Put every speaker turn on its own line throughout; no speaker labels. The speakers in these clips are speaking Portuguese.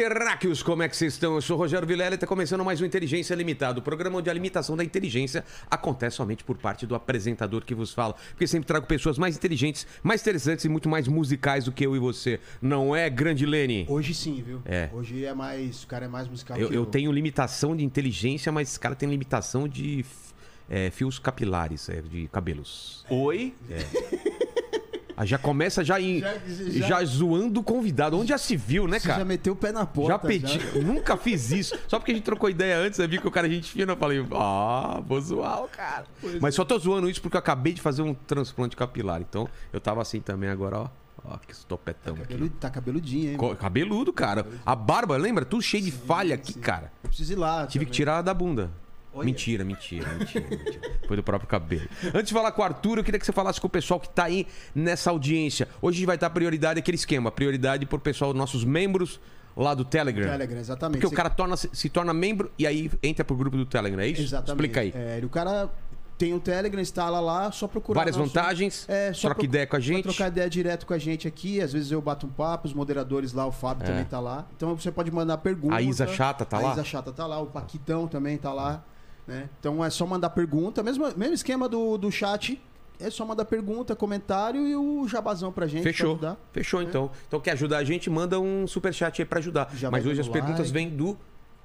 terráqueos, como é que vocês estão? Eu sou o Rogério Vilela e está começando mais um Inteligência Limitada, o programa onde a limitação da inteligência acontece somente por parte do apresentador que vos fala. Porque sempre trago pessoas mais inteligentes, mais interessantes e muito mais musicais do que eu e você. Não é, grande Lene?
Hoje sim, viu?
É.
Hoje é mais. O cara é mais musical
Eu,
que
eu tenho limitação de inteligência, mas esse cara tem limitação de é, fios capilares, é, de cabelos.
Oi?
Ah, já começa já, em, já,
Já- já-
zoando o convidado. Onde já se viu, né,
Você
cara?
já meteu o pé na porta.
Já pedi, nunca fiz isso. Só porque a gente trocou ideia antes, eu vi que o cara é gente fina, eu falei, ah, vou zoar o cara. Mas só tô zoando isso porque eu acabei de fazer um transplante capilar. Então eu tava assim também agora, ó. Ó, que estopetão aqui.
Cabelo, tá cabeludinho, hein?
Cabeludo, cara. A barba, lembra? Tudo cheio de falha aqui, cara.
Eu preciso ir lá.
Tive que
também.
tirar da bunda.
Olha.
Mentira, mentira, mentira, mentira. Foi do próprio cabelo. Antes de falar com o Arthur, eu queria que você falasse com o pessoal que tá aí nessa audiência. Hoje a gente vai dar prioridade àquele esquema. Prioridade pro pessoal, nossos membros lá do Telegram.
Telegram, exatamente.
Porque o
Você-
cara torna, se torna membro e aí entra pro grupo do Telegram, é isso?
Exatamente.
Explica aí.
É, o cara tem o Telegram, instala lá, só procurar.
Várias
nosso-
vantagens,
É, só
troca ideia com a
vai
gente.
trocar ideia direto com a gente aqui. Às vezes eu bato um papo, os moderadores lá, o Fábio também tá lá. Então você pode mandar pergunta.
É. A Isa Chata tá
a
lá?
Isa Chata tá lá, o Paquitão também tá lá. Né? Então é só mandar pergunta. Mesmo, mesmo esquema do, do chat. É só mandar pergunta, comentário e o jabazão pra gente. pra
Fechou.
ajudar.
Fechou, então. Então quer ajudar a gente, manda um superchat aí pra ajudar.
Já
Mas hoje as
dando
perguntas
like.
vêm do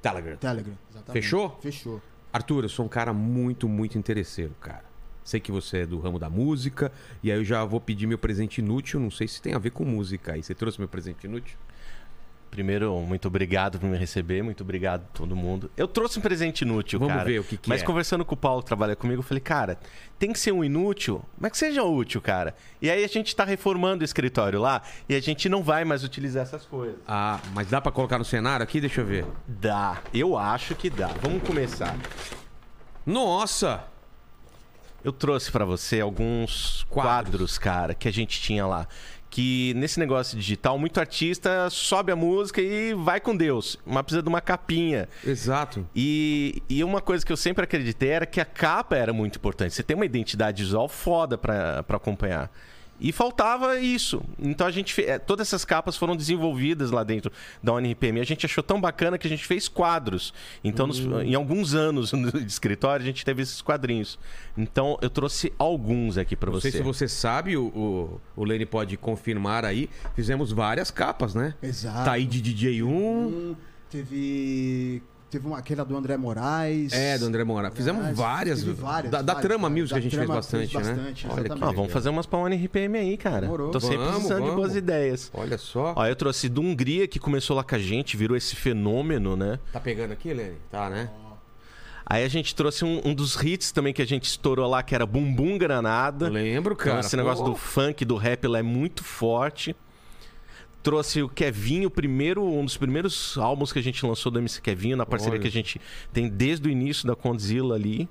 Telegram.
Telegram. Exatamente.
Fechou?
Fechou.
Arthur, eu sou um cara muito, muito interesseiro, cara. Sei que você é do ramo da música, e aí eu já vou pedir meu presente inútil. Não sei se tem a ver com música aí. Você trouxe meu presente inútil?
Primeiro, muito obrigado por me receber, muito obrigado a todo mundo. Eu trouxe um presente inútil,
Vamos
cara.
ver o que que
Mas
é.
conversando com o Paulo que trabalha comigo, eu falei, cara, tem que ser um inútil, mas que seja útil, cara. E aí a gente tá reformando o escritório lá e a gente não vai mais utilizar essas coisas.
Ah, mas dá pra colocar no cenário aqui? Deixa eu ver.
Dá, eu acho que dá. Vamos começar.
Nossa!
Eu trouxe pra você alguns
Quadros.
quadros. cara, que a gente tinha lá. Que nesse negócio digital, muito artista sobe a música e vai com Deus. Mas precisa de uma capinha.
Exato.
E, e uma coisa que eu sempre acreditei era que a capa era muito importante. Você tem uma identidade visual foda pra acompanhar. E faltava isso. Então a gente fe... eh, todas essas capas foram desenvolvidas lá dentro da UNRPM. A gente achou tão bacana que a gente fez quadros. Então, nos-
Hum.
em alguns anos de escritório, a gente teve esses quadrinhos. Então eu trouxe alguns aqui pra
Não
você.
sei se você sabe, o, o, o Lene pode confirmar aí. Fizemos várias capas, né?
Exato.
Tá aí de DJ1.
Hum, teve. Teve uma, aquela do André Moraes.
É, do André Moura. Fizemos
Moraes,
várias.
várias,
da, da
várias,
Trama
várias.
Music
Da
a gente fez
Trama
bastante,
fez
né?
bastante,
Olha que
exatamente.
Ah, vamos fazer umas pra UNRPM aí, cara.
Demorou.
Tô sempre
Vamos,
precisando de
vamos.
boas ideias.
Olha só.
Ó, eu trouxe do Hungria, que começou lá com a gente, virou esse fenômeno, né?
Tá pegando aqui, Lene? Tá, né?
Aí a gente trouxe um, um dos hits também que a gente estourou lá, que era Bumbum Granada.
Eu lembro,
Então,
cara.
esse negócio
Pô.
do funk, do rap, lá é muito forte. Trouxe o Kevinho, o primeiro, um dos primeiros álbuns que a gente lançou do MC Kevinho, na parceria
Olha.
que a gente tem desde o início da Condzilla ali.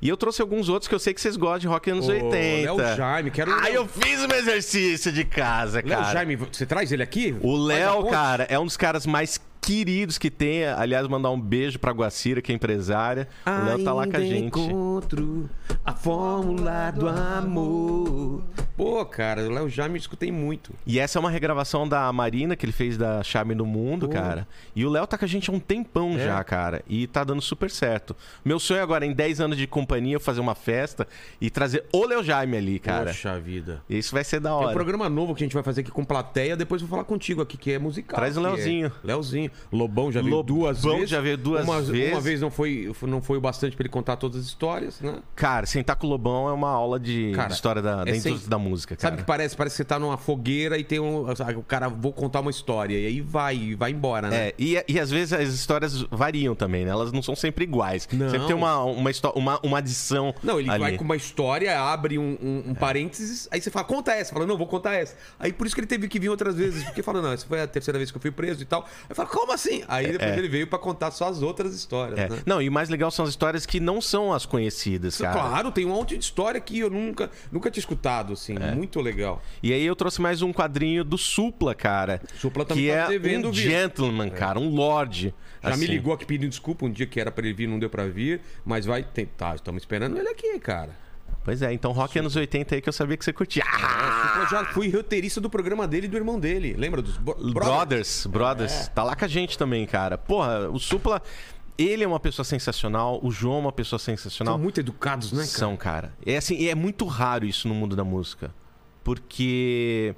E eu trouxe alguns outros que eu sei que vocês gostam de rock anos
Ô,
80.
Léo Jaime, quero.
Ah, eu fiz meu exercício de casa,
Léo
cara.
Jaime, você traz ele aqui?
O Léo, cara, é um dos caras mais queridos que tem. Aliás, mandar um beijo pra Guacira, que é empresária. o Léo tá lá com a gente.
encontro a fórmula do amor. Pô, cara, o Léo Jaime eu escutei muito.
E essa é uma regravação da Marina, que ele fez da Charme no Mundo,
Pô.
cara. E o Léo tá com a gente há um tempão
É?
já, cara. E tá dando super certo. Meu sonho agora, em 10 anos de companhia, eu fazer uma festa e trazer o Léo Jaime ali, cara.
Poxa vida.
Isso vai ser da
Tem um
hora.
programa novo que a gente vai fazer aqui com plateia, depois eu vou falar contigo aqui, que é musical.
Traz o
é-
Leozinho.
Lobão já veio
Lobão
duas vezes.
já veio duas
uma,
vezes.
Uma vez não foi, não foi o bastante pra ele contar todas as histórias, né?
Cara, sentar com o Lobão é uma aula de,
Cara,
história da, da
é
indústria
sem-
da música, cara.
Sabe o que parece? Parece que você tá numa fogueira e tem um. O cara, vou contar uma história. E aí vai, vai embora, né?
É, e, e às vezes as histórias variam também, né? Elas não são sempre iguais.
Não.
Sempre tem uma, uma, uma, uma adição.
Não, ele
ali.
vai com uma história, abre um, um- um parênteses, aí você fala, conta essa. Fala, não, vou contar essa. Aí por isso que ele teve que vir outras vezes, porque fala, não, essa foi a terceira vez que eu fui preso e tal. Aí fala, como assim? Aí depois ele veio pra contar só as outras histórias,
É.
né?
Não, e o mais legal são as histórias que não são as conhecidas, cara.
Claro, tem um monte de história que eu nunca, nunca tinha escutado, assim.
É.
Muito legal.
E aí eu trouxe mais um quadrinho do Supla, cara.
Supla também
que
tá
é
devendo
um
vir.
gentleman, cara, um lord.
Já me
assim.
ligou aqui pedindo desculpa um dia que era pra ele vir, não deu pra vir, mas vai tentar. Estamos esperando ele aqui, cara.
Pois é, então rock anos 80 aí que eu sabia que você curtia. Ah!
Eu já fui roteirista do programa dele e do irmão dele. Lembra dos Bo-
Brothers, Brothers, tá lá com a gente também, cara. Porra, o Supla, ele é uma pessoa sensacional, o João é uma pessoa sensacional.
São muito educados, né, cara?
São, cara. É assim, é muito raro isso no mundo da música. Porque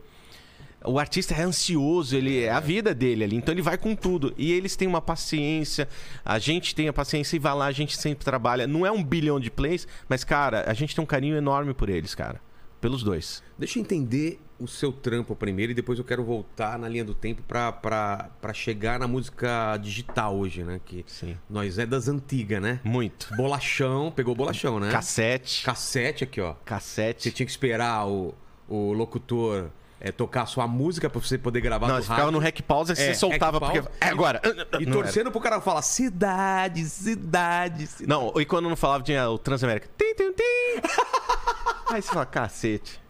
o artista é ansioso, ele é a vida dele ali, então ele vai com tudo. E eles têm uma paciência, a gente tem a paciência e vai lá, a gente sempre trabalha. Não é um bilhão de plays, mas, cara, a gente tem um carinho enorme por eles, cara. Pelos dois.
Deixa eu entender o seu trampo primeiro e depois eu quero voltar na linha do tempo pra chegar na música digital hoje, né? Que
Sim.
nós é das antigas, né?
Muito.
Bolachão, pegou bolachão, né?
Cassete.
Cassete aqui, ó. Você
Cassete.
tinha que esperar o, o locutor é, tocar a sua música pra você poder gravar
Não,
no
você ficava no rec pause e você soltava porque. É agora.
E
era.
torcendo pro cara falar cidade, cidade, cidade.
Não, e quando não falava, tinha o Transamérica. Tim, tim, tim. Aí você fala, cacete.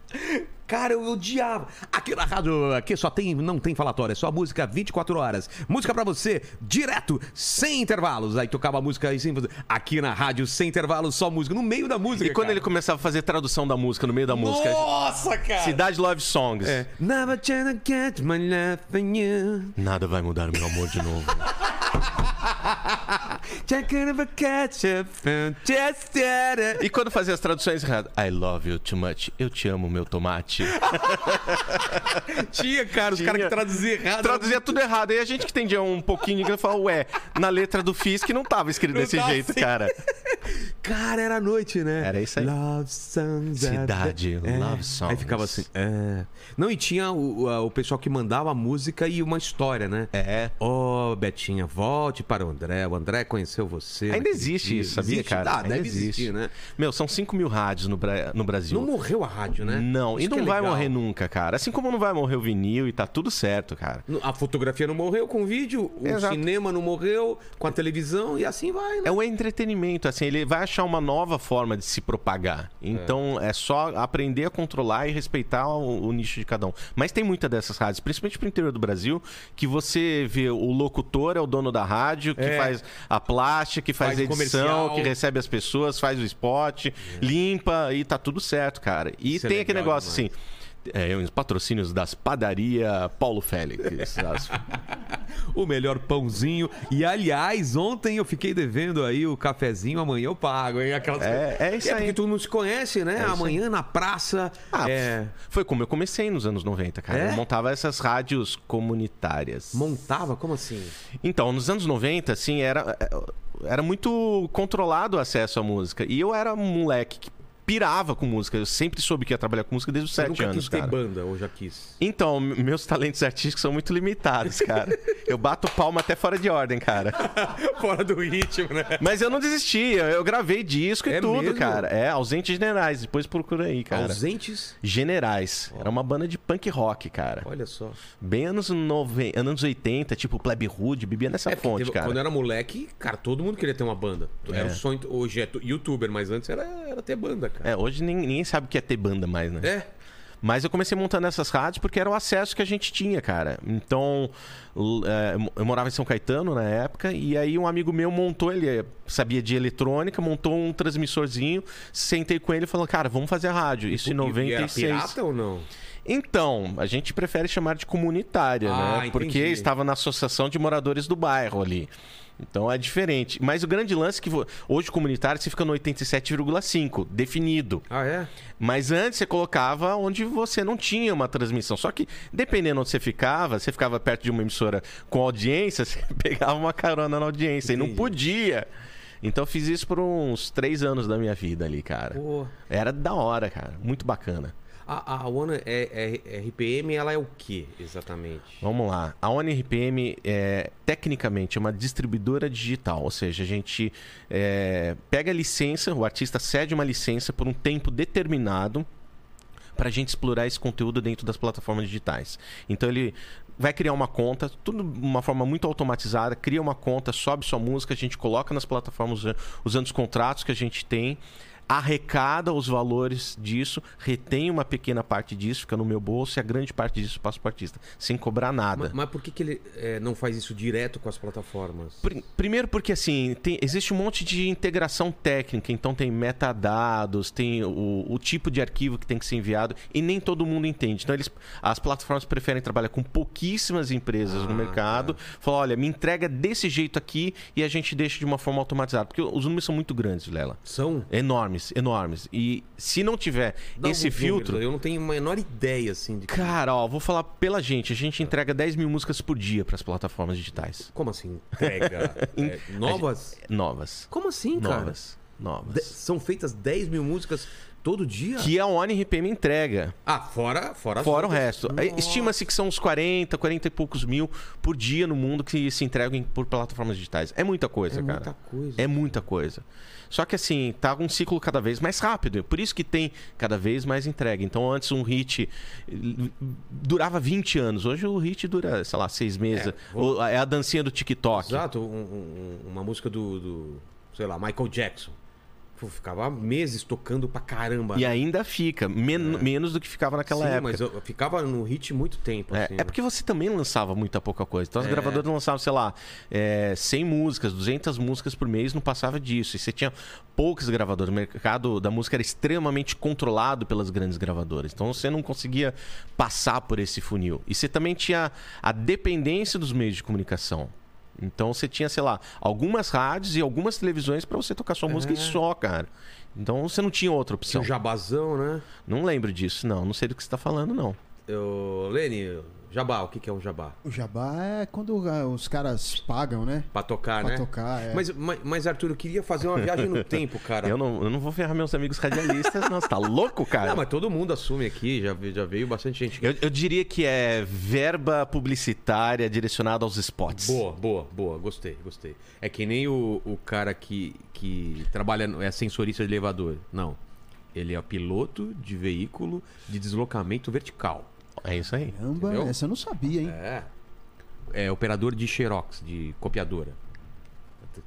Cara, eu odiava. Aqui na rádio, aqui só tem, não tem falatório, é só música 24 horas. Música pra você, direto, sem intervalos. Aí tocava a música aí sem Aqui na rádio, sem intervalos, só música, no meio da música.
E quando
cara.
ele começava a fazer tradução da música no meio da música?
Nossa, cara!
Cidade Love Songs.
É. Never gonna get my love from you.
Nada vai mudar meu amor de novo. E quando fazia as traduções erradas? I love you too much. Eu te amo, meu tomate.
Tinha, cara, os caras que traduziam errado.
Traduzia tudo errado. E a gente que entendia um pouquinho de inglês falava, ué, na letra do Fisk não tava escrito
Não
desse
tava
jeito,
assim.
cara.
Cara, era noite, né?
Era isso aí.
Love songs.
Cidade,
é.
love songs.
Aí ficava assim. É. Não, e tinha o, o, pessoal que mandava a música e uma história, né?
É.
Ô, Betinha, volte para o André. O André conheceu você.
Ainda existe isso, sabia,
Existe?
cara?
Ah,
Ainda
deve
existe.
existir, né?
Meu, são 5 mil rádios no, Bra- no Brasil.
Não morreu a rádio, né?
Não,
Isso
e não
é
vai
legal.
morrer nunca, cara. Assim como não vai morrer o vinil e tá tudo certo, cara.
A fotografia não morreu com o vídeo, o
Exato.
cinema não morreu com a televisão e assim vai, né?
É o entretenimento, assim, ele vai achar uma nova forma de se propagar. Então é, só aprender a controlar e respeitar o, o nicho de cada um. Mas tem muita dessas rádios, principalmente pro interior do Brasil, que você vê o locutor é o dono da rádio, que
É.
faz a plástica, que faz,
Faz
edição,
comercial.
que recebe as pessoas, faz o spot, limpa e tá tudo certo, cara. E
Isso é
tem aquele
legal
negócio assim. É, os patrocínios das padaria Paulo Félix. as-
O melhor pãozinho. E aliás, ontem eu fiquei devendo aí o cafezinho, amanhã eu pago, hein? Aquelas...
É- é isso
é
aí.
porque todo mundo se conhece, né?
aí.
amanhã na praça.
Ah,
é...
Foi como eu comecei nos anos 90, cara.
É?
Eu montava essas rádios comunitárias.
Montava? Como assim?
Então, nos anos 90, assim, era, era muito controlado o acesso à música. E eu era um moleque que pirava com música. Eu sempre soube que ia trabalhar com música desde os
Você
7
nunca
anos,
quis ter
cara.
banda, ou já quis?
Então, meus talentos artísticos são muito limitados, cara. eu bato palma até fora de ordem, cara.
Fora do ritmo, né?
Mas eu não desisti. Eu, gravei disco e
É
tudo,
mesmo?
cara. É, Ausentes Generais. Depois procura aí, cara.
Ausentes?
Generais. Era uma banda de punk rock, cara.
Olha só.
Bem anos, nove... anos 80, tipo Plebe Hood, bebia nessa
É,
fonte,
teve-
cara.
Quando eu era moleque, cara, todo mundo queria ter uma banda. Era
É.
o sonho. Hoje é tu- youtuber, mas antes era, era ter banda, cara.
É, hoje nem- ninguém sabe o que é ter banda mais, né?
É.
Mas eu comecei montando essas rádios porque era o acesso que a gente tinha, cara. Então, é, eu morava em São Caetano na época, e aí um amigo meu montou, ele eh, sabia de eletrônica, montou um transmissorzinho, sentei com ele e falou, cara, vamos fazer a rádio. Isso em
E- e Era
96.
pirata ou não?
Então, a gente prefere chamar de comunitária,
Ah,
né? Porque
entendi.
estava na associação de moradores do bairro ali. Então é diferente. Mas o grande lance é que hoje comunitário você fica no 87,5, definido.
Ah, é?
Mas antes você colocava onde você não tinha uma transmissão. Só que dependendo onde você ficava, você ficava perto de uma emissora com audiência, você pegava uma carona na audiência e não
Entendi.
podia. Então eu fiz isso por uns três anos da minha vida ali, cara.
Pô.
Era da hora, cara. Muito bacana.
A, a One é, é- RPM, ela é o que exatamente?
Vamos lá. A ONRPM é tecnicamente é uma distribuidora digital, ou seja, a gente é, pega a licença, o artista cede uma licença por um tempo determinado para a gente explorar esse conteúdo dentro das plataformas digitais. Então ele vai criar uma conta, tudo de uma forma muito automatizada, cria uma conta, sobe sua música, a gente coloca nas plataformas usa- usando os contratos que a gente tem. Arrecada os valores disso, retém uma pequena parte disso, fica no meu bolso e a grande parte disso passa para o artista, sem cobrar nada.
Mas, mas por que, que ele é, não faz isso direto com as plataformas?
Pr- Primeiro porque assim, tem- existe um monte de integração técnica, então tem metadados, tem o, o tipo de arquivo que tem que ser enviado e nem todo mundo entende. Então eles, as plataformas preferem trabalhar com pouquíssimas empresas no
Ah,
mercado, falam, olha, me entrega desse jeito aqui e a gente deixa de uma forma automatizada, porque os números são muito grandes, Lela.
São?
Enormes, enormes. E se não tiver
Dá
esse filtro,
números, Eu não tenho a menor ideia, assim, de...
cara, ó, vou falar pela gente, a gente entrega 10 mil músicas por dia para as plataformas digitais.
Como assim? Entrega? É, novas?
Novas.
Como assim, cara?
Novas. Novas.
De- são feitas 10 mil músicas todo dia?
Que a ONRPM entrega.
Ah, fora, fora
Fora o resto.
Nossa.
Estima-se que são uns 40, 40 e poucos mil por dia no mundo que se entregam por plataformas digitais. É muita coisa,
É
cara.
muita coisa.
É muita coisa. Só que assim, tá um ciclo cada vez mais rápido. Por isso que tem cada vez mais entrega. Então antes um hit eh, durava 20 anos. Hoje o hit dura, sei lá, seis meses.
É, vou-
Ou- É, a dancinha do TikTok.
Exato, um- um- uma música do, do, sei lá, Michael Jackson. Pô, ficava meses tocando pra caramba.
E ainda fica. men- Menos do que ficava naquela
Sim,
época.
mas eu, eu ficava no hit muito tempo.
É,
assim,
é
né?
porque você também lançava muita pouca coisa. Então as
É.
gravadoras lançavam, sei lá, é, 100 músicas, 200 músicas por mês, não passava disso. E você tinha poucas gravadoras. O mercado da música era extremamente controlado pelas grandes gravadoras. Então você não conseguia passar por esse funil. E você também tinha a dependência dos meios de comunicação. Então você tinha, sei lá, algumas rádios e algumas televisões para você tocar sua música e só, cara. Então você não tinha outra
Tinha
opção.
o Jabazão, né?
Não lembro disso, não. Não sei do que você está falando, não.
Eu... Lene, Jabá, o que que é um Jabá?
O jabá é quando ah, os caras pagam, né?
Pra tocar,
Pra
né?
tocar, é.
Mas, mas, mas, Arthur, eu queria fazer uma viagem no tempo, cara.
Eu não, eu não vou ferrar meus amigos radialistas, não. Você tá louco, cara?
Não, mas todo mundo assume aqui, já, já veio bastante gente.
eu, eu diria que é verba publicitária direcionada aos spots.
Boa, boa, boa, gostei, gostei. É que nem o, o cara que, que trabalha, no- é sensorista de elevador. Não. Ele é piloto de veículo de deslocamento vertical.
É isso aí.
Caramba,
Entendeu?
essa eu não sabia, hein?
É. É operador de xerox, de copiadora.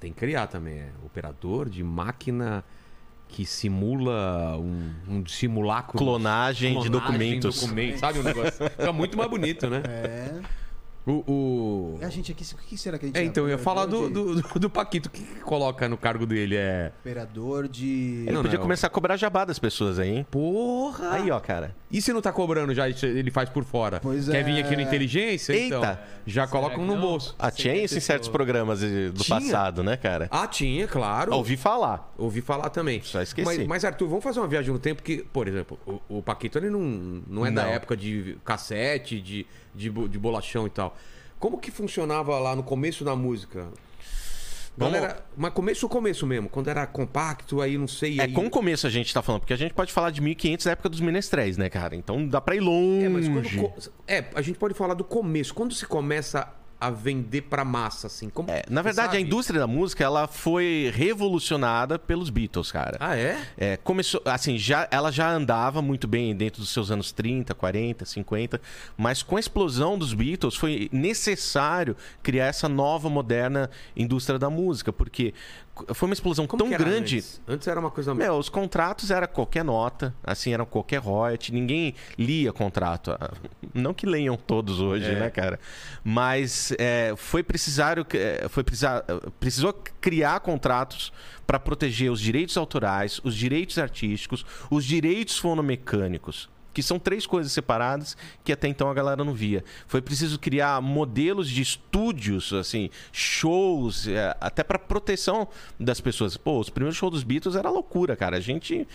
Tem que criar também. É operador de máquina que simula um, um simulacro.
Clonagem de documentos.
documento, sabe? Um negócio. Fica muito mais bonito, né?
É.
O, o-
E a gente aqui, o que será que a gente
É, então, eu ia falar do,
de-
do, do- do Paquito. O que que coloca no cargo dele? É.
Operador de.
Ele
Não,
podia
não.
começar a cobrar jabá das pessoas aí, hein?
Porra!
Aí, ó, cara.
E se não tá cobrando já, ele faz por fora?
Pois
Quer
é.
vir aqui no Inteligência? Então,
Eita!
já colocam no bolso.
Ah, tinha isso em certos programas do
Tinha?
passado, né, cara?
Ah, tinha, claro.
Ouvi falar.
Ouvi falar também.
Só esqueci.
Mas, mas, Arthur, vamos fazer uma viagem no tempo que, por exemplo, o, o Paquito ele não, não é da
Não.
época de cassete, de, de, de bolachão e tal. Como que funcionava lá no começo da música? Galera, mas começo o começo mesmo, quando era compacto, aí não sei.
É
aí...
com o começo a gente tá falando, porque a gente pode falar de 1500 da época dos menestréis, né, cara? Então dá pra ir longe.
É, mas quando. É, a gente pode falar do começo. Quando se começa a vender pra massa, assim? Como...
É, na verdade, a
sabe?
indústria da música, ela foi revolucionada pelos Beatles, cara.
Ah, é?
É, começou, assim, já, ela já andava muito bem dentro dos seus anos 30, 40, 50, mas com a explosão dos Beatles foi necessário criar essa nova, moderna indústria da música, porque foi uma explosão
Como
tão grande.
Antes? Antes era uma coisa.
Meu, os contratos era qualquer nota, assim, eram qualquer royalty, ninguém lia contrato. Ah, Não que leiam todos hoje,
É.
né, cara? Mas é, foi precisário, é, foi precisar, precisou criar contratos para proteger os direitos autorais, os direitos artísticos, os direitos fonomecânicos. Que são três coisas separadas que até então a galera não via. Foi preciso criar modelos de estúdios, assim, shows, é, até para proteção das pessoas. Pô, os primeiros shows dos Beatles era loucura, cara. A gente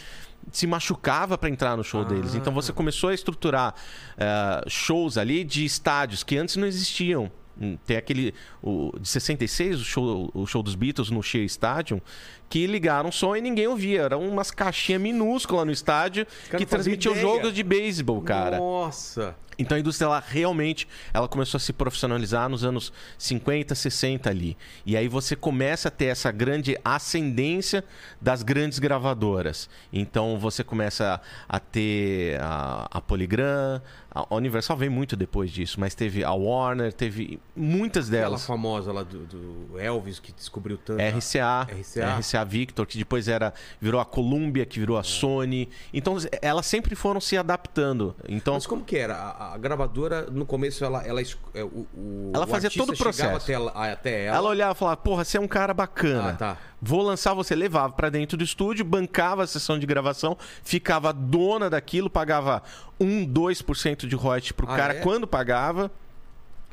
se machucava para entrar no show deles. Então você começou a estruturar é, shows ali de estádios que antes não existiam. Hum, Tem aquele. O, de 66, o show, o show dos Beatles no Shea Stadium, que ligaram som e ninguém ouvia. Eram umas caixinhas minúsculas no estádio
caras
que transmitiam jogos de beisebol, cara.
Nossa!
Então a indústria ela realmente ela começou a se profissionalizar nos anos 50, 60 ali. E aí você começa a ter essa grande ascendência das grandes gravadoras. Então você começa a ter a, a Polygram, a Universal vem muito depois disso, mas teve a Warner, teve muitas
Aquela
delas.
famosa lá do, do Elvis que descobriu tanto.
RCA,
RCA.
RCA Victor, que depois era virou a Columbia, que virou a Sony. Então elas sempre foram se adaptando. Então
Mas como que era? A, a gravadora, no começo, ela... Ela, é, o, o-
Ela fazia todo o processo.
Até, ela- até ela.
ela olhava e falava: "Porra, você é um cara bacana.
Ah, tá.
Vou lançar você, levava pra dentro do estúdio, bancava a sessão de gravação, ficava dona daquilo, pagava 1, 2% de royalties pro
Ah,
cara
é?
quando pagava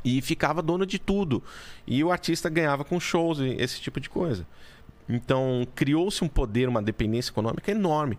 e ficava dono de tudo. E o artista ganhava com shows e esse tipo de coisa. Então, criou-se um poder, uma dependência econômica enorme.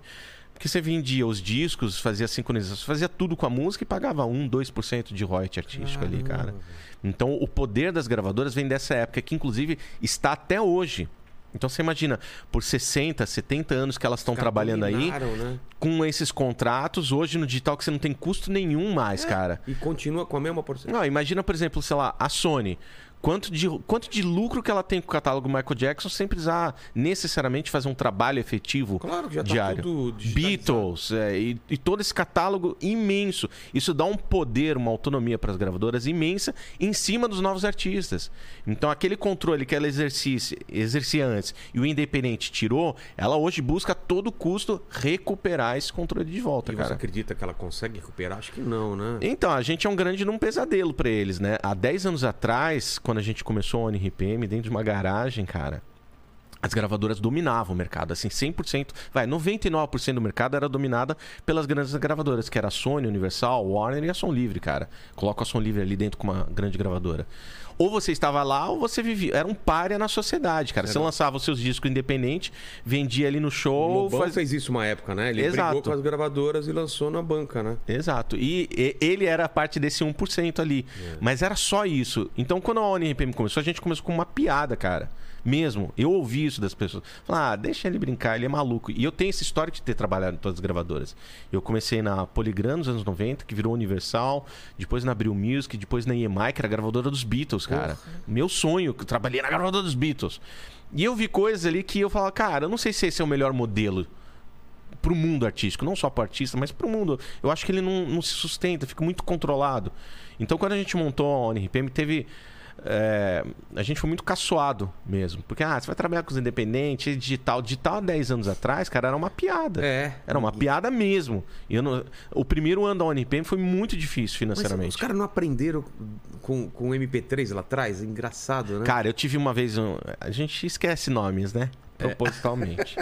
Porque você vendia os discos, fazia sincronização, fazia tudo com a música e pagava 1, 2% de royalties artístico ali, cara. Então, o poder das gravadoras vem dessa época, que inclusive está até hoje. Então, você imagina, por 60, 70 anos que elas estão trabalhando aí,
né?
com esses contratos, hoje no digital que você não tem custo nenhum mais, cara.
E continua com a mesma porcentagem.
Não, imagina, por exemplo, sei lá, a Sony. Quanto de, quanto de lucro que ela tem com o catálogo Michael Jackson sem precisar necessariamente fazer um trabalho efetivo
Claro que já tá
diário.
tudo digitalizado.
Beatles é, e, e todo esse catálogo imenso. Isso dá um poder, uma autonomia para as gravadoras imensa em cima dos novos artistas. Então, aquele controle que ela exercia antes e o independente tirou, ela hoje busca a todo custo recuperar esse controle de volta,
E você
cara.
acredita que ela consegue recuperar? Acho que não, né?
Então, a gente é um grande num pesadelo pra eles, né? Há 10 anos atrás, quando a gente começou a ONRPM, dentro de uma garagem, cara, as gravadoras dominavam o mercado, assim, 100%, vai, 99% do mercado era dominada pelas grandes gravadoras, que era a Sony, Universal, Warner e a Som Livre, cara. Coloca a Som Livre ali dentro com uma grande gravadora. Ou você estava lá ou você vivia. Era um párea na sociedade, cara. Você lançava os seus discos independente, vendia ali no
O
show.
Lobão
faz-
fez isso uma época, né? Ele
Exato.
brigou com as gravadoras e lançou na banca, né?
Exato. E, e- ele era parte desse 1% ali. Mas era só isso. Então, quando a ONRPM começou, a gente começou com uma piada, cara. Mesmo. Eu ouvi isso das pessoas. Falar, ah, deixa ele brincar, ele é maluco. E eu tenho essa história de ter trabalhado em todas as gravadoras. Eu comecei na Polygram nos anos 90, que virou Universal. Depois na Abril Music, depois na EMI, que era a gravadora dos Beatles, cara. Meu sonho, que eu trabalhei na gravadora dos Beatles. E eu vi coisas ali que eu falava, cara, eu não sei se esse é o melhor modelo pro mundo artístico, não só pro artista, mas pro mundo. Eu acho que ele não, não se sustenta, fica muito controlado. Então, quando a gente montou a ONRPM, teve. É, a gente foi muito caçoado mesmo. Porque, ah, você vai trabalhar com os independentes, digital. Digital há 10 anos atrás, cara, era uma piada.
É.
Era uma piada mesmo. E não- o primeiro ano da ONRPM foi muito difícil
Mas
financeiramente.
os caras não aprenderam com, com o MP3 lá atrás? É engraçado, né?
Cara, eu tive uma vez. um- A gente esquece nomes, né? Propositalmente.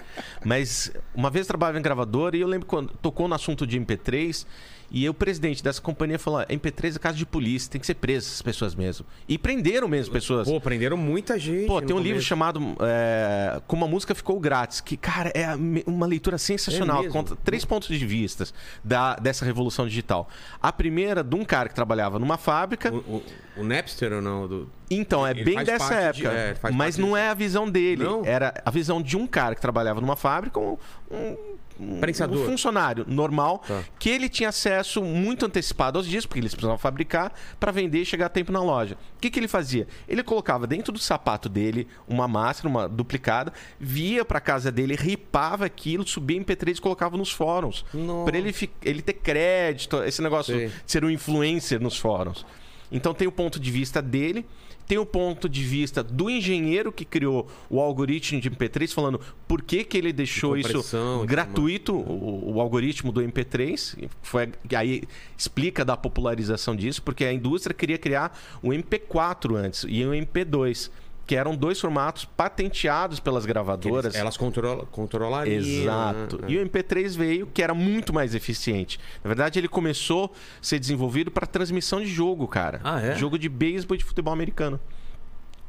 Mas uma vez eu trabalhava em gravadora e eu lembro quando tocou no assunto de MP3 e o presidente dessa companhia falou: MP3 é caso de polícia, tem que ser preso essas pessoas mesmo. E prenderam mesmo pessoas.
Pô, prenderam muita gente.
Pô, tem um livro
começo.
chamado é, Como a Música Ficou Grátis, que, cara, é uma leitura sensacional.
É
conta três pontos de vista da, dessa revolução digital. A primeira, de um cara que trabalhava numa fábrica.
O, o- o Napster ou não? Do...
Então, é
Ele
bem dessa
parte de-
época.
é,
mas não
disso.
é a visão dele.
Não?
Era a visão de um cara que trabalhava numa fábrica, um, um, um- um funcionário normal,
Tá.
que ele tinha acesso muito antecipado aos discos, porque eles precisavam fabricar para vender e chegar a tempo na loja. O que, que ele fazia? Ele colocava dentro do sapato dele uma máscara, uma duplicada, via para casa dele, ripava aquilo, subia em MP3 e colocava nos fóruns. Para ele, ele ter crédito, esse negócio
Sei.
de ser um influencer nos fóruns. Então tem o ponto de vista dele, tem o ponto de vista do engenheiro que criou o algoritmo de MP3, falando por que, que ele deixou
De
isso gratuito, o, o algoritmo do MP3. e Foi, aí explica da popularização disso, porque a indústria queria criar o MP4 antes e o MP2. Que eram dois formatos patenteados pelas
Que eles-
gravadoras.
Elas controla, controlariam.
Exato.
né?
E o MP3 veio que era muito mais eficiente. Na verdade, ele começou a ser desenvolvido para transmissão de jogo, cara.
Ah, é?
Jogo de beisebol e de futebol americano.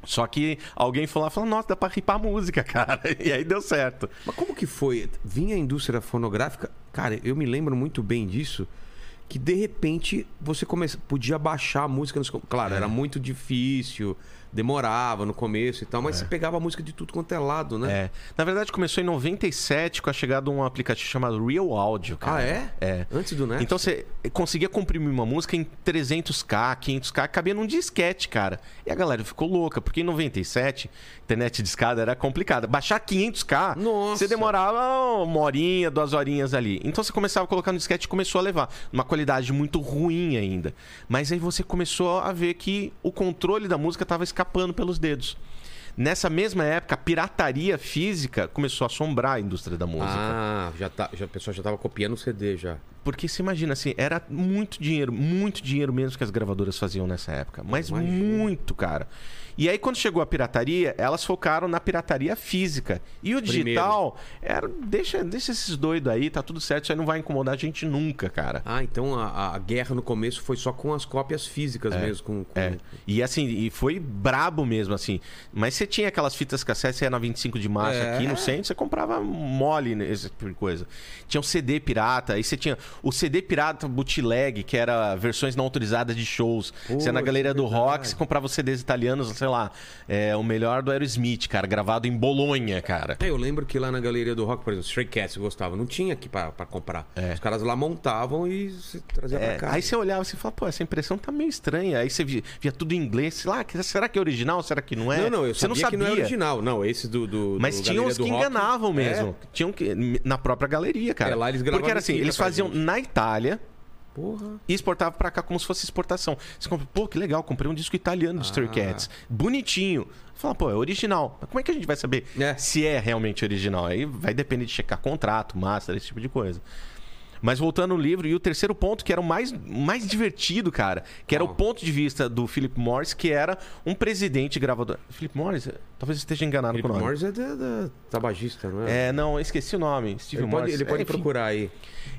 Só que alguém e falou: Nossa, dá pra ripar música, cara. E aí deu certo.
Mas como que foi? Vinha a indústria fonográfica. Cara, eu me lembro muito bem disso. Que de repente você podia baixar a música. Nos... Claro,
É.
era muito difícil. Demorava no começo e tal, mas você pegava a música de tudo quanto é lado, né?
É. Na verdade, começou em 97 com a chegada de um aplicativo chamado Real Audio, cara.
Ah, é?
É.
Antes do Net?
Então você conseguia comprimir uma música em 300k, 500k, cabia num disquete, cara. E a galera ficou louca, porque em 97, internet de escada era complicada. Baixar 500k,
Nossa.
você demorava uma horinha, duas horinhas ali. Então você começava a colocar no disquete e começou a levar. Uma qualidade muito ruim ainda. Mas aí você começou a ver que o controle da música estava escapando pelos dedos. Nessa mesma época, a pirataria física começou a assombrar a indústria da música.
Ah, já tá, já, a pessoa já tava copiando o CD já.
Porque se imagina assim, era muito dinheiro, muito dinheiro mesmo que as gravadoras faziam nessa época. Mas muito, cara. E aí, quando chegou a pirataria, elas focaram na pirataria física. E o digital era. Deixa, deixa esses doidos aí, tá tudo certo, isso aí não vai incomodar a gente nunca, cara.
Ah, então a, a guerra no começo foi só com as cópias físicas mesmo. Com, com-
É. E assim, e foi brabo mesmo, assim. Mas você tinha aquelas fitas cassete, você ia na 25 de março
É.
aqui no centro, você comprava mole, esse tipo de coisa. Tinha um CD pirata, aí você tinha o CD pirata bootleg, que era versões não autorizadas de shows. você ia na galeria do rock, você comprava os CDs italianos, sei lá, é, o melhor do Aerosmith, cara, gravado em Bolonha, cara.
É, eu lembro que lá na galeria do rock, por exemplo, Stray Cats eu gostava, não tinha aqui pra, pra comprar.
É.
Os caras lá montavam e você trazia
É,
pra cá.
aí você olhava e você falava, pô, essa impressão tá meio estranha. Aí você via, via tudo em inglês, sei lá, será que é original? Será que não é?
Não, não, eu
você
sabia,
não sabia
que não é original. Não, esse do. do
Mas
do
os
do
que
Rock,
enganavam
é.
mesmo. Tinham que. Na própria galeria, cara.
É, lá eles gravavam
Porque era assim, eles faziam na Itália
Porra.
e exportavam pra cá como se fosse exportação. Você compra, pô, que legal, comprei um disco italiano de Stray
Ah.
Cats. Bonitinho. Fala, pô, é original. Mas como é que a gente vai saber
É.
se é realmente original? Aí vai depender de checar contrato, master, esse tipo de coisa. Mas voltando no livro, e o terceiro ponto, que era o mais, mais divertido, cara, que era o
Qual?
ponto de vista do Philip Morris, que era um presidente gravador. Philip Morris? Talvez esteja enganado
Philip
com o nome.
Morris é da, da tabagista, não é?
É, não, eu esqueci o nome. Steve
ele pode,
Morris.
ele pode
É,
procurar aí.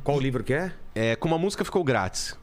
Qual livro que é?
É, como a música ficou grátis.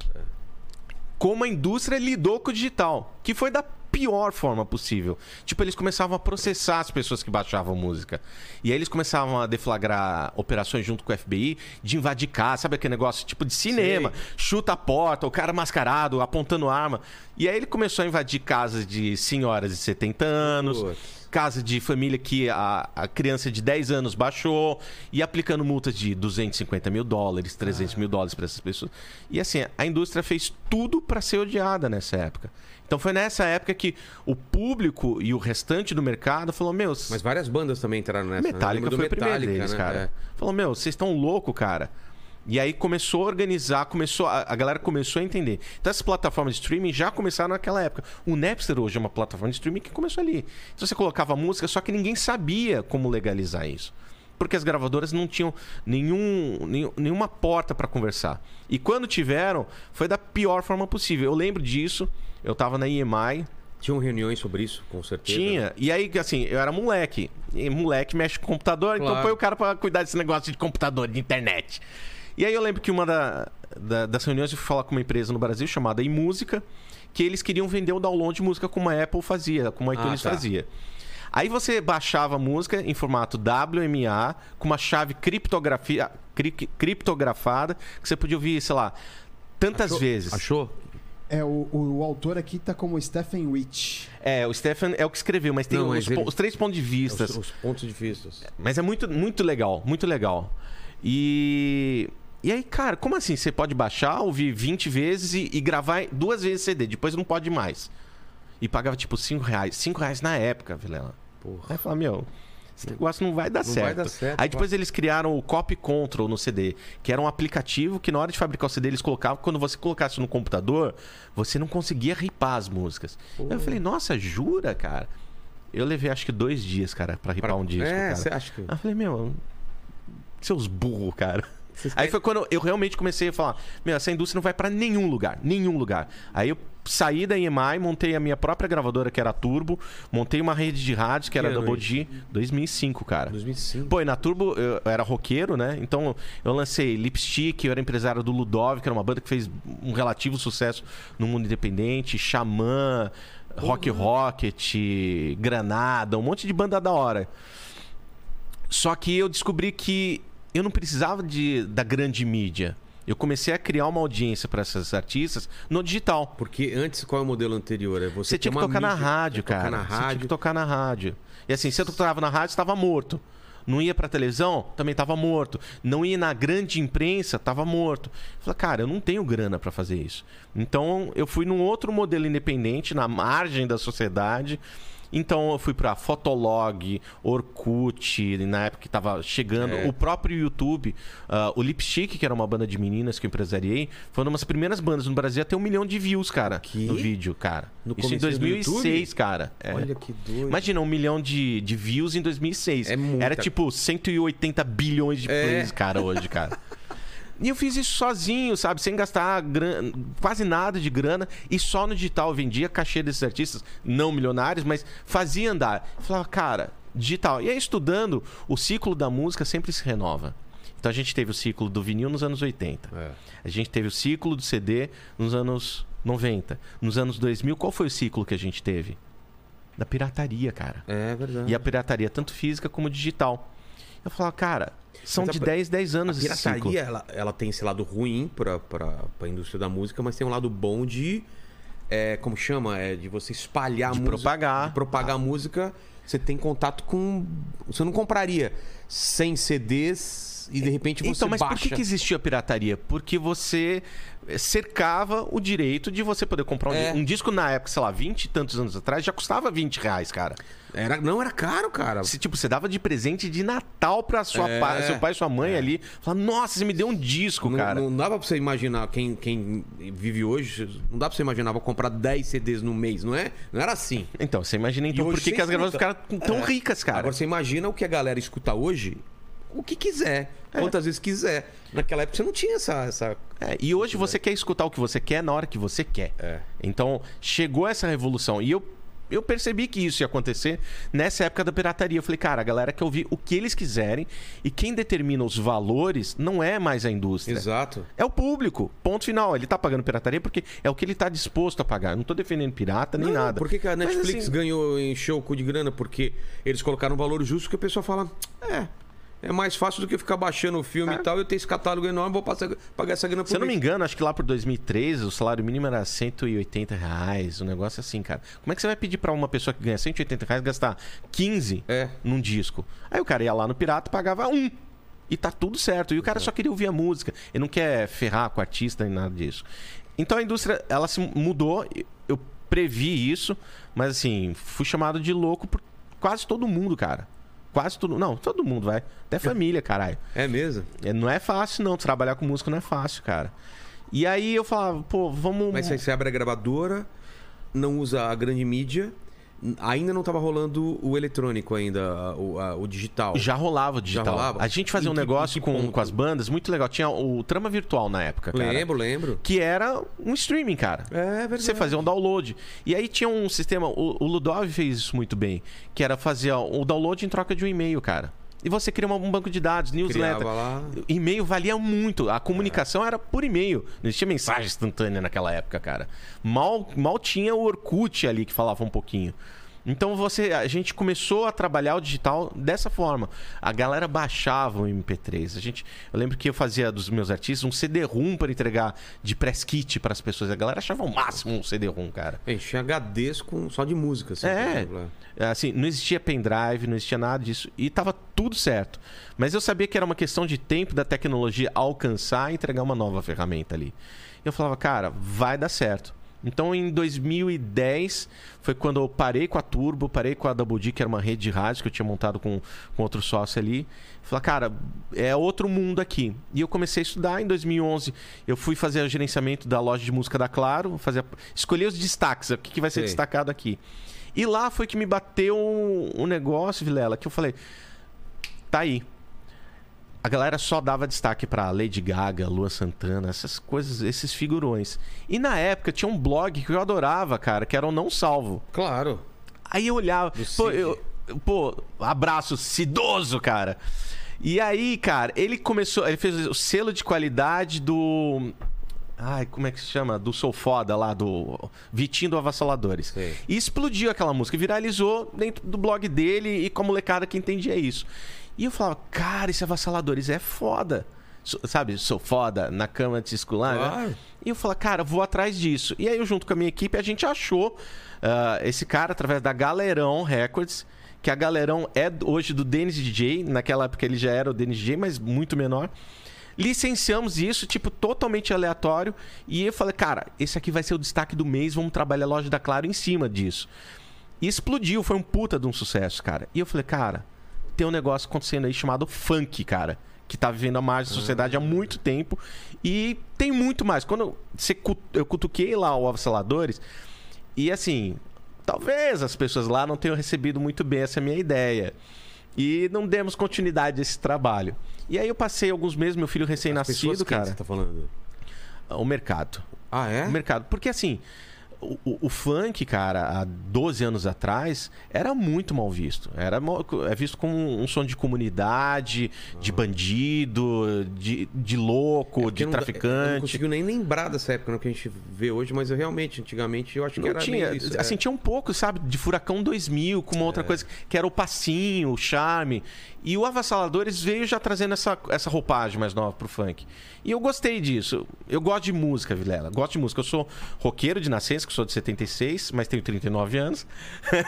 Como a indústria lidou com o digital, que foi da pior forma possível. Tipo, eles começavam a processar as pessoas que baixavam música. E aí eles começavam a deflagrar operações junto com o FBI de invadir casa, sabe aquele negócio tipo de cinema, chuta a porta, o cara mascarado, apontando arma. E aí ele começou a invadir casas de senhoras de 70 anos,
Putz.
casa de família que a, a criança de 10 anos baixou e aplicando multas de 250 mil dólares, 300 mil dólares para essas pessoas. E assim, a indústria fez tudo para ser odiada nessa época. Então foi nessa época que o público e o restante do mercado falou: Meu,
Mas várias bandas também entraram nessa. né?
Metallica
Lembro
foi
do
o primeiro
Metallica,
deles,
né?
cara.
É.
Falou, meu, vocês estão loucos, cara. E aí começou a organizar, começou a, a galera começou a entender. Então essas plataformas de streaming já começaram naquela época. O Napster hoje é uma plataforma de streaming que começou ali. Então você colocava música, só que ninguém sabia como legalizar isso. Porque as gravadoras não tinham nenhum, nenhum- nenhuma porta para conversar. E quando tiveram, foi da pior forma possível. Eu lembro disso. Eu tava na EMI,
Tinham reuniões sobre isso, com certeza.
tinha. E aí, assim, eu era moleque. E moleque mexe com computador, então
Claro.
põe o cara pra cuidar desse negócio de computador, de internet. E aí eu lembro que uma da- da- das reuniões eu fui falar com uma empresa no Brasil chamada iMúsica, que eles queriam vender o download de música como a Apple fazia, como a iTunes
tá.
fazia. Aí você baixava a música em formato WMA, com uma chave criptografia, cri- criptografada, que você podia ouvir, sei lá, tantas
Achou?
vezes.
Achou?
É, o, o, o autor aqui tá como Stephen Rich.
É, o Stefan é o que escreveu, mas tem
Não, mas
os,
ele-
os três pontos de vista.
Os, os pontos de vistas.
Mas é muito, muito legal, muito legal. E. E aí, cara, como assim? Você pode baixar, ouvir 20 vezes e, e gravar duas vezes CD, depois não pode mais. E pagava tipo 5 reais. 5 reais na época, Vilela.
Porra.
Aí fala, meu, esse negócio não vai dar
Não
certo.
vai dar certo,
Aí depois eles criaram o Copy Control no CD, que era um aplicativo que na hora de fabricar o CD eles colocavam, quando você colocasse no computador, você não conseguia ripar as músicas. Aí eu falei, nossa, jura, cara? Eu levei acho que dois dias, cara, pra ripar
Pra-
um disco,
É, você acha que.
Aí eu falei, meu, seus burros, cara.
Vocês
Aí
querem-
foi quando eu realmente comecei a falar: Meu, essa indústria não vai pra nenhum lugar, nenhum lugar. Aí eu saí da EMI, montei a minha própria gravadora, que era a Turbo, montei uma rede de rádios, que era a
Que ano
Double G, 2005, cara.
2005.
Pô, e na Turbo eu era roqueiro, né? Então eu lancei Lipstick, eu era empresário do Ludov, que era uma banda que fez um relativo sucesso no mundo independente, Xamã, Rock Rocket, Granada, um monte de banda da hora. Só que eu descobri que eu não precisava de, da grande mídia. Eu comecei a criar uma audiência para essas artistas no digital.
Porque antes, qual é o modelo anterior? É
Você tinha
ter
que tocar na
mídia,
rádio,
é tocar
cara.
na
Você tinha
rádio.
que tocar na rádio. E assim, se eu tocava na rádio, estava morto. Não ia pra televisão, também estava morto. Não ia na grande imprensa, estava morto. Eu falei, cara, eu não tenho grana para fazer isso. Então eu fui num outro modelo independente, na margem da sociedade. Então eu fui pra Fotolog, Orkut, na época que tava chegando,
É.
o próprio YouTube, ah, o Lipstick, que era uma banda de meninas que eu empresariei, foi uma das primeiras bandas no Brasil a ter um milhão de views, cara,
Que?
no vídeo, cara.
No
Isso em
comecinho do
2006, cara. É.
Olha que doido.
Imagina, um milhão de, de views em 2006.
É muita-
Era tipo 180 bilhões de
É.
plays, cara, hoje, cara. E eu fiz isso sozinho, sabe? Sem gastar gran- quase nada de grana. E só no digital eu vendia cachê desses artistas, não milionários, mas fazia andar. Eu falava, cara, digital. E aí, estudando, o ciclo da música sempre se renova. Então a gente teve o ciclo do vinil nos anos 80.
É.
A gente teve o ciclo do CD nos anos 90. Nos anos 2000, qual foi o ciclo que a gente teve? Da pirataria, cara.
É verdade.
E a pirataria, tanto física como digital. Eu falava, cara, são
Mas a
de
pi-
10, 10
A
anos esse ciclo.
pirataria, ela, ela tem esse lado ruim pra, pra, pra indústria da música, mas tem um lado bom de. É, como chama? É de você espalhar
De
a música.
propagar.
De propagar a música. Você tem contato com. Você não compraria 100 CDs e de repente você
Então, mas
baixa.
por que, que existia a pirataria? Porque você eh, cercava o direito de você poder comprar um,
É.
um disco na época, sei lá, 20 e tantos anos atrás, já custava 20 reais, cara.
Era, não, era caro, cara.
Se, tipo, você dava de presente de Natal pra sua
É.
pa- seu pai e sua mãe ali. Falava, nossa, você me deu um disco,
Não,
cara.
não dava pra você imaginar, quem, quem vive hoje, não dá pra você imaginar, vou comprar 10 CDs no mês, não é? Não era assim.
Então, você imagina então
E
por que, que as gravadoras ficaram tão
É.
ricas, cara.
Agora você imagina o que a galera escuta hoje, o que quiser,
É.
quantas vezes quiser. Naquela época você não tinha essa. essa...
É, e hoje você quer escutar o que você quer na hora que você quer.
É.
Então, chegou essa revolução. E eu, eu percebi que isso ia acontecer nessa época da pirataria. Eu falei, cara, a galera quer ouvir o que eles quiserem. E quem determina os valores não é mais a indústria.
Exato.
É o público. Ponto final. Ele tá pagando pirataria porque é o que ele tá disposto a pagar. Eu não tô defendendo pirata nem
Não,
nada.
Por que, a
Mas,
Netflix
assim,
ganhou, encheu o cu de grana? Porque eles colocaram um valor justo que a pessoa fala, é. É mais fácil do que ficar baixando o filme
É.
e tal. Eu tenho esse catálogo enorme, vou passar, pagar essa grana por
Se eu não me engano, acho que lá por 2013 o salário mínimo era 180 reais, um negócio assim, cara. Como é que você vai pedir pra uma pessoa que ganha 180 reais gastar 15
É.
num disco? Aí o cara ia lá no pirata e pagava um. E tá tudo certo. E o cara só queria ouvir a música. Ele não quer ferrar com o artista nem nada disso. Então a indústria, ela se mudou. Eu previ isso, mas assim, fui chamado de louco por quase todo mundo, cara. Quase todo Não, todo mundo, vai. Até família, caralho.
É mesmo?
É, Não é fácil, não. Trabalhar com música não é fácil, cara. E aí eu falava, pô, vamos.
Mas você abre a gravadora, não usa a grande mídia, ainda não tava rolando o eletrônico ainda, o, a- o digital.
Já rolava o digital.
rolava?
A gente fazia
Em
um
que-
negócio com, com as bandas muito legal. Tinha o Trama Virtual na época, cara.
Lembro, lembro.
Que era um streaming, cara.
É verdade.
Você fazia um download. E aí tinha um sistema. O, o Ludov fez isso muito bem. Que era fazer o download em troca de um e-mail, cara. E você cria um banco de dados, newsletter. E-mail valia muito. A comunicação era por e-mail. Não existia mensagem instantânea naquela época, cara. Mal, mal tinha o Orkut ali que falava um pouquinho. Então você, a gente começou a trabalhar o digital dessa forma. A galera baixava o MP3. A gente, eu lembro que eu fazia dos meus artistas um CD-ROM para entregar de press kit para as pessoas. A galera achava o máximo um CD-ROM, cara.
Enchia HDs com, só de música. Assim,
É.
por exemplo, é.
Assim, não existia pendrive, não existia nada disso. E tava tudo certo. Mas eu sabia que era uma questão de tempo da tecnologia alcançar e entregar uma nova ferramenta ali. Eu falava, cara, vai dar certo. Então, em 2010, foi quando eu parei com a Turbo, parei com a Double D, que era uma rede de rádio que eu tinha montado com, com outro sócio ali. Falei, cara, é outro mundo aqui. E eu comecei a estudar. Em 2011, eu fui fazer o gerenciamento da loja de música da Claro, fazer, escolher os destaques, o que, que vai ser
Sei.
destacado aqui. E lá foi que me bateu um negócio, Vilela, que eu falei: tá aí. A galera só dava destaque pra Lady Gaga, Lua Santana, essas coisas, esses figurões. E na época tinha um blog que eu adorava, cara, que era o Não Salvo.
Claro.
Aí eu olhava, pô, eu, pô, abraço Cidoso, cara. E aí, cara, ele começou, ele fez o selo de qualidade do Ai, como é que se chama? Do Sou Foda lá, do Vitinho do Avassaladores.
Sei.
E explodiu aquela música, viralizou dentro do blog dele e com a molecada que entendia isso. E eu falava, cara, esse Avassaladores é foda. sabe, sou foda na cama tiscular. né?
Claro.
E eu falei, cara, vou atrás disso. E aí eu, junto com a minha equipe, a gente achou ah, esse cara através da Galerão Records, que a Galerão é hoje do Dennis DJ. Naquela época ele já era o Dennis DJ, mas muito menor. Licenciamos isso, tipo, totalmente aleatório. E eu falei, cara, esse aqui vai ser o destaque do mês, vamos trabalhar a loja da Claro em cima disso. E explodiu, foi um puta de um sucesso, cara. E eu falei, cara, tem um negócio acontecendo aí chamado funk, cara. Que tá vivendo a margem da sociedade há muito tempo. E tem muito mais. Quando você eu cutuquei lá o Avassaladores, e assim, talvez as pessoas lá não tenham recebido muito bem essa minha ideia. E não demos continuidade a esse trabalho. E aí eu passei alguns meses, meu filho recém-nascido,
quem
cara.
Você tá falando?
O mercado.
Ah, é?
O mercado. Porque assim, o, o- o funk, cara, há 12 anos atrás, era muito mal visto. Era mal- é visto como um som de comunidade, de bandido, de, de louco.
É
de
não dá- Eu não
traficante.
consigo nem lembrar dessa época no que a gente vê hoje, mas eu realmente, antigamente, eu acho que
Não
era
tinha,
isso. é.
assim, tinha um pouco, sabe, de Furacão 2000, com uma outra coisa, que era o passinho, o charme. E o Avassaladores veio já trazendo essa, essa roupagem mais nova pro funk. E eu gostei disso. Eu gosto de música, Vilela. Gosto de música. Eu sou roqueiro de nascença, que sou de 76, mas tenho 39 anos.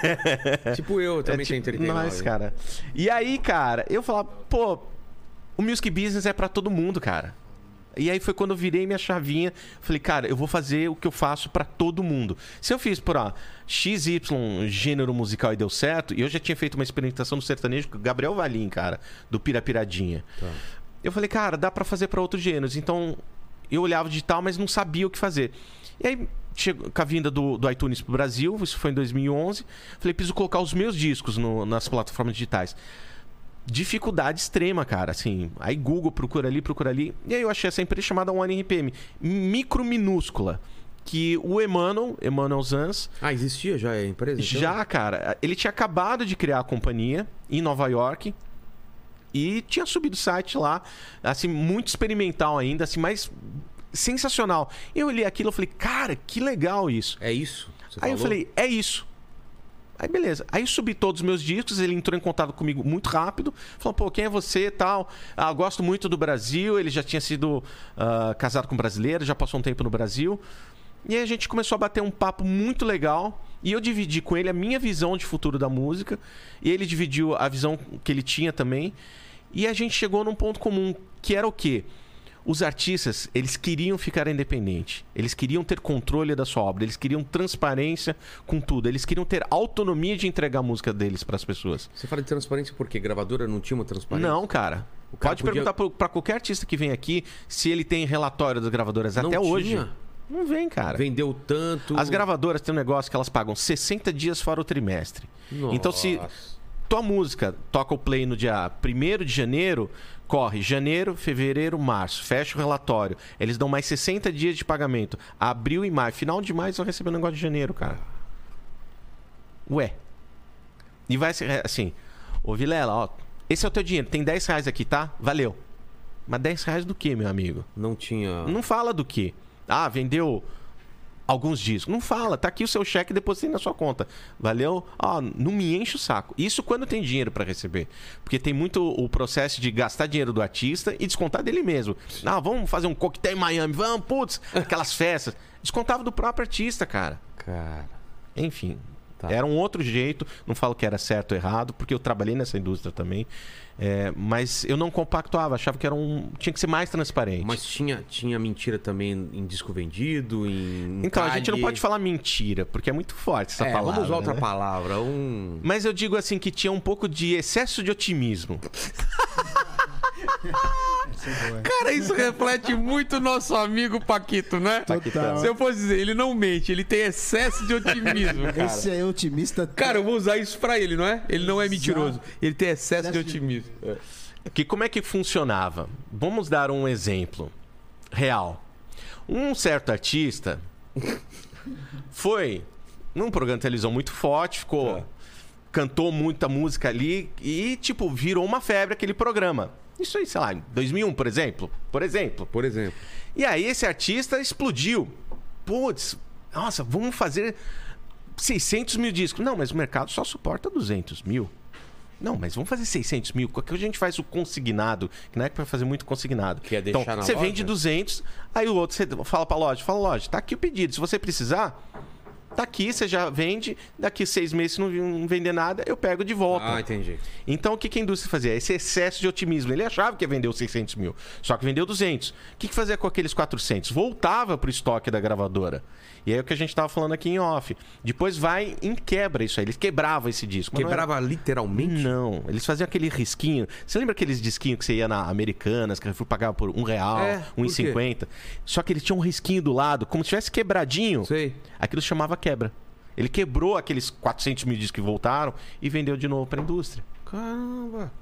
Tipo eu, também
É tipo,
tenho 39.
Nós, cara. E aí, cara, eu falava, pô, o music business é pra todo mundo, cara. E aí foi quando eu virei minha chavinha, falei, cara, eu vou fazer o que eu faço pra todo mundo. Se eu fiz por XY gênero musical e deu certo, e eu já tinha feito uma experimentação no sertanejo com o Gabriel Valim, cara, do Pirapiradinha.
Tá.
Eu falei, cara, dá pra fazer pra outros gêneros. Então, eu olhava digital, mas não sabia o que fazer. E aí, chegou, com a vinda do, do iTunes pro Brasil, isso foi em 2011, falei, preciso colocar os meus discos no- nas plataformas digitais. Dificuldade extrema, cara, assim. Aí Google procura ali, procura ali. E aí eu achei essa empresa chamada One RPM, micro minúscula. Que o Emmanuel, Emmanuel Zans,
Ah, existia já a empresa? então?
já, cara, ele tinha acabado de criar a companhia em Nova York e tinha subido o site lá, assim, muito experimental ainda, assim, mas sensacional. Eu olhei aquilo e falei, cara, que legal isso.
É isso?
Aí eu
falou?
falei, é isso. Aí beleza. Aí subi todos os meus discos, ele entrou em contato comigo muito rápido. Falou, pô, quem é você e tal? Ah, gosto muito do Brasil. Ele já tinha sido ah, casado com brasileiro, já passou um tempo no Brasil. E aí a gente começou a bater um papo muito legal. E eu dividi com ele a minha visão de futuro da música. E ele dividiu a visão que ele tinha também. E a gente chegou num ponto comum, que era o quê? Os artistas, eles queriam ficar independente. Eles queriam ter controle da sua obra. Eles queriam transparência com tudo. Eles queriam ter autonomia de entregar a música deles para as pessoas.
Você fala de transparência porque gravadora não tinha uma transparência?
Não, cara.
Cara
Pode
podia-
perguntar para qualquer artista que vem aqui se ele tem relatório das gravadoras
Não
até hoje.
tinha?
Não vem, cara.
Vendeu tanto.
As gravadoras têm um negócio que elas pagam 60 dias fora o trimestre. Então, se
Nossa.
tua música toca o play no dia 1 de janeiro, corre janeiro, fevereiro, março, fecha o relatório. Eles dão mais 60 dias de pagamento. Abril e maio. Final de maio, vai receber o negócio de janeiro, cara. Ué. E vai ser assim. Ô Vilela, ó. Esse é o teu dinheiro. Tem 10 reais aqui, tá? Valeu. Mas 10 reais do que, meu amigo?
Não tinha.
Não fala do que. Ah, vendeu alguns discos. Não fala. Tá aqui o seu cheque depositei na sua conta. Valeu? Ah, não me enche o saco. Isso quando tem dinheiro pra receber. Porque tem muito o processo de gastar dinheiro do artista e descontar dele mesmo. Ah, vamos fazer um coquetel em Miami. Vamos, putz, aquelas festas. Descontava do próprio artista, cara.
Cara.
Enfim.
Tá.
Era um outro jeito. Não falo que era certo ou errado, porque eu trabalhei nessa indústria também. É, mas eu não compactuava, achava que era um. Tinha que ser mais transparente.
Mas tinha, tinha mentira também em disco vendido, em.
Então, a gente não pode falar mentira, porque é muito forte essa
É,
palavra.
vamos usar outra
né?
palavra. Um.
Mas eu digo assim que tinha um pouco de excesso de otimismo.
Cara, isso reflete muito nosso amigo Paquito, né?
Total.
Se eu fosse dizer, ele não mente, ele tem excesso de otimismo, cara.
Esse é otimista.
Cara, eu vou usar isso pra ele, não é? Ele não é mentiroso. Ele tem excesso de
Excesso de-
otimismo.
Que como é que funcionava? Vamos dar um exemplo real. Um certo artista foi num programa de televisão muito forte, ficou
Tá.
cantou muita música ali e tipo virou uma febre aquele programa. Isso aí, sei lá, em 2001, por exemplo. Por exemplo.
Por exemplo.
E aí esse artista explodiu. Putz, nossa, vamos fazer 600 mil discos. Não, mas o mercado só suporta 200 mil. Não, mas vamos fazer 600 mil. Porque a gente faz o consignado, que não é vai fazer muito consignado.
Que é
então,
deixar na
você
loja?
vende 200, aí o outro você fala pra loja, fala, loja, tá aqui o pedido. Se você precisar, tá aqui, você já vende. Daqui seis meses, se não não vender nada, eu pego de volta.
Ah, entendi.
Então, o que, que a indústria fazia? Esse excesso de otimismo. Ele achava que ia vender os 600 mil, só que vendeu 200. O que, que fazia com aqueles 400? Voltava pro estoque da gravadora. E aí é o que a gente tava falando aqui em off. Depois vai em quebra isso aí. Eles quebravam esse disco. mas não era-
Quebrava literalmente?
não, eles faziam aquele risquinho. Você lembra aqueles disquinhos que você ia na Americanas, que Carrefour pagava por um real,
É,
um e cinquenta? Só que ele tinha um risquinho do lado, como se tivesse quebradinho.
Sei.
Aquilo chamava quebra. Ele quebrou aqueles 400 mil discos que voltaram e vendeu de novo para a indústria.
Caramba.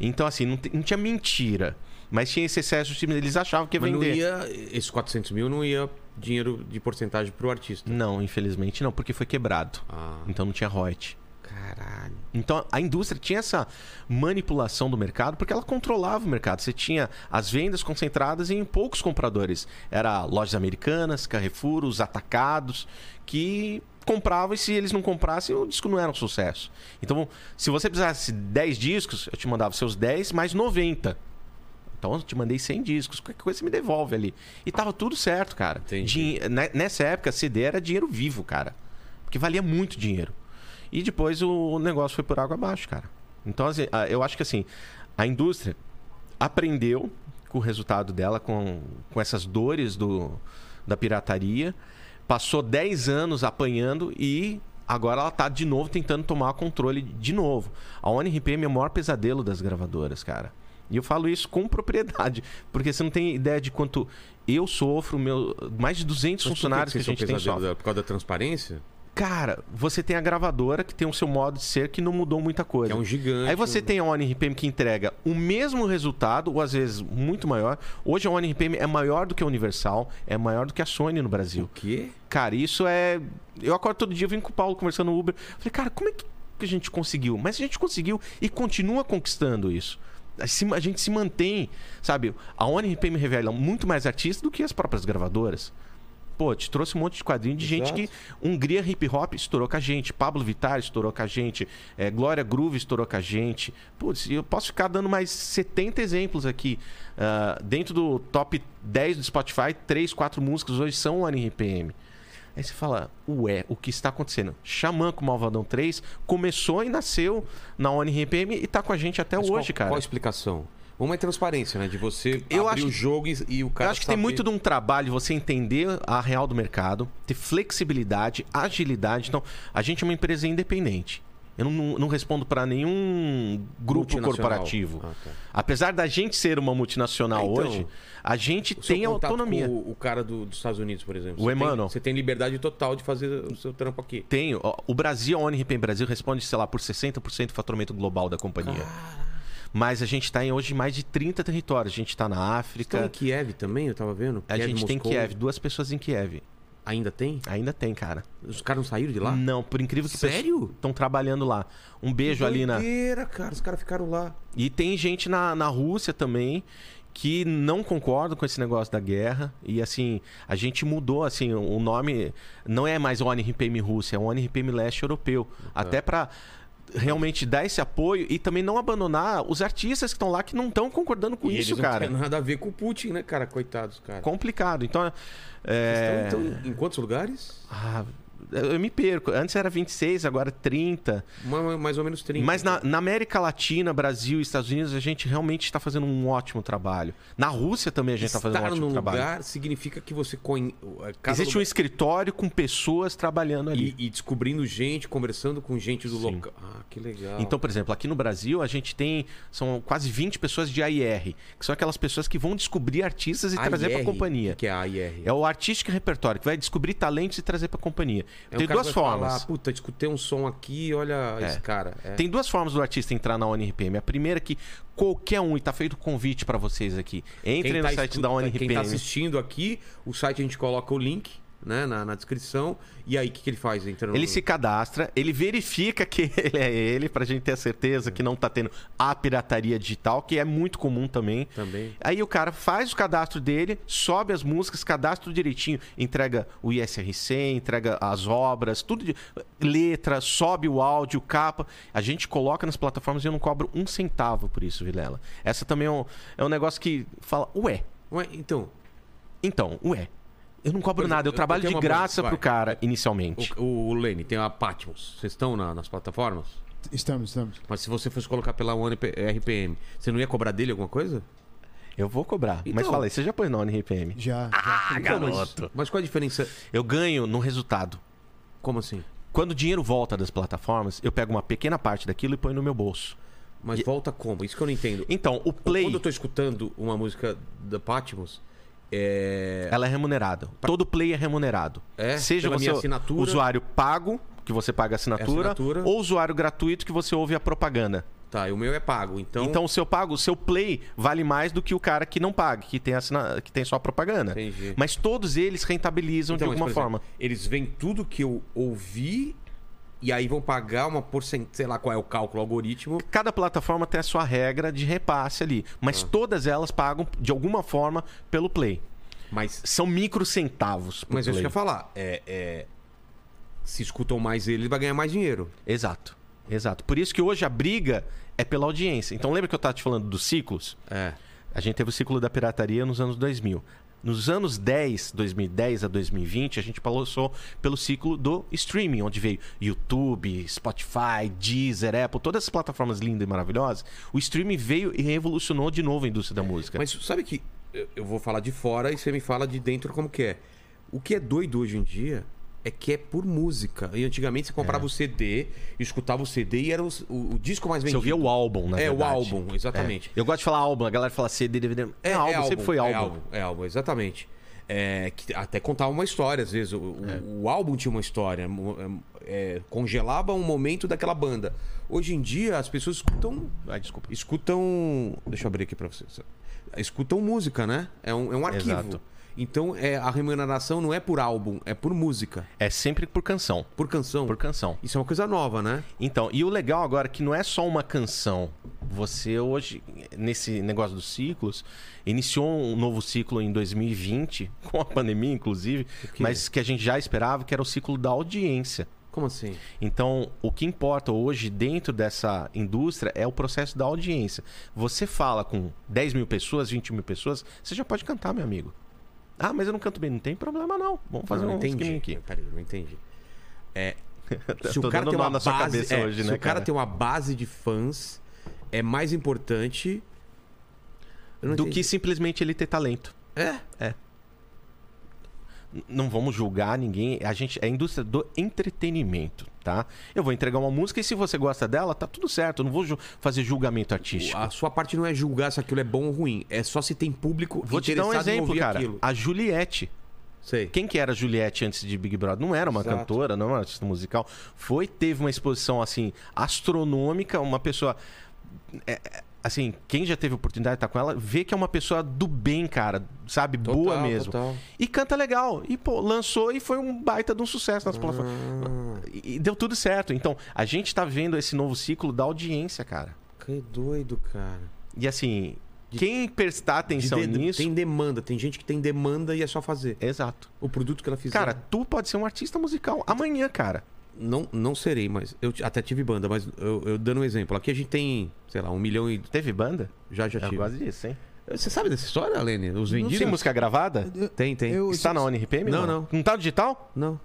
Então, assim, não, não tinha mentira. Mas tinha esse excesso de eles achavam que ia
Mas não
vender.
ia. Esses 400 mil não ia dinheiro de porcentagem pro artista.
Não, infelizmente não, porque foi quebrado.
Ah,
Então não tinha royalty.
caralho.
Então a indústria tinha essa manipulação do mercado porque ela controlava o mercado. Você tinha as vendas concentradas em poucos compradores. Era lojas americanas, Carrefour, os atacados que compravam e se eles não comprassem o disco não era um sucesso. Então se você precisasse de 10 discos, eu te mandava seus 10 mais 90. Então eu te mandei 100 discos, qualquer coisa você me devolve ali. E tava tudo certo, cara.
Entendi.
Din- ne- Nessa época, CD era dinheiro vivo, cara. Porque valia muito dinheiro. E depois o negócio foi por água abaixo, cara. Então, assim, eu acho que assim, a indústria aprendeu com o resultado dela, com, com essas dores do, da pirataria, passou 10 anos apanhando e agora ela tá de novo tentando tomar controle de novo. A ONRPM é o maior pesadelo das gravadoras, cara. E eu falo isso com propriedade, porque você não tem ideia de quanto eu sofro, meu, mais de 200
Mas
funcionários que,
vocês
a gente
são
tem sofrem.
dela? Por causa da transparência?
Cara, você tem a gravadora que tem o seu modo de ser que não mudou muita
Que
coisa.
é um gigante.
Aí você tem a ONRPM que entrega o mesmo resultado, ou às vezes muito maior. Hoje a ONRPM é maior do que a Universal, é maior do que a Sony no Brasil.
O quê?
Cara, isso é. Eu acordo todo dia, eu vim com o Paulo conversando no Uber. Falei, cara, como é que que a gente conseguiu? Mas a gente conseguiu e continua conquistando isso. A gente se mantém, sabe? A ONRPM revela muito mais artistas do que as próprias gravadoras. Pô, te trouxe um monte de quadrinho de gente
Exato.
que. Hungria Hip Hop estourou com a gente. Pablo Vittar estourou com a gente. é, Glória Groove estourou com a gente. Putz, eu posso ficar dando mais 70 exemplos aqui. Ah, dentro do top 10 do Spotify, 3, 4 músicas hoje são ONRPM. Aí você fala, ué, o que está acontecendo? Xamã com Malvadão 3 começou e nasceu na ONRPM e tá com a gente até
Mas
hoje,
qual,
cara.
Qual a explicação? Uma é transparência, né? De você
Eu
abrir
acho
o jogo e, e o cara
Eu acho que tem
saber-
muito de um trabalho você entender a real do mercado, ter flexibilidade, agilidade. Então, a gente é uma empresa independente. Eu não, não- respondo para nenhum grupo corporativo.
Ah, tá.
Apesar da gente ser uma multinacional
então,
hoje, a gente tem autonomia.
O, o cara do- dos Estados Unidos, por exemplo.
O
Você tem-
Emmanuel.
Você tem liberdade total de fazer o seu trampo aqui.
Tenho. O Brasil, a ONRPM Brasil, responde, sei lá, por 60% do faturamento global da companhia. Mas a gente está em hoje mais de 30 territórios. A gente está na África.
em Kiev também, eu tava vendo.
A
Kiev,
gente tem
Moscou.
Kiev, duas pessoas em Kiev.
Ainda tem?
Ainda tem, cara.
Os caras não saíram de lá?
Não, por incrível que
Sério?
Estão trabalhando lá. Um beijo ali na.
Cara. Os caras ficaram lá.
E tem gente na, na Rússia também que não concorda com esse negócio da guerra. E assim, a gente mudou, assim, o nome não é mais ONRPM Rússia, é ONRPM Leste Europeu. Até para realmente dar esse apoio e também não abandonar os artistas que estão lá que não estão concordando com
e
isso,
eles
cara.
não têm nada a ver com o Putin, né, cara? Coitados, cara.
Complicado. Então, é...
Estão, então, em quantos lugares?
Ah, eu me perco. Antes era 26, agora 30.
Ma- Mais ou menos 30.
Mas na, na América Latina, Brasil e Estados Unidos, a gente realmente está fazendo um ótimo trabalho. Na Rússia também a gente está fazendo um
Estar
ótimo
num
trabalho.
lugar significa que você conhe... cada
Existe um
lugar-
escritório com pessoas trabalhando ali.
e, e descobrindo gente, conversando com gente do
Sim.
local. Ah, que legal.
Então, por exemplo, aqui no Brasil, a gente tem. São quase 20 pessoas de AIR, que são aquelas pessoas que vão descobrir artistas e trazer para a companhia.
Que é a AIR?
É o Artistic Repertório, que vai descobrir talentos e trazer para a companhia.
É
tem duas formas.
Falar, Puta, escutei um som aqui, olha esse cara. É.
Tem duas formas do artista entrar na ONRPM. A primeira é que qualquer um, e tá feito convite para vocês aqui. Entrem
Quem
no
tá
site da
Quem
ONRPM.
tá assistindo aqui, o site a gente coloca o link né, na, na descrição. E aí, o que, que ele faz? Entra no...
Ele se cadastra, ele verifica que ele é ele, pra gente ter a certeza que não tá tendo a pirataria digital, que é muito comum também.
Também.
Aí o cara faz o cadastro dele, sobe as músicas, cadastro direitinho, entrega o ISRC, entrega as obras, tudo de letra, sobe o áudio, capa. A gente coloca nas plataformas e eu não cobro um centavo por isso, Vilela. Essa também é um, é um negócio que fala, ué,
Ué, então,
então, ué. Eu não cobro nada, eu
eu
trabalho
tenho
de graça pro cara inicialmente.
o, o, Lene tem a Patmos. Vocês estão na- nas plataformas?
Estamos, estamos.
Mas se você fosse colocar pela One RPM, você não ia cobrar dele alguma coisa?
Eu vou cobrar. Mas
Então-
fala aí, você já pôs na RPM?
Já.
Ah,
Então, mas-
garoto.
Mas, qual a diferença?
Eu ganho no resultado.
Como assim?
Quando o dinheiro volta das plataformas, eu pego uma pequena parte daquilo e ponho no meu bolso.
Mas volta como? Isso que eu não entendo.
Então, o play,
Quando eu tô escutando uma música da Patmos, é...
ela é remunerada. Todo play é remunerado.
É?
Seja você usuário pago, que você paga a assinatura,
assinatura.
ou usuário gratuito que você ouve a propaganda.
Tá, e o meu é pago. Então,
Então, o seu pago, o seu play vale mais do que o cara que não paga, que tem, assina... que tem só a propaganda.
Entendi.
Mas todos eles rentabilizam
Então,
de
mas,
alguma
exemplo,
forma.
eles veem tudo que eu ouvi e aí vão pagar uma porcentagem, sei lá qual é o cálculo, o algoritmo.
Cada plataforma tem a sua regra de repasse ali, mas
Ah.
todas elas pagam de alguma forma pelo play.
Mas,
São micro centavos.
mas é
play.
que eu ia falar. É, é, se escutam mais ele, ele vai ganhar mais dinheiro.
Exato, exato. Por isso que hoje a briga é pela audiência. Então lembra que eu estava te falando dos ciclos?
É.
A gente teve o ciclo da pirataria nos anos 2000. Nos anos 10, 2010 a 2020, a gente passou pelo ciclo do streaming, onde veio YouTube, Spotify, Deezer, Apple, todas essas plataformas lindas e maravilhosas. O streaming veio e revolucionou de novo a indústria da música.
Mas sabe que eu- vou falar de fora e você me fala de dentro como que é. O que é doido hoje em dia é que é por música. E antigamente você comprava o CD, escutava o CD e era o, o- o disco mais
Você
vendido.
ouvia o álbum, na
É, o
verdade.
álbum, exatamente.
É. Eu gosto de falar álbum, a galera fala CD, DVD. É, álbum, sempre foi álbum.
É álbum, é álbum, exatamente. É, que até contava uma história, às vezes. O, o- o álbum tinha uma história. é, congelava um momento daquela banda. Hoje em dia, as pessoas escutam.
Ai, desculpa.
Escutam. Deixa eu abrir aqui pra vocês. Escutam música, né? É um, é um arquivo.
Exato.
Então, é, a remuneração não é por álbum, é por música,
É sempre por canção.
por canção.
Por canção.
Isso é uma coisa nova, né?
Então, e o legal agora é que não é só uma canção. Você hoje, nesse negócio dos ciclos, iniciou um novo ciclo em 2020, com a pandemia, inclusive, mas que a gente já esperava, que era o ciclo da audiência.
Como assim?
Então, o que importa hoje dentro dessa indústria é o processo da audiência. Você fala com 10 mil pessoas, 20 mil pessoas, você já pode cantar, meu amigo. Ah, mas eu não canto bem. Não tem problema, não. Vamos fazer
não,
um
entendi.
aqui.
Peraí, eu não entendi. É, se o cara tem uma base, é,
hoje,
se
né,
o cara,
cara?
tem uma base de fãs, é mais importante
do
entendi.
que simplesmente ele ter talento.
é.
N- Não vamos julgar ninguém. A gente é a indústria do entretenimento, tá? Eu vou entregar uma música e se você gosta dela, tá tudo certo. Eu não vou ju- fazer julgamento artístico.
A sua parte não é julgar se aquilo é bom ou ruim, é só se tem público
Vou te dar um exemplo, cara.
aquilo.
A Juliette.
Sei.
Quem que era a Juliette antes de Big Brother? Não era uma
Exato.
cantora, não era uma artista musical. Foi, teve uma exposição assim astronômica, uma pessoa é, é, assim, quem já teve oportunidade de estar com ela, vê que é uma pessoa do bem, cara, sabe,
Total,
boa mesmo.
total.
E canta legal. E pô, lançou e foi um baita de um sucesso nas plataformas.
Ah,
E deu tudo certo. Então, a gente tá vendo esse novo ciclo da audiência, cara.
que doido, cara.
E assim, quem prestar
De
atenção
de-
nisso.
Tem demanda, tem gente que tem demanda e é só fazer.
Exato.
O produto que ela fizer.
Cara, tu pode ser um artista musical amanhã, cara.
Não, não serei, mas eu até tive banda, mas eu, eu dando um exemplo. Aqui a gente tem, sei lá, um milhão e.
Teve banda?
Já, já
Eu
tive.
gosto disso, hein?
Você sabe dessa história, Lene? Os vendidos?
Tem música gravada?
Eu-
Tem, tem.
eu-
Está na ONRPM?
Não, não.
Não tá digital?
Não.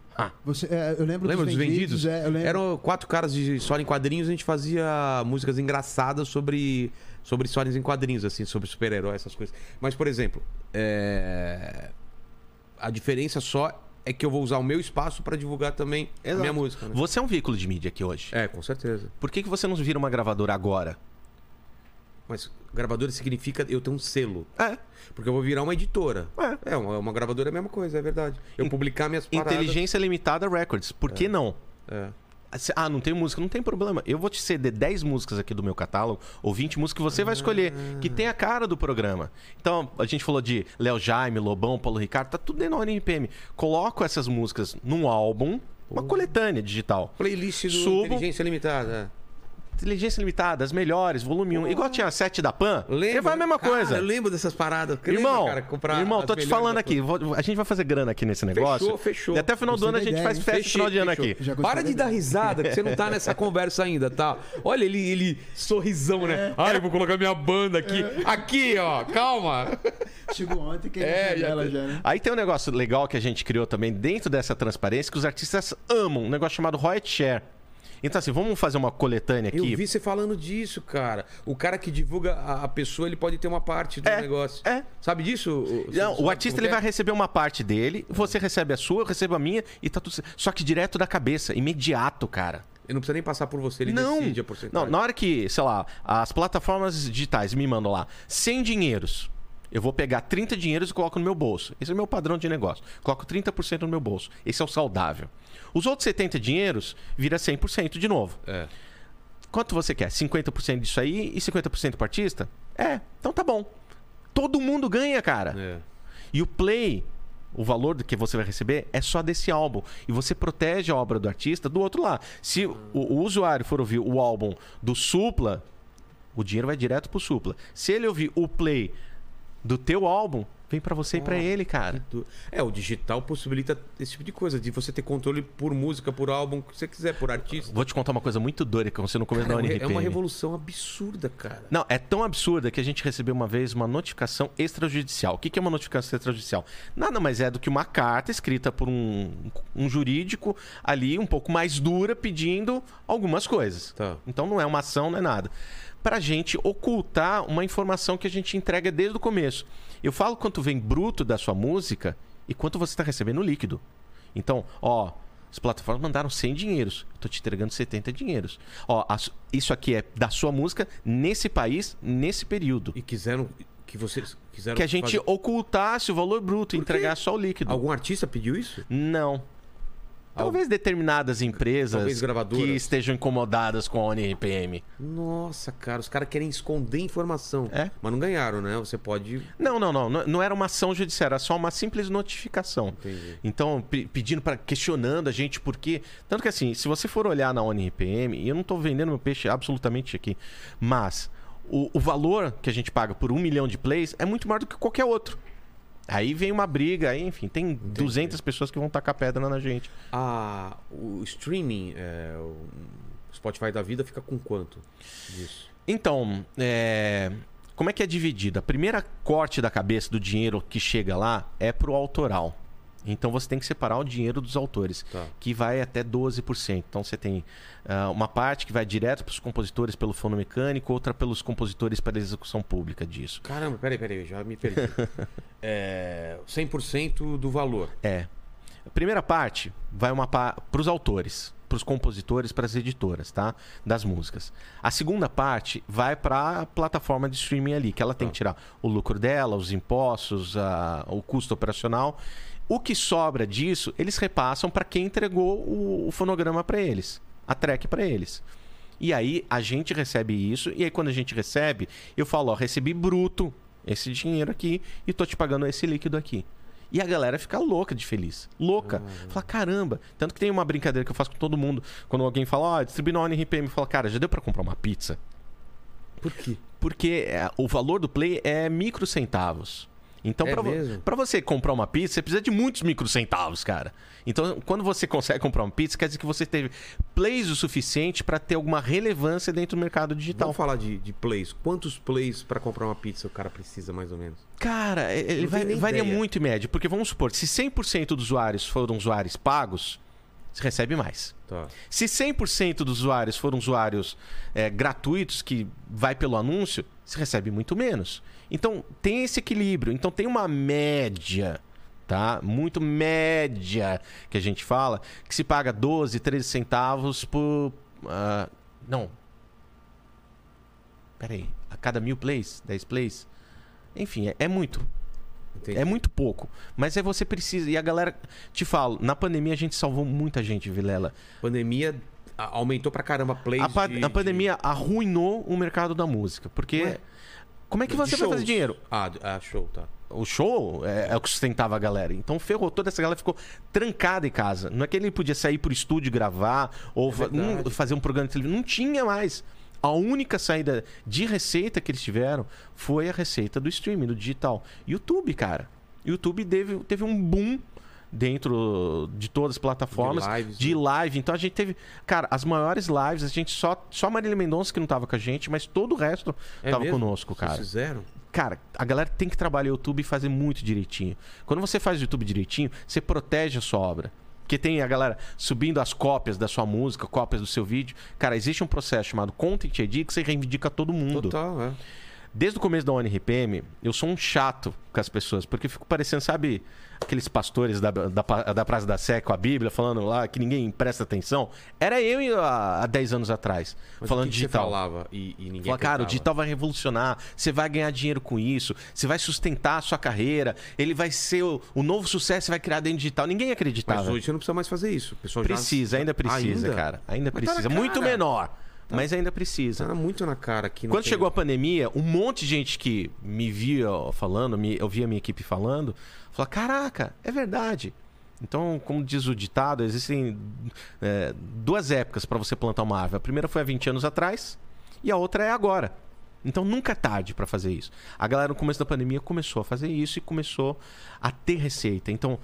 Você, é, eu lembro
Lembra dos vendidos?
é, eu lembro.
Eram quatro caras de história em quadrinhos, a gente fazia músicas engraçadas sobre, sobre histórias em quadrinhos, assim, sobre super-heróis, essas coisas. Mas, por exemplo, é, a diferença só é que eu vou usar o meu espaço pra divulgar também a
Exato.
minha música. Né?
Você é um veículo de mídia aqui hoje.
É, com certeza.
Por que, que você não vira uma gravadora agora?
Mas gravadora significa eu ter um selo.
É.
Porque eu vou virar uma editora.
É.
É, uma, uma gravadora é a mesma coisa, é verdade. Eu publicar minhas paradas.
Inteligência Limitada Records. Por que não?
É.
Ah, não tem música, não tem problema. Eu vou te ceder 10 músicas aqui do meu catálogo, ou 20 músicas que você vai escolher, que tem a cara do programa. Então, a gente falou de Léo Jaime, Lobão, Paulo Ricardo, tá tudo dentro da NPM. Coloco essas músicas num álbum, uma coletânea digital.
Playlist do
Subo.
Inteligência Limitada.
Inteligência Limitada, as melhores, volume 1. Igual tinha a 7 da Pan,
Lembra?
vai a mesma
Cara,
coisa.
eu lembro dessas paradas. Eu
Irmão,
lembro, cara, comprar
irmão, tô te falando aqui, vou- a gente vai fazer grana aqui nesse
Fechou,
negócio.
fechou.
E até o final do ano a gente
ideia,
faz
hein?
festa de
Fechei,
final de ano
fechou.
aqui.
Já gostei
Para de dar risada, que você não tá nessa conversa ainda, tá? Olha ele, ele sorrisão, né? Ai, eu vou colocar minha banda aqui. Aqui, ó, calma.
Chegou ontem que
É, já
ela já, né?
Aí tem um negócio legal que a gente criou também dentro dessa transparência que os artistas amam, um negócio chamado Royalty Share. Então assim, vamos fazer uma coletânea
Eu
aqui.
vi você falando disso, cara. O cara que divulga a, a pessoa, ele pode ter uma parte do
É,
negócio.
é.
Sabe disso?
Não, o artista ele
é?
vai receber uma parte dele, você recebe a sua, eu recebo a minha e tá tudo certo. Só que direto da cabeça, imediato, cara.
Ele não precisa nem passar por você, ele
não,
decide a porcentagem.
não, na hora que, sei lá, as plataformas digitais me mandam lá 100 dinheiros, eu vou pegar 30 dinheiros e coloco no meu bolso. Esse é o meu padrão de negócio. Coloco 30% no meu bolso. Esse é o saudável. Os outros 70 dinheiros vira 100% de novo.
É.
Quanto você quer? 50% disso aí e 50% pro artista? É, então tá bom. Todo mundo ganha, cara.
É.
E o play, o valor do que você vai receber é só desse álbum. E você protege a obra do artista do outro lado. Se o, o usuário for ouvir o álbum do Supla, o dinheiro vai direto pro Supla. Se ele ouvir o play do teu álbum, vem pra você e pra
Ah,
ele, cara.
Do- É, o digital possibilita esse tipo de coisa, de você ter controle por música, por álbum, o que você quiser, por artista.
Vou te contar uma coisa muito doida que aconteceu no começo
Cara,
da
é uma- é uma revolução absurda, cara.
Não, é tão absurda que a gente recebeu uma vez uma notificação extrajudicial. O que que é uma notificação extrajudicial? Nada mais é do que uma carta escrita por um, um jurídico ali, um pouco mais dura, pedindo algumas coisas.
Tá.
Então não é uma ação, não é nada. Pra gente ocultar uma informação que a gente entrega desde o começo. Eu falo quanto vem bruto da sua música e quanto você está recebendo líquido. Então, ó, as plataformas mandaram 100 dinheiros. Eu tô te entregando 70 dinheiros. Ó, isso aqui é da sua música nesse país, nesse período.
E quiseram que vocês quiseram
Que a gente
fazer-
ocultasse o valor bruto e entregar só o líquido.
Algum artista pediu isso?
Não. Talvez determinadas empresas
Talvez gravadoras.
que estejam incomodadas com a ONRPM.
Nossa, cara, os caras querem esconder informação.
É.
Mas não ganharam, né? Você pode.
Não, não, não. Não, era uma ação judicial, era só uma simples notificação.
Entendi.
Então, pe- pedindo para questionando a gente por quê. Tanto que assim, se você for olhar na ONRPM, e eu não tô vendendo meu peixe absolutamente aqui, mas o, o valor que a gente paga por um milhão de plays é muito maior do que qualquer outro. Aí vem uma briga, aí, enfim, tem 200 pessoas que vão tacar pedra na gente.
Ah, o streaming, é, o Spotify da vida fica com quanto disso?
Então, é, como é que é dividido? A primeira corte da cabeça do dinheiro que chega lá é pro autoral. Então você tem que separar o dinheiro dos autores,
Tá.
que vai até 12%. Então você tem ah, uma parte que vai direto para os compositores pelo fono mecânico, outra pelos compositores para a execução pública disso.
Caramba, peraí, peraí, já me perdi. é, 100% do valor.
É. A primeira parte vai uma para os autores, para os compositores, para as editoras, tá? Das músicas. A segunda parte vai para a plataforma de streaming ali, que ela tem
Tá.
que tirar o lucro dela, os impostos, a- o custo operacional. O que sobra disso, eles repassam para quem entregou o, o fonograma para eles, a track para eles. E aí a gente recebe isso, e aí quando a gente recebe, eu falo, ó, recebi bruto esse dinheiro aqui e tô te pagando esse líquido aqui. E a galera fica louca de feliz. Louca. Fala, caramba. Tanto que tem uma brincadeira que eu faço com todo mundo. Quando alguém fala, ó, distribuir na ONRPM, fala, cara, já deu pra comprar uma pizza?
Por quê?
Porque é, o valor do play é micro centavos. Então,
É
pra você comprar uma pizza, você precisa de muitos micro centavos, cara. Então, quando você consegue comprar uma pizza, quer dizer que você teve plays o suficiente pra ter alguma relevância dentro do mercado digital.
Vamos falar de, de plays. Quantos plays pra comprar uma pizza o cara precisa, mais ou menos?
Cara, ele vai, varia muito em média. Porque vamos supor, se 100% dos usuários foram usuários pagos, você recebe mais.
Tá.
Se 100% dos usuários foram usuários é, gratuitos, que vai pelo anúncio, você recebe muito menos. Então, tem esse equilíbrio. Então, tem uma média, tá? Muito média, que a gente fala, que se paga 12, 13 centavos por... ah, não. Peraí. A cada mil plays? 10 plays? Enfim, é, é muito.
Entendi.
É muito pouco. Mas é você precisa. E a galera, te falo, na pandemia a gente salvou muita gente, Vilela.
Pandemia aumentou pra caramba plays
A, pa-
de-
a pandemia arruinou o mercado da música. Porque.
Ué?
Como é que você vai fazer dinheiro?
Ah, ah, show, tá.
O show é, é o que sustentava a galera. Então ferrou. Toda essa galera ficou trancada em casa. Não é que ele podia sair pro estúdio gravar ou fa-
verdade.
não, fazer um programa de televisão. Não tinha mais. A única saída de receita que eles tiveram foi a receita do streaming, do digital. YouTube, cara. YouTube teve, teve um boom dentro de todas as plataformas
De lives,
de
né?
live. Então a gente teve, cara, as maiores lives, a gente só só Marília Mendonça que não tava com a gente, mas todo o resto
É
tava
mesmo?
conosco,
Vocês
cara.
fizeram?
Cara, a galera tem que trabalhar o YouTube e fazer muito direitinho. Quando você faz o YouTube direitinho, você protege a sua obra. Porque tem a galera subindo as cópias da sua música, cópias do seu vídeo. Cara, existe um processo chamado Content ID que você reivindica todo mundo.
Total, é.
Desde o começo da ONRPM, eu sou um chato com as pessoas, porque eu fico parecendo, sabe, aqueles pastores da, da, da Praça da Sé com a Bíblia, falando lá que ninguém presta atenção. Era eu há, há 10 anos atrás,
Mas
falando
o que que
digital.
Você falava e, e ninguém
Fala, cara, o digital vai revolucionar, você vai ganhar dinheiro com isso, você vai sustentar a sua carreira, ele vai ser o, o novo sucesso que vai criar dentro do digital. Ninguém acreditava.
Mas hoje você não precisa mais fazer isso. O pessoal já-
Precisa, ainda precisa,
Ainda?
cara. Ainda
Mas tá
precisa.
na
Muito
cara.
Menor, mas ainda precisa.
Tá muito na cara aqui.
Quando chegou a pandemia, um monte de gente que me via falando, me, eu via a minha equipe falando, falou: caraca, é verdade. Então, como diz o ditado, existem é, duas épocas para você plantar uma árvore. A primeira foi há 20 anos atrás e a outra é agora. Então nunca é tarde para fazer isso. A galera no começo da pandemia começou a fazer isso e começou a ter receita. Então,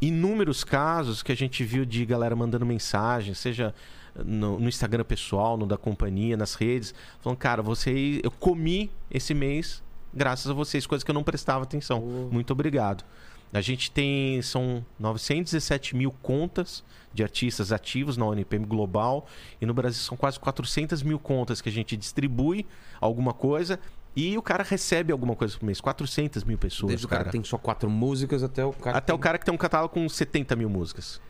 inúmeros casos que a gente viu de galera mandando mensagem, seja no, no Instagram pessoal, no da companhia, nas redes, falando, cara, você, eu comi esse mês graças a vocês, coisas que eu não prestava atenção.
Oh.
Muito obrigado. A gente tem, são 917 mil contas de artistas ativos na ONPM Global e no Brasil são quase 400 mil contas que a gente distribui alguma coisa e o cara recebe alguma coisa por mês. 400 mil pessoas,
Desde o cara
cara.
que tem só quatro músicas até o cara.
Até
que
o cara que tem um catálogo com 70 mil músicas.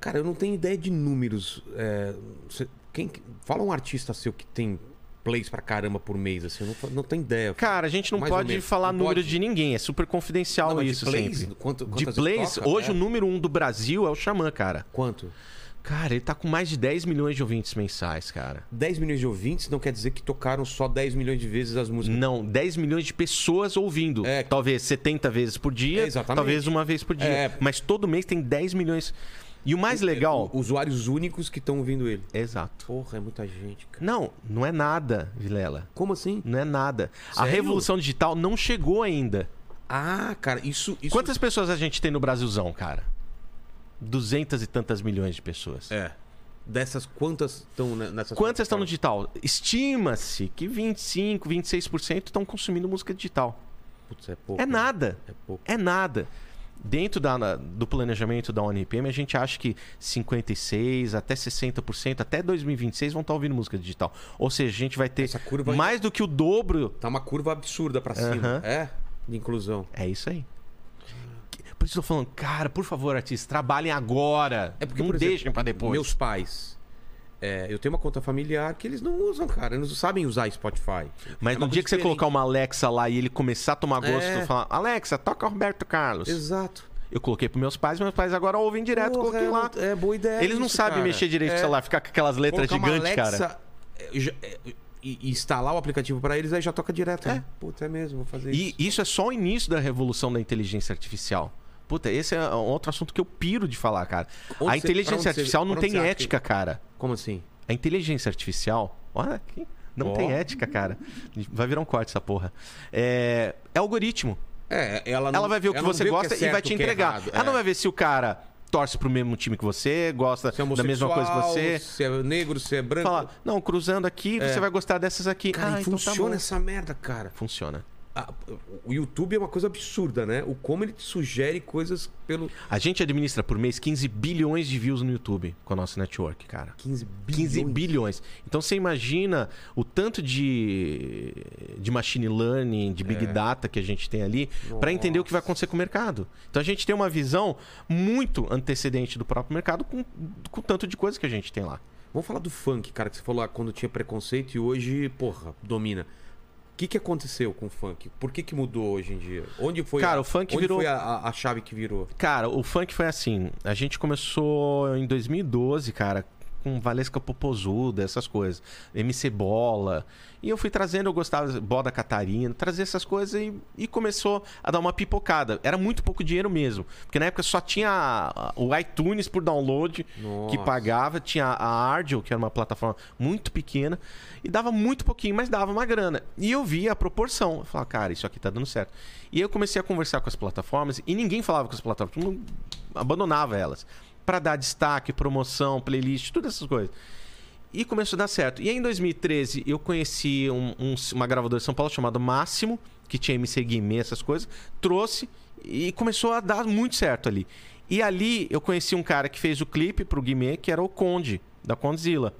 Cara, eu não tenho ideia de números. É, cê- quem, fala um artista seu que tem plays pra caramba por mês, assim, eu não, não tenho ideia.
Cara, a gente não
Mais
pode falar
Não
número
pode?
de ninguém, é super confidencial
Não, mas de
isso
plays?
sempre.
Quanto-
de plays,
toca?
hoje
É.
o número um do Brasil é o Xamã, cara.
Quanto?
Cara, ele tá com mais de 10 milhões de ouvintes mensais, cara.
10 milhões de ouvintes não quer dizer que tocaram só 10 milhões de vezes as músicas.
Não, 10 milhões de pessoas ouvindo.
É.
Talvez 70 vezes por dia,
É, exatamente.
talvez uma vez por dia.
É.
Mas todo mês tem 10 milhões. E o mais legal.
Usuários únicos que estão ouvindo ele.
Exato.
Porra, é muita gente, cara.
Não, não é nada, Vilela.
Como assim?
Não é nada. A
Sério?
revolução digital não chegou ainda.
Ah, cara, isso. isso...
Quantas pessoas a gente tem no Brasilzão, cara? Duzentas e tantas milhões de pessoas.
É. Dessas, quantas estão ne- nessas
Quantas estão no digital? Estima-se que 25, 26% estão consumindo música digital.
Putz, é pouco.
É
né?
nada.
É pouco.
É nada. Dentro da- do planejamento da ONPM, a gente acha que 56% até 60%, até 2026, vão estar ouvindo música digital. Ou seja, a gente vai ter
Essa curva-
mais do que o dobro.
Tá uma curva absurda pra cima.
Aham.
É? De inclusão.
É isso aí. Por isso eu tô falando, cara, por favor, artistas, trabalhem agora.
É porque,
não
por exemplo,
deixem pra depois.
Meus pais. É, eu tenho uma conta familiar que eles não usam, cara. Eles não sabem usar Spotify.
Mas
É
no dia que você colocar uma Alexa lá e ele começar a tomar gosto,
É.
e falar, Alexa, toca Roberto Carlos.
Exato.
Eu coloquei pros meus pais, meus pais agora ouvem direto,
Porra,
coloquei
é,
lá.
É boa ideia.
Eles não
isso,
sabem
cara.
mexer direito no
É,
celular, ficar com aquelas letras
colocar
gigantes, cara.
Alexa, é, já- é, E, e instalar o aplicativo pra eles, aí já toca direto.
É.
né? Puta, é mesmo, vou fazer
E
isso.
isso é só o início da revolução da inteligência artificial. Puta, esse é outro assunto que eu piro de falar, cara.
Onde
a
você-
inteligência
você-
artificial não
pra onde
tem
você
ética, cara.
Como assim?
A inteligência artificial, olha aqui, não
Ó.
tem ética, cara. Vai virar um corte essa porra. É, é algoritmo.
É, ela não,
Ela vai ver o que
não
você gosta
é
e vai
certo,
te
o que é
entregar.
errado.
Ela não
É.
vai ver se o cara torce pro mesmo time que você, gosta
é
da mesma coisa que você.
Se é negro, se é branco.
Fala, não, cruzando aqui, você vai gostar dessas aqui.
Cara,
ah,
e
então tá
funciona
bom.
essa merda, cara.
Funciona.
Ah, o YouTube é uma coisa absurda, né? O como ele te sugere coisas pelo.
A gente administra por mês 15 bilhões de views no YouTube com a nossa network, cara.
15 bilhões.
15 bilhões. Então você imagina o tanto de, de machine learning, de big data que a gente tem ali para entender o que vai acontecer com o mercado. Então a gente tem uma visão muito antecedente do próprio mercado com, com o tanto de coisa que a gente tem lá.
Vamos falar do funk, cara, que você falou lá quando tinha preconceito e hoje, porra, domina. O que, que aconteceu com o funk? Por que, que mudou hoje em dia? Onde foi
Cara,
a,
o funk virou-
foi a- a chave que virou?
Cara, o funk foi assim. A gente começou em 2012, cara, com Valesca Popozuda, essas coisas. MC Bola. E eu fui trazendo, eu gostava, Boda Catarina, trazer essas coisas e, e começou a dar uma pipocada. Era muito pouco dinheiro mesmo. Porque na época só tinha o iTunes por download, que
Nossa.
pagava, tinha a Ardio, que era uma plataforma muito pequena, e dava muito pouquinho, mas dava uma grana. E eu via a proporção. Eu falava, cara, isso aqui tá dando certo. E aí eu comecei a conversar com as plataformas, e ninguém falava com as plataformas, todo mundo abandonava elas. Pra dar destaque, promoção, playlist, todas essas coisas. E começou a dar certo. E aí, em 2013, eu conheci um- um- uma gravadora de São Paulo chamada Máximo, que tinha MC Guimê, essas coisas. Trouxe e começou a dar muito certo ali. E ali eu conheci um cara que fez o clipe pro Guimê, que era o Conde, da Condzilla.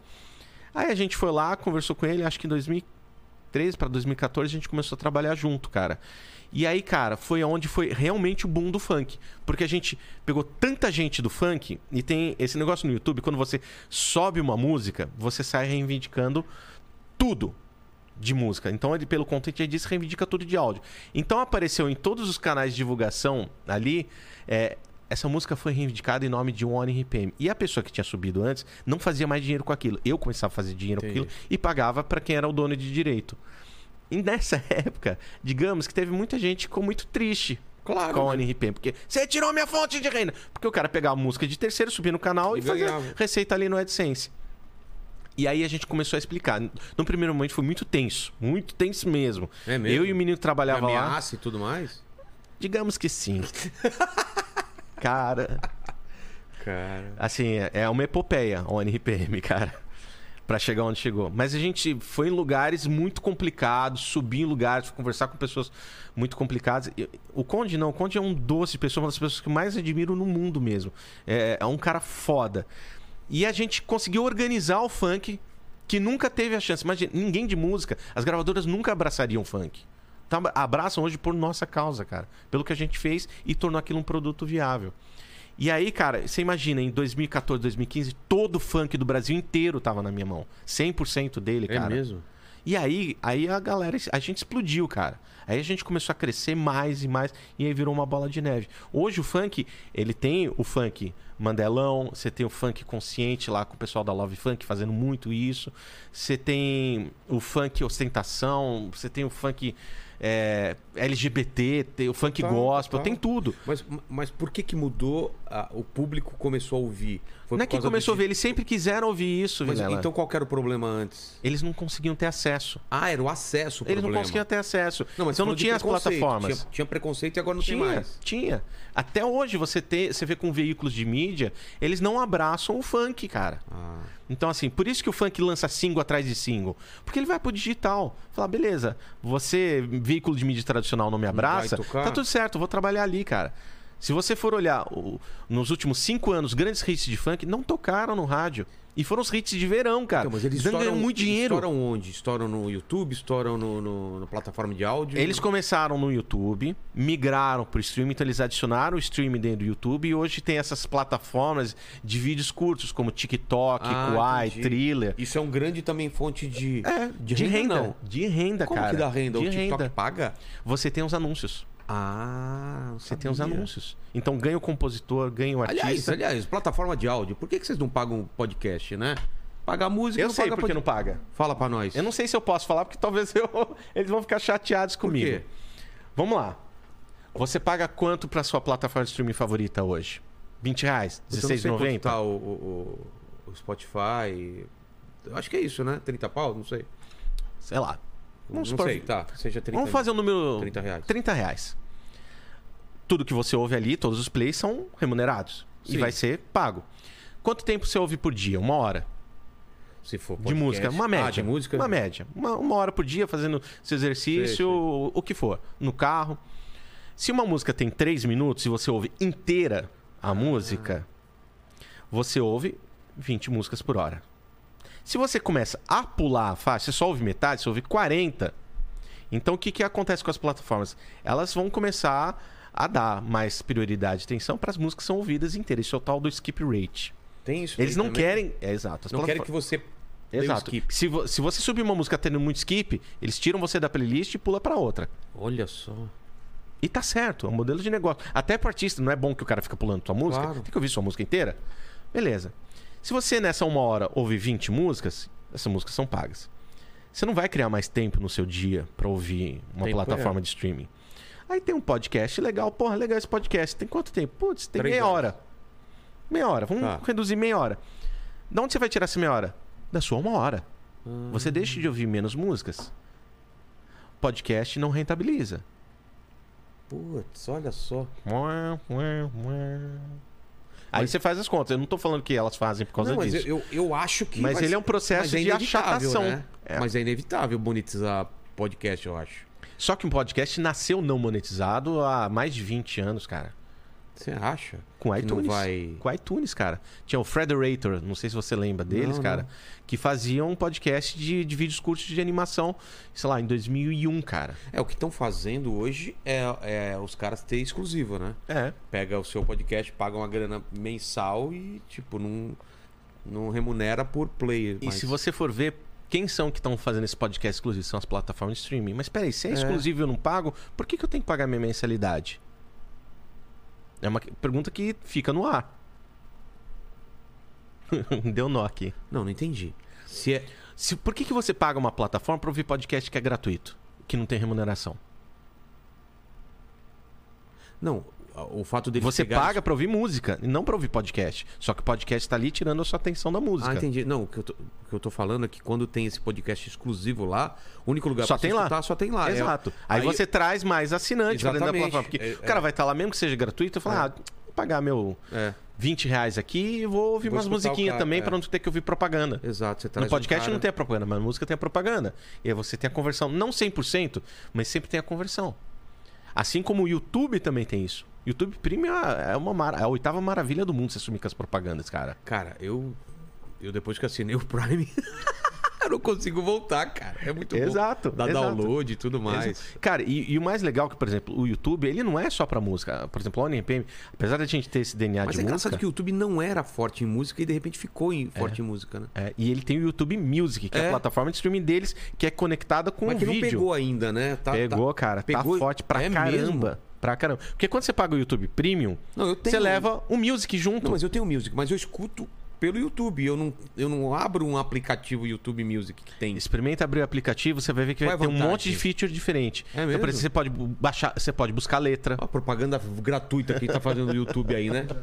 Aí a gente foi lá, conversou com ele, acho que em 2013 para 2014 a gente começou a trabalhar junto, cara. E aí, cara, foi onde foi realmente o boom do funk. Porque a gente pegou tanta gente do funk, e tem esse negócio no YouTube, quando você sobe uma música, você sai reivindicando tudo de música. Então, ele, pelo content, ele disse reivindica tudo de áudio. Então, apareceu em todos os canais de divulgação ali. é, essa música foi reivindicada em nome de One RPM. E a pessoa que tinha subido antes não fazia mais dinheiro com aquilo. Eu começava a fazer dinheiro
Entendi.
com aquilo e pagava para quem era o dono de direito. E nessa época, digamos que teve muita gente que ficou muito triste
Claro.
com a
né?
ONRPM, porque você tirou minha fonte de renda. Porque o cara pegava a música de terceiro, subia no canal e,
E
fazia receita ali no AdSense. E aí a gente começou a explicar. No primeiro momento foi muito tenso, muito tenso mesmo.
É mesmo?
Eu e o menino trabalhava lá,
Ameaça e tudo mais?
digamos que sim. cara,
Cara.
assim, é- uma epopeia a ONRPM, cara. Pra chegar onde chegou. Mas a gente foi em lugares muito complicados, subir em lugares, conversar com pessoas muito complicadas. O Conde não, o Conde é um doce pessoa, uma das pessoas que mais admiro no mundo mesmo. É, é um cara foda. E a gente conseguiu organizar o funk que nunca teve a chance. Imagina, ninguém de música, as gravadoras nunca abraçariam funk. Então, abraçam hoje por nossa causa, cara. Pelo que a gente fez e tornou aquilo um produto viável. E aí, cara, você imagina, em 2014, 2015, todo o funk do Brasil inteiro tava na minha mão. 100% dele,
É
cara.
mesmo?
E aí, aí a galera, a gente explodiu, cara. Aí a gente começou a crescer mais e mais e aí virou uma bola de neve. Hoje o funk, ele tem o funk Mandelão, você tem o funk consciente lá com o pessoal da Love Funk fazendo muito isso. Você tem o funk ostentação, você tem o funk é, LGBT, tem o funk
Total,
gospel,
total.
tem tudo.
Mas, mas por que que mudou? A- o público começou a ouvir? Foi
Não é que começou a
di-
eles sempre quiseram ouvir isso,
Mas,
Vilela.
então qual que era o problema antes?
Eles não conseguiam ter acesso.
Ah, era o acesso o
Eles não conseguiam ter acesso.
Não, mas
então não tinha as plataformas.
Tinha, tinha preconceito e agora não
tinha,
tem mais.
tinha. Até hoje você tem, você vê com veículos de mídia, eles não abraçam o funk, cara.
Ah,
Então, assim, por isso que o funk lança single atrás de single. Porque ele vai pro digital. Fala, beleza, você, veículo de mídia tradicional, não me abraça,
tocar?
tá tudo certo, vou trabalhar ali, cara. Se você for olhar o- nos últimos cinco anos, grandes hits de funk não tocaram no rádio. E foram os hits de verão, cara.
então, mas eles
ganham
estouram,
muito dinheiro.
Estouram onde? Estouram no YouTube? Estouram no, no- na plataforma de áudio?
Eles começaram no YouTube, migraram pro streaming, então eles adicionaram o streaming dentro do YouTube e hoje tem essas plataformas de vídeos curtos, como TikTok,
Ah, entendi.
Thriller.
Isso é um grande também fonte de,
É,
de, renda, não.
De renda,
Como
cara.
que dá renda?
De
o TikTok
renda.
paga?
Você tem os anúncios.
Ah,
Você tem os anúncios. Então ganha o compositor, ganha o artista.
Aliás, aliás, plataforma de áudio, por que, que vocês não pagam podcast, né? Pagar música
eu
não
sei
paga
porque
pod-
não paga.
Fala pra nós.
Eu não sei se eu posso falar, porque talvez eu... eles vão ficar chateados
Por
comigo.
quê?
Vamos lá. Você paga quanto pra sua plataforma de streaming favorita hoje? 20 reais?
Eu não sei quanto
16,90?
Tá o, o, o- Spotify. Eu acho que é isso, né? 30 pau? Não sei.
Sei lá.
Não
Vamos supor-
sei, tá. Seja 30
Vamos fazer o número...
30 reais.
30 reais. Tudo que você ouve ali, todos os plays são remunerados. E
Sim.
vai ser pago. Quanto tempo você ouve por dia? Uma hora.
Se for
De
podcast.
música. Uma média.
Ah, de música?
Uma média. Uma, uma hora por dia fazendo seu exercício,
Sei, sei.
O, o que for. No carro. Se uma música tem três minutos e você ouve inteira
Ah.
a música, você ouve 20 músicas por hora. Se você começa a pular a faixa, você só ouve metade, você ouve 40. Então o que, que acontece com as plataformas? Elas vão começar a dar mais prioridade e atenção para as músicas que são ouvidas inteiras. Isso é o tal do skip rate.
Tem isso.
Eles não
também?
querem. É exato.
Não querem que você.
Exato. Se, vo- se você subir uma música tendo muito skip, eles tiram você da playlist e pula pra outra.
Olha só.
E tá certo, é um modelo de negócio. Até pro artista, não é bom que o cara fica pulando tua música.
Claro.
Tem que ouvir sua música inteira. Beleza. Se você nessa uma hora ouvir 20 músicas, essas músicas são pagas. Você não vai criar mais tempo no seu dia pra ouvir uma
Tempo
plataforma
é.
de streaming. Aí tem um podcast legal, porra, legal esse podcast. Tem quanto tempo? Putz, tem
Três
meia
horas.
hora. Meia hora, vamos
Tá.
reduzir meia hora. Da onde você vai tirar essa meia hora? Da sua uma hora. Você deixa de ouvir menos músicas. Podcast não rentabiliza.
Putz, olha só.
Aí você faz as contas. Eu não tô falando que elas fazem por causa
não, mas
disso.
eu, eu, eu acho que.
Mas ele é um processo
mas é
de achatação.
Né?
É.
Mas é inevitável monetizar podcast, eu acho.
Só que um podcast nasceu não monetizado há mais de 20 anos, cara.
Você acha?
Com iTunes.
Vai...
Com iTunes, cara. Tinha o Frederator, não sei se você lembra deles,
Não,
cara.
não.
Que faziam um podcast de, de vídeos curtos de animação, sei lá, em 2001, cara.
É, o que estão fazendo hoje é, é os caras ter exclusivo, né?
É.
Pega o seu podcast, paga uma grana mensal e, tipo, não, não remunera por play.
E
mas-
se você for ver, quem são que estão fazendo esse podcast exclusivo? São as plataformas de streaming. Mas peraí, se é,
É.
exclusivo e eu não pago, por que, que eu tenho que pagar minha mensalidade? É uma pergunta que fica no ar. Deu nó aqui.
Não, não entendi. Se é...
Se, por que, que você paga uma plataforma para ouvir podcast que é gratuito? Que não tem remuneração?
Não, o fato dele
Você paga pra ouvir música não pra ouvir podcast. Só que o podcast tá ali tirando a sua atenção da música.
Ah, entendi. Não, o que, eu tô, que eu tô falando é que quando tem esse podcast exclusivo lá, o único lugar
Só
pra
tem lá.
só tem lá. É-
Exato. aí, você traz mais assinante pra dentro da plataforma. Porque
É,
o cara vai estar lá, mesmo que seja gratuito, e falar, ah, vou pagar meu
É,
20 reais aqui e vou ouvir
Vou
umas musiquinhas também
é.
pra não ter que ouvir propaganda.
exato. Você traz
No podcast
um cara...
não tem a propaganda, mas na música tem a propaganda. E aí você tem a conversão. Não 100%, mas sempre tem a conversão. Assim como o YouTube também tem isso. YouTube Premium é, uma mara- é a oitava maravilha do mundo se assumir com as propagandas, cara.
Cara, eu... Eu depois que assinei o Prime... eu não consigo voltar, cara. É muito
Exato,
bom. Dá
exato.
download e tudo mais.
Exa- Cara, e, e o mais legal é que, por exemplo, o YouTube, ele não é só pra música. Por exemplo, o ONPM, apesar da gente ter esse DNA
Mas
de
é engraçado
música...
que o YouTube não era forte em música e de repente ficou em- forte em música, né?
é, e ele tem o YouTube Music, que é,
É.
a plataforma de streaming deles, que é conectada com
Mas
o
que não
vídeo.
pegou ainda, né? Tá-
Pegou,
tá-
cara.
pegou-
Tá forte pra
É
caramba.
mesmo?
Pra caramba. Porque quando você paga o YouTube Premium,
Não, tenho.
você leva o Music junto.
Não, mas eu tenho Music, mas eu escuto pelo YouTube. Eu não, eu não abro um aplicativo YouTube Music que tem.
Experimenta abrir o aplicativo, você vai ver que
Qual
vai ter um monte de feature diferente.
É
Então,
mesmo?
exemplo, você pode baixar, você pode buscar letra.
A propaganda gratuita que tá fazendo no YouTube aí, né?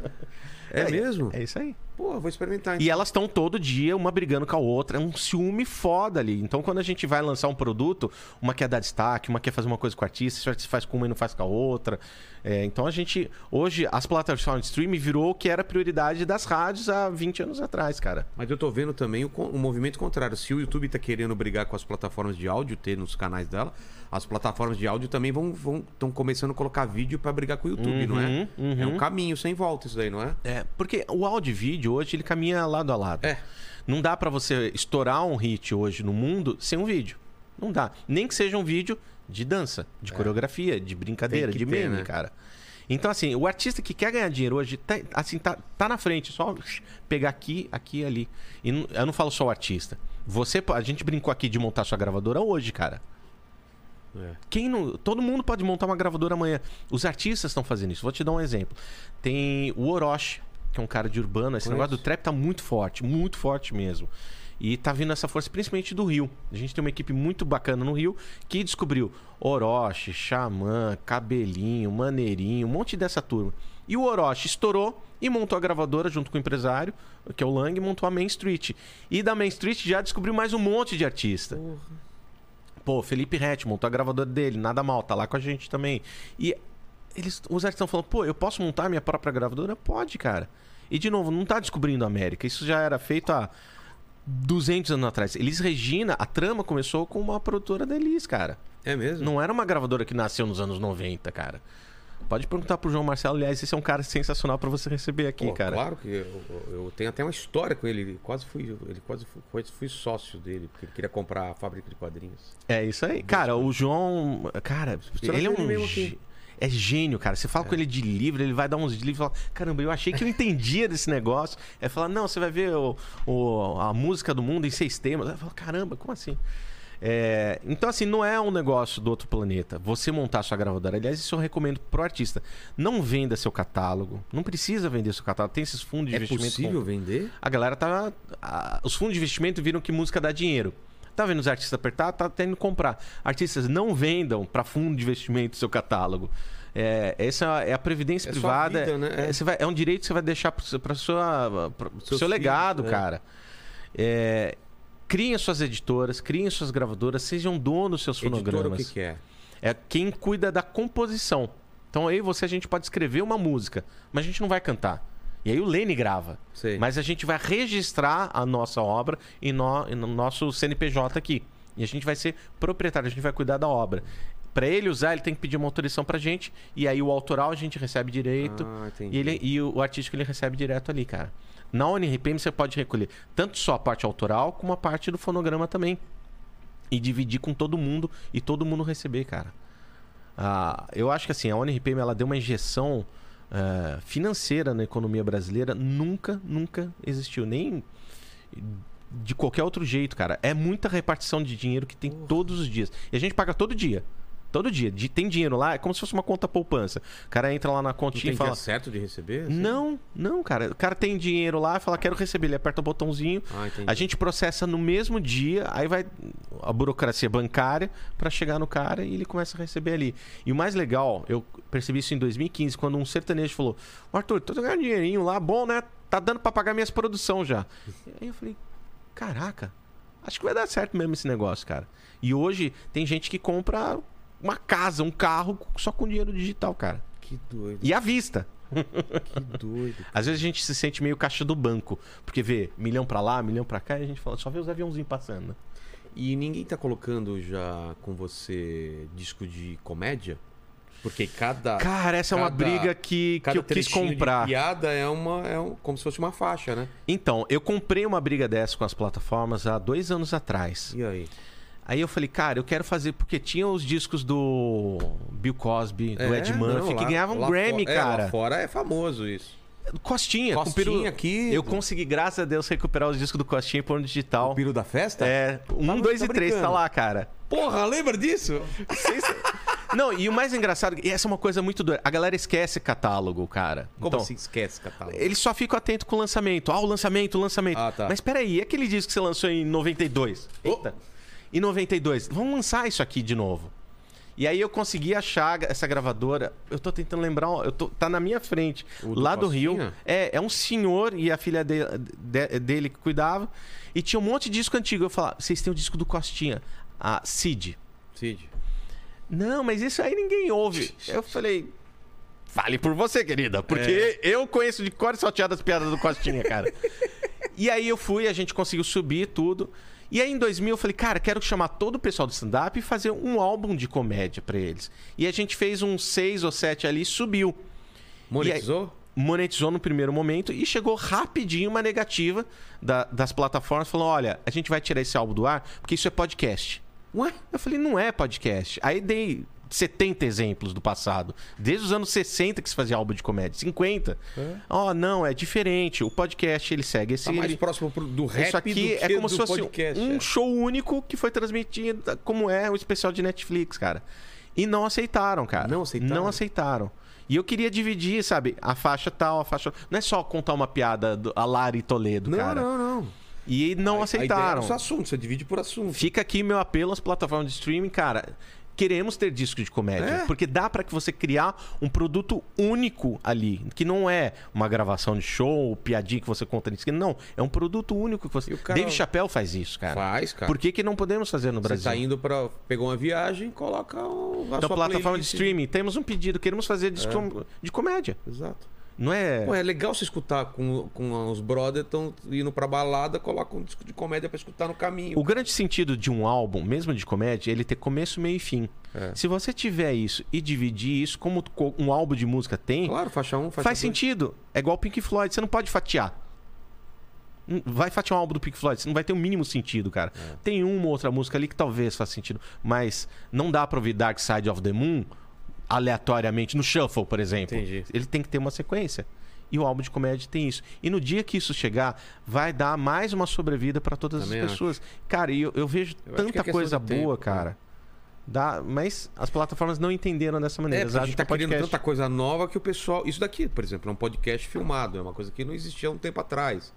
É, mesmo?
É isso aí.
Pô, vou experimentar. então.
E elas estão todo dia, uma brigando com a outra. É um ciúme foda ali. Então, quando a gente vai lançar um produto, uma quer dar destaque, uma quer fazer uma coisa com o artista, artista faz com uma e não faz com a outra. É, então, a gente. Hoje, as plataformas de streaming virou o que era a prioridade das rádios há 20 anos atrás, cara.
Mas eu tô vendo também o, o movimento contrário. Se o YouTube tá querendo brigar com as plataformas de áudio, ter nos canais dela, as plataformas de áudio também vão estão começando a colocar vídeo pra brigar com o YouTube, não é?
Uhum,
É um
uhum.
caminho sem volta isso daí, não é?
É, porque o áudio e vídeo hoje ele caminha lado a lado.
É.
Não dá pra você estourar um hit hoje no mundo sem um vídeo. Não dá. Nem que seja um vídeo de dança, de coreografia, de brincadeira,
É.
De
ter,
meme,
né?
cara. Então, assim, o artista que quer ganhar dinheiro hoje, tá, assim, tá, tá na frente. Só pegar aqui, aqui e ali. E eu não falo só o artista. Você, a gente brincou aqui de montar sua gravadora hoje, cara.
É.
Quem não, todo mundo pode montar uma gravadora amanhã. Os artistas estão fazendo isso. Vou te dar um exemplo. Tem o Orochi, que é um cara de urbano. Esse
Conheço.
negócio do trap tá muito forte, muito forte mesmo. E tá vindo essa força principalmente do Rio. A gente tem uma equipe muito bacana no Rio que descobriu Orochi, Xamã, Cabelinho, Maneirinho, um monte dessa turma. E o Orochi estourou e montou a gravadora junto com o empresário, que é o Lang, e montou a Main Street. E da Main Street já descobriu mais um monte de artista. Pô, Felipe Rett montou a gravadora dele, nada mal, tá lá com a gente também. E eles, os artistas estão falando, pô, eu posso montar minha própria gravadora? Pode, cara. E de novo, não tá descobrindo a América. Isso já era feito há 200 anos atrás. Elis Regina, a trama começou com uma produtora da Elis, cara.
É mesmo?
Não era uma gravadora que nasceu nos anos 90, cara. Pode perguntar pro João Marcelo, aliás, esse é um cara sensacional pra você receber aqui,
Pô,
cara.
Claro que eu, eu tenho até uma história com ele. Quase fui, ele quase fui, fui sócio dele, porque ele queria comprar a fábrica de quadrinhos.
É isso aí. Cara, o João. Cara,
Será
ele é
ele
um.
aqui?
É gênio, cara. Você fala com ele de livro, ele vai dar uns livros e fala: Caramba, eu achei que eu entendia desse negócio. É falar: Não, você vai ver o, o- a música do mundo em seis temas. Eu falo: Caramba, como assim? É, então, assim, não é um negócio do outro planeta. Você montar sua gravadora. Aliás, isso eu recomendo pro artista. Não venda seu catálogo. Não precisa vender seu catálogo. Tem esses fundos de
É
investimento.
possível
com-
vender?
A galera tá. a- os fundos de investimento viram que música dá dinheiro. Tá vendo os artistas apertar? Tá tendo que comprar. Artistas não vendam para fundo de investimento seu catálogo. É, essa é a previdência
É sua
privada.
vida, né?
É,
É.
vai- é um direito que você vai deixar para sua pra, pro
Seus
seu legado,
é.
cara. É, criem as suas editoras, criem as suas gravadoras, sejam donos dos seus
Editora, o
fonogramas.
que, que é?
É quem cuida da composição. Então aí você a gente pode escrever uma música, mas a gente não vai cantar. E aí o Lene grava.
Sei.
Mas a gente vai registrar a nossa obra em no, no nosso CNPJ aqui. E a gente vai ser proprietário, a gente vai cuidar da obra. Para ele usar, ele tem que pedir uma autorização pra gente. E aí o autoral a gente recebe direito.
Ah,
e, ele, e o, o artístico ele recebe direto ali, cara. Na ONRPM você pode recolher tanto só a parte autoral, como a parte do fonograma também. E dividir com todo mundo e todo mundo receber, cara. Ah, eu acho que assim, a ONRPM ela deu uma injeção eh, financeira na economia brasileira. Nunca, nunca existiu. Nem de qualquer outro jeito, cara. É muita repartição de dinheiro que tem todos os dias. E a gente paga todo dia. Todo dia. De- tem dinheiro lá, é como se fosse uma conta poupança. O cara entra lá na continha
tem
e fala.
dia certo de receber? assim?
Não, não, cara. O cara tem dinheiro lá, fala, quero receber. Ele aperta o botãozinho.
Ah.
A gente processa no mesmo dia, aí vai a burocracia bancária pra chegar no cara e ele começa a receber ali. E o mais legal, eu percebi isso em 2015, quando um sertanejo falou: "Ô, Arthur, tô ganhando dinheirinho lá, bom, né? Tá dando pra pagar minhas produção já. Aí eu falei: caraca, acho que vai dar certo mesmo esse negócio, cara. E hoje tem gente que compra uma casa, um carro só com dinheiro digital, cara.
Que doido,
E à vista.
que doido.
Às vezes a gente se sente meio caixa do banco, porque vê milhão pra lá, milhão pra cá, e a gente fala, só vê os aviãozinhos passando.
E ninguém tá colocando já com você disco de comédia? Porque cada.
Cara, essa é uma
cada-
briga que, que
cada
eu quis
trechinho de
comprar.
piada é uma. É um, como se fosse uma faixa, né?
Então, eu comprei uma briga dessa com as plataformas há dois anos atrás.
E aí?
Aí eu falei, cara, eu quero fazer, porque tinha os discos do Bill Cosby, do
É,
Ed
não,
Murphy, que
lá-
ganhavam
lá
Grammy,
fo- é,
cara.
lá fora é famoso isso.
Costinha, com
Costinha
peru...
aqui.
Eu consegui, graças a Deus, recuperar os discos do Costinha e pôr no digital.
O piro da festa?
É, um,
Tá-
dois
tá
e três, tá lá, cara.
Porra, lembra disso?
Não, e o mais engraçado, e essa é uma coisa muito doida. A galera esquece catálogo, cara.
Como
então,
assim esquece, catálogo?
Eles só ficam atentos com o lançamento. Ah, o lançamento, o lançamento.
Ah, tá.
Mas peraí, e aquele disco que você lançou em 92? Eita. Em 92. Vamos lançar isso aqui de novo. E aí eu consegui achar essa gravadora. Eu tô tentando lembrar. Eu tô, tá na minha frente.
Do
lá do Rio.
Costinha?
É, é um senhor e a filha de- de- dele que cuidava. E tinha um monte de disco antigo. Eu falava, vocês têm o disco do Costinha. A Cid.
Cid.
Não, mas isso aí ninguém ouve. Eu falei. Fale por você, querida. Porque
É.
eu conheço de cor e salteado as piadas do Costinha, cara. e aí eu fui, a gente conseguiu subir tudo. E aí em 2000 eu falei, cara, quero chamar todo o pessoal do stand-up e fazer um álbum de comédia pra eles. E a gente fez uns seis ou sete ali, subiu.
Monetizou?
Monetizou no primeiro momento e chegou rapidinho uma negativa da- das plataformas falando: olha, a gente vai tirar esse álbum do ar porque isso é podcast.
Ué?
Eu falei, não é podcast. Aí dei 70 exemplos do passado. Desde os anos 60 que se fazia álbum de comédia. 50. Ó, não, é diferente. O podcast, ele segue esse...
Tá mais
ele-
próximo pro- do rap
Isso aqui é como se fosse
podcast.
um
é.
show único que foi transmitido como é o especial de Netflix, cara. E não aceitaram, cara.
Não aceitaram?
Não aceitaram. E eu queria dividir, sabe? A faixa tal, a faixa... Não é só contar uma piada do, a Lari Toledo,
Não,
cara.
não, não.
E não
A- A ideia
aceitaram.
é o seu assunto, você divide por assunto.
Fica aqui meu apelo às plataformas de streaming, cara. Queremos ter disco de comédia,
É.
porque dá pra que você criar um produto único ali, que não é uma gravação de show, piadinha que você conta nisso, não, é um produto único que você.
Cara-
Dave Chappelle faz isso, cara.
Faz, cara.
Por que, que não podemos fazer no
Você
Brasil?
tá indo pra. Pegou uma viagem, coloca o, a
Então,
sua
plataforma de
playlist.
streaming, temos um pedido, queremos fazer disco de comédia.
Exato.
Não é.
Pô, é legal você escutar com, com os brothers estão indo pra balada, coloca um disco de comédia pra escutar no caminho.
O grande sentido de um álbum, mesmo de comédia, é ele ter começo, meio e fim.
É.
Se você tiver isso e dividir isso, como co- um álbum de música tem,
Claro, faixa 1, um, faixa
faz
dois.
sentido. É igual o Pink Floyd, você não pode fatiar. Hum, Vai fatiar um álbum do Pink Floyd, você não vai ter o mínimo sentido, cara.
É.
Tem uma ou outra música ali que talvez faça sentido, mas não dá pra ouvir Dark Side of the Moon aleatoriamente no shuffle, por exemplo.
Entendi.
Ele tem que ter uma sequência. E o álbum de comédia tem isso. E no dia que isso chegar, vai dar mais uma sobrevida para todas
Também
as pessoas. Cara, e eu, eu vejo
Eu acho é
tanta
questão
coisa
de tempo,
boa,
né?
cara. Dá, mas as plataformas não entenderam dessa
É,
maneira. Eles
a gente tá
é
criando
podcast.
tanta coisa nova que o pessoal. Isso daqui, por exemplo, é um podcast filmado. É uma coisa que não existia há um tempo atrás.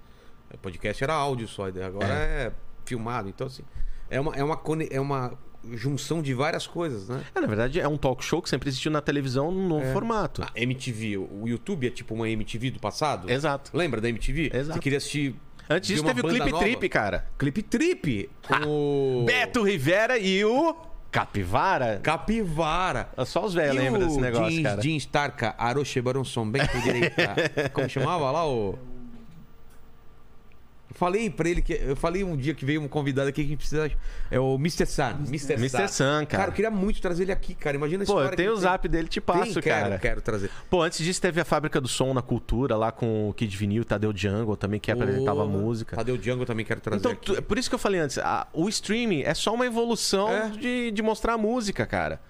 O podcast era áudio só, agora é, filmado. Então, assim, é uma, é, uma, é uma junção de várias coisas, né?
É, na verdade, é um talk show que sempre existiu na televisão num novo
É.
formato.
A MTV, o YouTube é tipo uma MTV do passado?
Exato.
Lembra da MTV?
Exato.
Você queria assistir.
Antes disso, teve o
nova?
Trip, cara.
Clipe Trip! Com o.
Beto Rivera e o Capivara.
Capivara.
Só os velhos lembram desse negócio,
Jeans,
cara.
Jeans Tarka, Aroche Baronson, bem direita. Como chamava lá o. Falei pra ele que. Eu falei um dia que veio um convidado aqui que a gente precisa. É o Mr. Sun. Mr.
Mr. Sun, cara.
Cara, eu queria muito trazer ele aqui, cara. Imagina a
Pô, eu tenho o zap dele, te passo,
Tem? Quero,
cara.
quero trazer.
Pô, antes disso teve a Fábrica do Som na Cultura, lá com o Kid Vinil, Tadeu Jungle também, que apresentava
Porra.
música.
Tadeu Django eu também quero trazer
Então, tu- por isso que eu falei antes, a- o streaming é só uma evolução
É.
de, de mostrar a música, cara.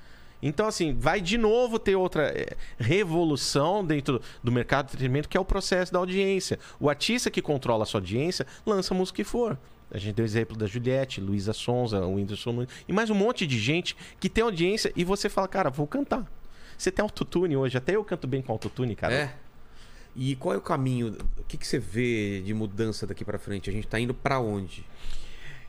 Então, assim, vai de novo ter outra é, revolução dentro do mercado de entretenimento, que é o processo da audiência. O artista que controla a sua audiência lança a música que for. A gente deu o exemplo da Juliette, Luísa Sonza, o Whindersson Nunes, e mais um monte de gente que tem audiência e você fala, cara, vou cantar. Você tem autotune hoje, até eu canto bem com autotune, cara.
É. E qual é o caminho? O que, que você vê de mudança daqui pra frente? A gente tá indo pra onde?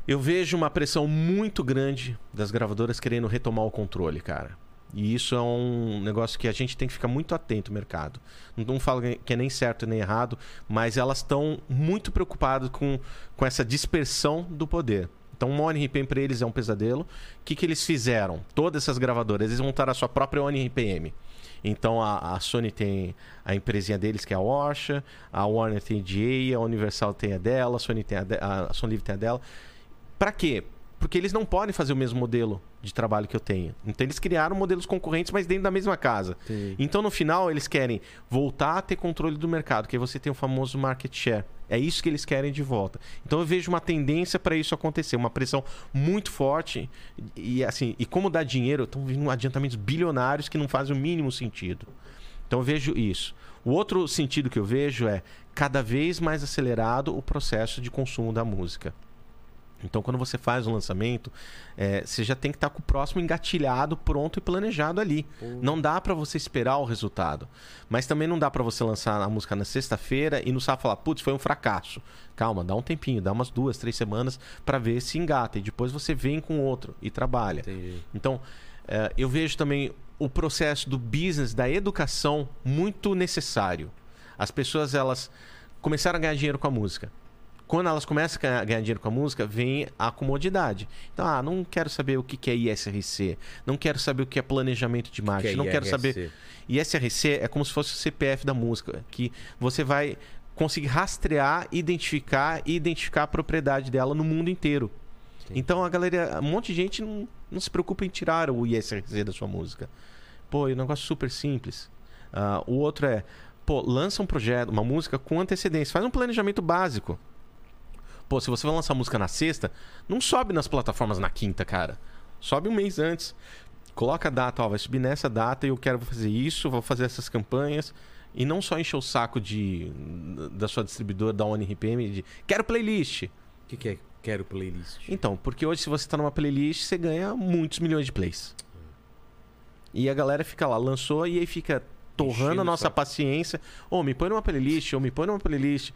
Eu vejo uma pressão muito grande das gravadoras querendo retomar o controle, cara. E isso é um negócio que a gente tem que ficar muito atento mercado. Não falo que é nem certo nem errado, mas elas estão muito preocupadas com, com essa dispersão do poder. Então, o One RPM para eles é um pesadelo. O que, que eles fizeram? Todas essas gravadoras, eles montaram a sua própria One RPM. Então, a, a Sony tem a empresinha deles, que é a Orcha, a Warner tem a DA, a Universal tem a dela, a Sony, tem a, de, a Sony Live tem a dela. Para quê? Porque eles não podem fazer o mesmo modelo de trabalho que eu tenho. Então eles criaram modelos concorrentes, mas dentro da mesma casa.
Entendi.
Então no final eles querem voltar a ter controle do mercado, que aí você tem o famoso market share. É isso que eles querem de volta. Então eu vejo uma tendência para isso acontecer, uma pressão muito forte e assim, e como dá dinheiro, estão vindo adiantamentos bilionários que não fazem o mínimo sentido. Então eu vejo isso. O outro sentido que eu vejo é cada vez mais acelerado o processo de consumo da música. Então, quando você faz um lançamento, é, você já tem que estar com o próximo engatilhado, pronto e planejado ali. Não dá para você esperar o resultado. Mas também não dá para você lançar a música na sexta-feira e no sábado falar, putz, foi um fracasso. Calma, dá um tempinho, dá umas duas, três semanas para ver se engata. E depois você vem com outro e trabalha.
Entendi.
Então, é, eu vejo também o processo do business, da educação, muito necessário. As pessoas, elas começaram a ganhar dinheiro com a música. Quando elas começam a ganhar- dinheiro com a música, vem a comodidade. Então, ah, não quero saber o que que é ISRC, não quero saber o que é planejamento de marketing,
Que é
não quero saber. ISRC é como se fosse o CPF da música, que você vai conseguir rastrear, identificar e identificar a propriedade dela no mundo inteiro. Então a galera, um monte de gente não, não se preocupa em tirar o ISRC da sua música. Pô, é um negócio super simples. Ah, o outro é, pô, lança um projeto, uma música com antecedência, faz um planejamento básico. Pô, se você vai lançar música na sexta, não sobe nas plataformas na quinta, cara. Sobe um mês antes. Coloca a data, ó, vai subir nessa data e eu quero fazer isso, vou fazer essas campanhas. E não só encher o saco de, da sua distribuidora, da ONRPM, de quero playlist.
O que, que é quero playlist?
Então, porque hoje se você tá numa playlist, você ganha muitos milhões de plays. E a galera fica lá, lançou e aí fica torrando
Enchendo
a nossa
saco.
paciência. Ô, me põe numa playlist, ou me põe numa playlist.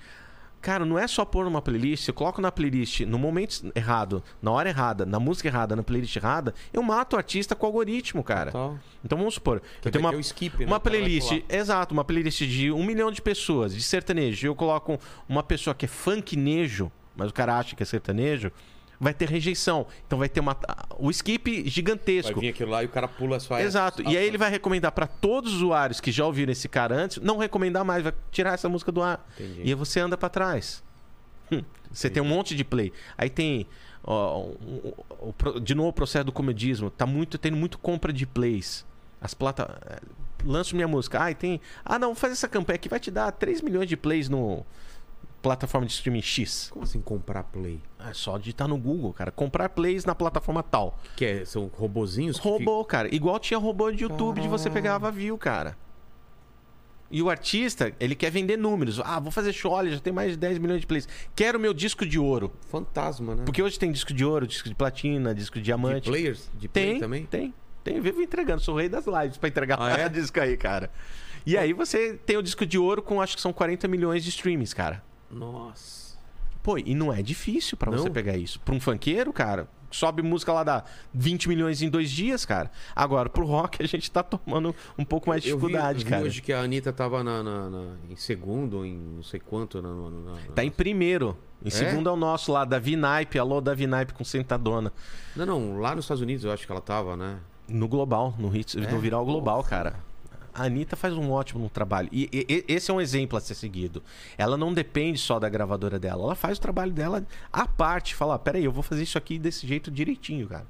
Cara, não é só pôr numa playlist, eu coloco na playlist no momento errado, na hora errada, na música errada, na playlist errada, eu mato o artista com o algoritmo, cara.
Tal.
Então vamos supor,
Que
eu tenho uma,
o skip, né?
uma
vai
playlist, exato, uma playlist de um milhão de pessoas, de sertanejo. e Eu coloco uma pessoa que é funknejo, mas o cara acha que é sertanejo, vai ter rejeição. Então vai ter uma, o skip
Vai
gigantesco.
vir aquilo lá e o cara pula só
Exato. E aí ele vai recomendar para todos os usuários que já ouviram esse cara antes, não recomendar mais, vai tirar essa música do ar.
Entendi.
E aí você anda para trás. Hum, Você tem um monte de play. Aí tem ó, de novo o processo do comedismo, tá muito tendo muito compra de plays. As plata eh, lanço minha música, ah, tem, ah, não, faz essa campanha aqui vai te dar 3 milhões de plays no plataforma de streaming X.
Como assim comprar play?
É só digitar no Google, cara, comprar plays na plataforma tal.
Que é, são robozinhos?
Robô, cara. Igual tinha robô de YouTube de você pegava view, cara. E o artista, ele quer vender números. Ah, vou fazer show, olha, já tem mais de 10 milhões de plays. Quero meu disco de ouro.
Fantasma, né?
Porque hoje tem disco de ouro, disco de platina, disco de
de
diamante.
players? De play
Tem,
também?
tem. Tem, vivo entregando. Sou o rei das lives pra entregar
Ah, é?
disco aí, cara. E aí você tem o disco de ouro com acho que são 40 milhões de streams, cara.
Nossa.
Pô, e não é difícil pra
Não?
você pegar isso. Pra um funkeiro, cara, sobe música lá dá 20 milhões em dois dias, cara. Agora, pro rock, a gente tá tomando um pouco mais de
Eu vi-
dificuldade,
eu vi
cara.
hoje que a Anitta tava na, na- na- em segundo, em não sei quanto. Na, na-
Tá em primeiro. Em
É?
segundo é o nosso lá, Davi Naipe. Alô, Davi Naipe com Sentadona.
Não, não, lá nos Estados Unidos eu acho que ela tava, né?
No Global, no, hits,
É?
no Viral Global,
Nossa.
cara. A Anitta faz um ótimo trabalho. E, e- esse é um exemplo a ser seguido. Ela não depende só da gravadora dela. Ela faz o trabalho dela à parte. Fala, "Ah, peraí, eu vou fazer isso aqui desse jeito direitinho, cara.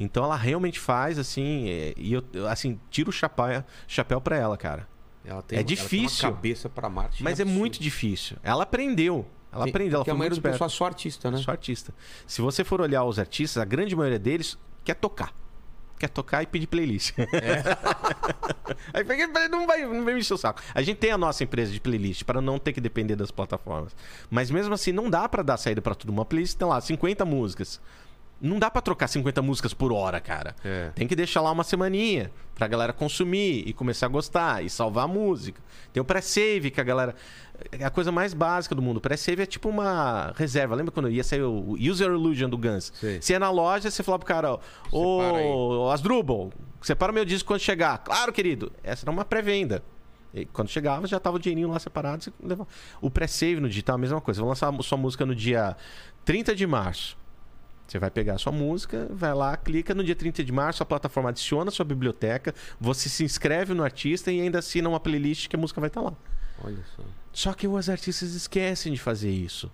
Então ela realmente faz, assim, é, e eu, assim, tiro o chapéu, chapéu pra ela, cara.
Ela tem,
É
ela tem
difícil.
cabeça pra Marte.
Mas é muito difícil. Ela aprendeu. Ela aprendeu, ela
Porque
foi
a maioria pessoal
esperta.
é só artista, né?
Só artista. Se você for olhar os artistas, a grande maioria deles quer tocar. Quer tocar e pedir playlist. Aí peguei, falei, não vai, não vai me encher o saco. A gente tem a nossa empresa de playlist para não ter que depender das plataformas. Mas mesmo assim, não dá para dar saída para tudo. Uma playlist tem lá 50 músicas. Não dá para trocar 50 músicas por hora, cara.
É.
Tem que deixar lá uma semaninha pra galera consumir e começar a gostar e salvar a música. Tem o pré-save que a galera. É a coisa mais básica do mundo. O pré-save é tipo uma reserva. Lembra quando ia sair o User Illusion do Guns?
Sei.
Você ia na loja, você falava pro cara, ô Asdrubal, separa meu disco quando chegar. Claro, querido. Essa era uma pré-venda. E quando chegava, já tava o dinheirinho lá separado. O pré-save no digital é a mesma coisa. Vou lançar a sua música no dia 30 de março. Você vai pegar a sua música, vai lá, clica no dia 30 de março, a plataforma adiciona a sua biblioteca, você se inscreve no artista e ainda assina uma playlist que a música vai estar lá.
Olha só.
Só que os artistas esquecem de fazer isso.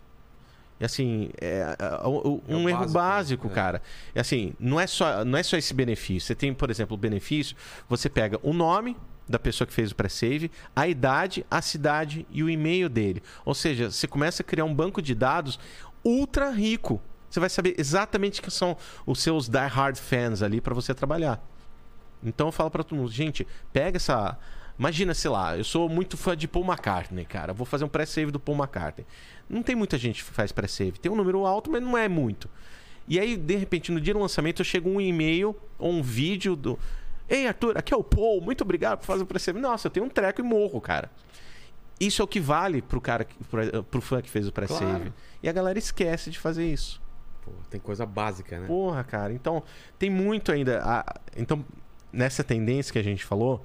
E assim, é, é, o-
É o
um erro
básico,
básico,
é.
cara. E assim, não é, só, não é só esse benefício. Você tem, por exemplo, o benefício, você pega o nome da pessoa que fez o pré-save, a idade, a cidade e o e-mail dele. Ou seja, você começa a criar um banco de dados ultra rico. Você vai saber exatamente quem são os seus die-hard fans ali para você trabalhar. Então eu falo pra todo mundo, gente, pega essa. Imagina, sei lá, eu sou muito fã de Paul McCartney, cara. Vou fazer um pré-save do Paul McCartney. Não tem muita gente que faz pré-save. Tem um número alto, mas não é muito. E aí, de repente, no dia do lançamento, chega um e-mail ou um vídeo do. Ei, Arthur, aqui é o Paul, muito obrigado por fazer o pré-save. Nossa, eu tenho um treco e morro, cara. Isso é o que vale pro cara, pro, pro fã que fez o pré-save.
Claro.
E a galera esquece de fazer isso.
Pô, tem coisa básica, né?
Porra, cara. Então, tem muito ainda. a- Então, nessa tendência que a gente falou,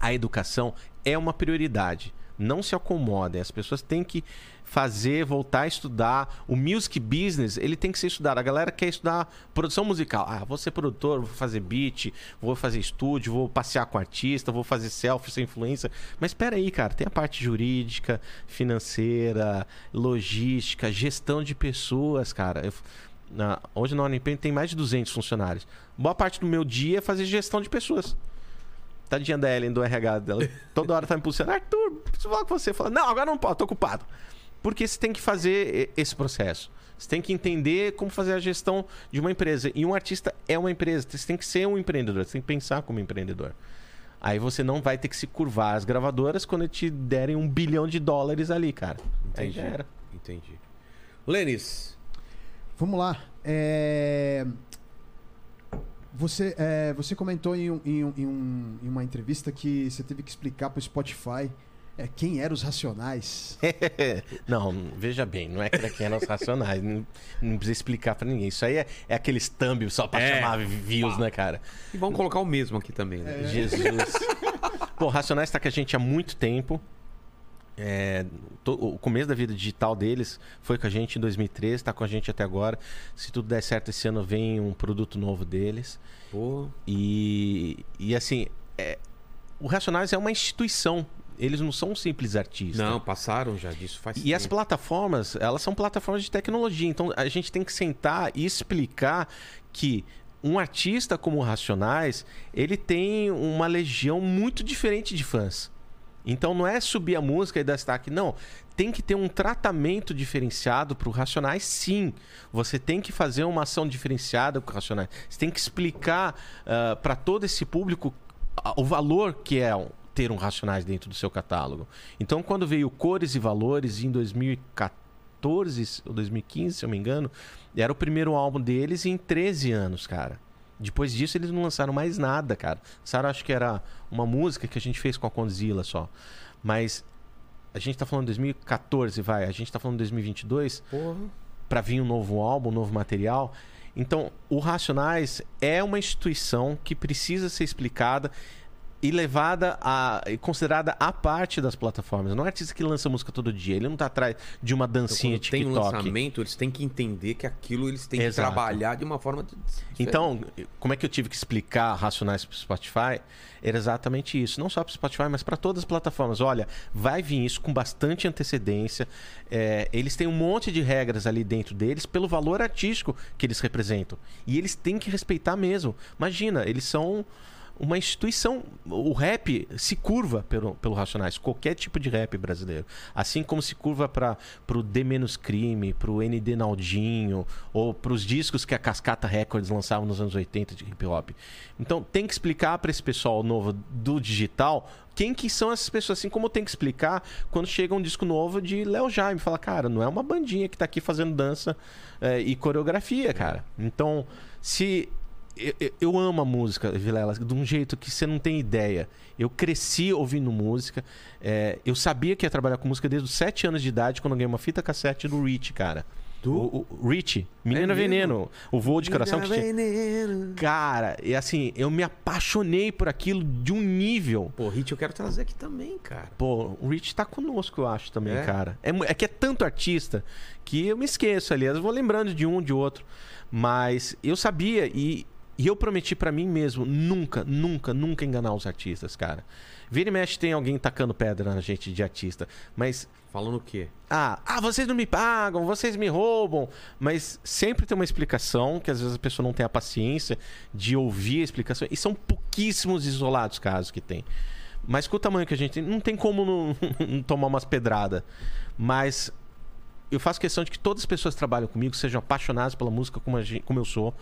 a educação é uma prioridade. Não se acomodem. As pessoas têm que fazer, voltar a estudar. O music business, ele tem que ser estudado. A galera quer estudar produção musical. Ah, vou ser produtor, vou fazer beat, vou fazer estúdio, vou passear com artista, vou fazer selfie sem influência. Mas espera aí, cara. Tem a parte jurídica, financeira, logística, gestão de pessoas, cara. Eu- na- hoje na tem mais de 200 funcionários. Boa parte do meu dia é fazer gestão de pessoas. Tadinha da Ellen do RH dela. Toda hora tá me pulsando. Arthur, preciso falar com você. Fala, não, agora não posso, tô ocupado. Porque você tem que fazer esse processo. Você tem que entender como fazer a gestão de uma empresa. E um artista é uma empresa. Você tem que ser um empreendedor. Você tem que pensar como empreendedor. Aí você não vai ter que se curvar às gravadoras quando te derem um bilhão de dólares ali, cara. Aí
Entendi.
já era.
Entendi. Lênis,
Vamos lá. É, Você, é, você comentou em, um- em um- em um- em uma entrevista que você teve que explicar pro Spotify é, quem eram os Racionais.
não, veja bem, não é que daqui eram os racionais. Não, não precisa explicar pra ninguém. Isso aí é, é aqueles thumb só pra
É.
chamar views, né, cara?
e vamos colocar o mesmo aqui também, né?
Jesus. Bom, Racionais tá com a gente há muito tempo. É, to- o começo da vida digital deles foi com a gente em 2013, tá com a gente até agora. Se tudo der certo esse ano, vem um produto novo deles.
Pô,
E, e assim, é, o Racionais é uma instituição. Eles não são simples artistas.
não, passaram já disso faz
E as
tempo.
plataformas, elas são plataformas de tecnologia. Então a gente tem que sentar e explicar que um artista como o Racionais, ele tem uma legião muito diferente de fãs. Então não é subir a música e dar destaque, não. Tem que ter um tratamento diferenciado para o Racionais, sim. Você tem que fazer uma ação diferenciada com o Racionais. Você tem que explicar para todo esse público ah, o valor que é ter um Racionais dentro do seu catálogo. Então, quando veio Cores e Valores em 2014 ou 2015, se eu me engano, era o primeiro álbum deles em 13 anos, cara. Depois disso, eles não lançaram mais nada, cara. Lançaram, acho que era uma música que a gente fez com a Conzilla só. Mas a gente tá falando de 2014, vai. A gente tá falando de 2022.
Porra.
Pra vir um novo álbum, um novo material. Então, o Racionais é uma instituição que precisa ser explicada e levada a e considerada a parte das plataformas. Não é artista que lança música todo dia, ele não tá atrás de uma
Então,
dancinha
quando tem um
TikTok.
lançamento, eles têm que entender que aquilo eles têm que
Exato.
trabalhar de uma forma. diferente.
Então, como é que eu tive que explicar Racionais para o Spotify? Era exatamente isso. Não só para o Spotify, mas para todas as plataformas. Olha, vai vir isso com bastante antecedência. É, eles têm um monte de regras ali dentro deles pelo valor artístico que eles representam. E eles têm que respeitar mesmo. Imagina, eles são uma instituição. O rap se curva pelo, pelo Racionais, qualquer tipo de rap brasileiro. Assim como se curva para o D Menos Crime, para o ND Naldinho, ou para os discos que a Cascata Records lançava nos anos 80 de hip hop. Então tem que explicar para esse pessoal novo do digital quem que são essas pessoas, assim como tem que explicar quando chega um disco novo de Léo Jaime. Fala, cara, não é uma bandinha que tá aqui fazendo dança eh, e coreografia, cara. Então, se eu, eu- amo a música, Vilela, de um jeito que você não tem ideia. Eu cresci ouvindo música. é, eu sabia que ia trabalhar com música desde os 7 anos de idade, quando eu ganhei uma fita cassete do Rich, cara.
Do?
O, o Rich, Menina
É?
Veneno. O voo de coração que tinha.
Veneno.
Cara, e assim, eu me apaixonei por aquilo de um nível.
Pô, Hit, eu quero trazer aqui também, cara.
Pô, o Rich tá conosco, eu acho, também,
É?
cara. É, é que é tanto artista que eu me esqueço ali. Às vezes eu vou lembrando de um, de outro. Mas eu sabia e, e eu prometi pra mim mesmo nunca, nunca, nunca enganar os artistas, cara. Vira e mexe tem alguém tacando pedra na gente de artista. Mas
Falando o quê?
ah, ah, vocês não me pagam, vocês me roubam. Mas sempre tem uma explicação, que às vezes a pessoa não tem a paciência de ouvir a explicação. E são pouquíssimos isolados casos que tem. Mas com o tamanho que a gente tem, não tem como não, não tomar umas pedradas. Mas eu faço questão de que todas as pessoas que trabalham comigo sejam apaixonadas pela música como, a gen- como eu sou.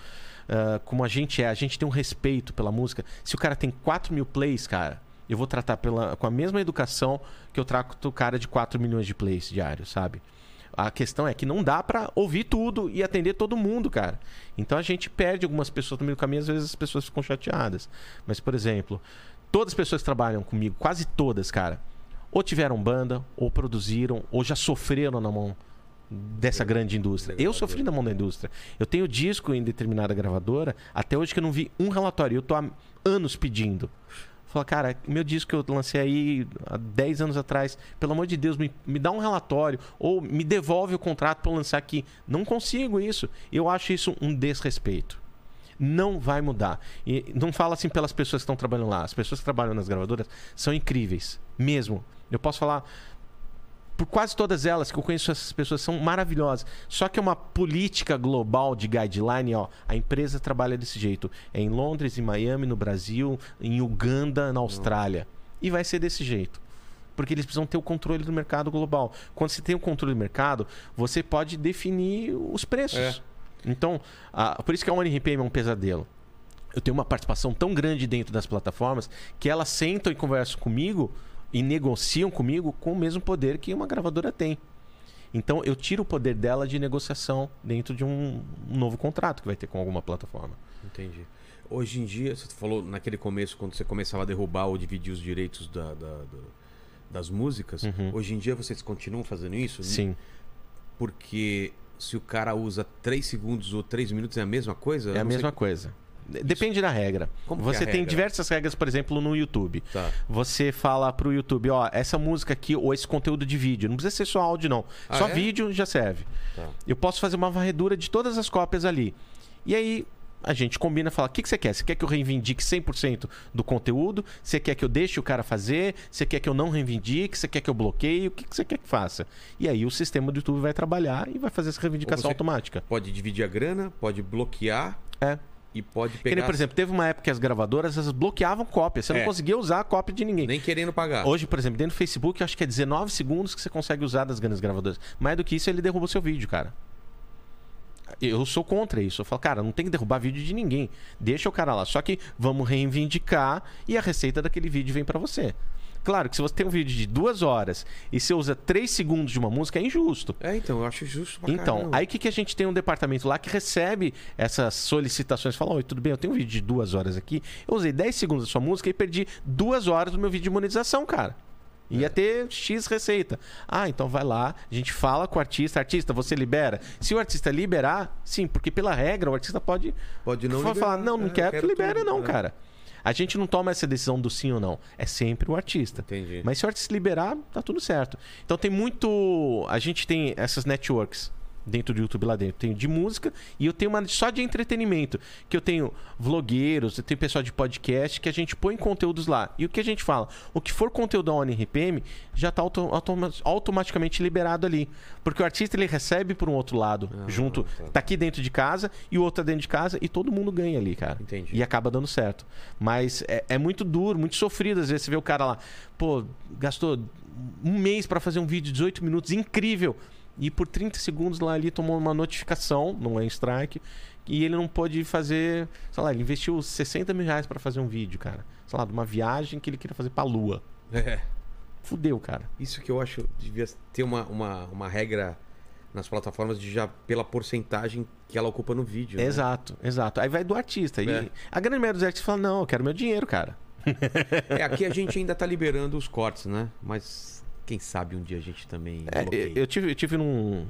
Ah, como a gente é. A gente tem um respeito pela música. Se o cara tem 4 mil plays, cara, eu vou tratar pela, com a mesma educação que eu trato o cara de 4 milhões de plays diários, sabe? A questão é que não dá pra ouvir tudo e atender todo mundo, cara. Então a gente perde algumas pessoas no meio do caminho, às vezes as pessoas ficam chateadas. Mas, por exemplo, todas as pessoas que trabalham comigo, quase todas, cara, ou tiveram banda, ou produziram, ou já sofreram na mão dessa grande indústria. Eu sofri na mão da indústria. Eu tenho disco em determinada gravadora, até hoje que eu não vi um relatório. Eu tô há anos pedindo. Fala, cara, meu disco que eu lancei aí há 10 anos atrás, pelo amor de Deus, me, me dá um relatório ou me devolve o contrato para lançar aqui. Não consigo isso. Eu acho isso um desrespeito. Não vai mudar. E não fala assim pelas pessoas que estão trabalhando lá. As pessoas que trabalham nas gravadoras são incríveis, mesmo. Eu posso falar por quase todas elas que eu conheço essas pessoas são maravilhosas. Só que é uma política global de guideline, ó, a empresa trabalha desse jeito. É em Londres, em Miami, no Brasil, em Uganda, na Austrália. E vai ser desse jeito. Porque eles precisam ter o controle do mercado global. Quando você tem o controle do mercado, você pode definir os preços.
É.
Então, a- por isso que a ONRPM é um pesadelo. Eu tenho uma participação tão grande dentro das plataformas que elas sentam e conversam comigo e negociam comigo com o mesmo poder que uma gravadora tem. Então eu tiro o poder dela de negociação dentro de um, um novo contrato que vai ter com alguma plataforma.
Entendi. Hoje em dia, você falou naquele começo, quando você começava a derrubar ou dividir os direitos da- da- da- das músicas. Hoje em dia vocês continuam fazendo isso?
Uhum. Sim.
Porque se o cara usa 3 segundos ou 3 minutos é a mesma coisa?
É a
não sei-
mesma coisa. De- Depende da regra.
Como é
Você tem
regra?
diversas regras, por exemplo, no YouTube.
Tá.
Você fala pro YouTube, ó, essa música aqui ou esse conteúdo de vídeo, não precisa ser só áudio não.
Ah,
só
é?
vídeo já serve.
Tá.
Eu posso fazer uma varredura de todas as cópias ali. E aí a gente combina, fala, o que, que você quer? Você quer que eu reivindique 100% do conteúdo? Você quer que eu deixe o cara fazer? Você quer que eu não reivindique? Você quer que eu bloqueie? O que, que você quer que faça? E aí o sistema do YouTube vai trabalhar e vai fazer essa reivindicação automática.
Pode dividir a grana, pode bloquear
É.
e pode
Que
pegar.
nem, por exemplo, teve uma época que as gravadoras elas bloqueavam cópia. Você
É.
não conseguia usar a cópia de ninguém.
Nem querendo pagar.
Hoje, por exemplo, dentro do Facebook, acho que é 19 segundos que você consegue usar das grandes gravadoras. Mais do que isso, ele derruba o seu vídeo, cara. Eu sou contra isso. Eu falo, cara, não tem que derrubar vídeo de ninguém. Deixa o cara lá. Só que vamos reivindicar e a receita daquele vídeo vem para você. Claro que se você tem um vídeo de duas horas e você usa três segundos de uma música, é injusto.
É, então, eu acho justo pra
Então,
caramba.
aí o que, que a gente tem um departamento lá que recebe essas solicitações. Fala, oi, tudo bem, eu tenho um vídeo de duas horas aqui. Eu usei 10 segundos da sua música e perdi duas horas do meu vídeo de monetização, cara. Ia ter X receita. Ah, então vai lá, a gente fala com o artista. Artista, você libera? Se o artista liberar, sim, porque pela regra o artista pode,
Pode não
fa-
liberar.
falar, não, não
É,
quero,
quero
que libera,
tudo.
não,
É.
cara. A gente não toma essa decisão do sim ou não. É sempre o artista.
Entendi.
Mas se o artista liberar, tá tudo certo. Então tem muito. A gente tem essas networks dentro do YouTube lá dentro. Tenho de música e eu tenho uma só de entretenimento. Que eu tenho vlogueiros, eu tenho pessoal de podcast que a gente põe conteúdos lá. E o que a gente fala? O que for conteúdo da ONRPM já tá auto- automa- automaticamente liberado ali. Porque o artista ele recebe por um outro lado,
Ah,
junto.
tá.
Tá aqui dentro de casa e o outro tá dentro de casa e todo mundo ganha ali, cara.
Entendi.
E acaba dando certo. Mas é, é muito duro, muito sofrido. Às vezes você vê o cara lá, pô, gastou um mês pra fazer um vídeo de 18 minutos, incrível. E por 30 segundos lá ali tomou uma notificação, não é strike, e ele não pôde fazer. Sei lá, ele investiu 60 mil reais pra fazer um vídeo, cara. Sei lá, de uma viagem que ele queria fazer pra lua.
É.
Fudeu, cara.
Isso que eu acho devia ter uma, uma, uma regra nas plataformas de já pela porcentagem que ela ocupa no vídeo. né?
Exato, exato. Aí vai do artista. E
É.
a grande maioria dos artistas fala: não, eu quero meu dinheiro, cara.
É, aqui a gente ainda tá liberando os cortes, né? Mas quem sabe um dia a gente também
É, eu tive, eu tive num,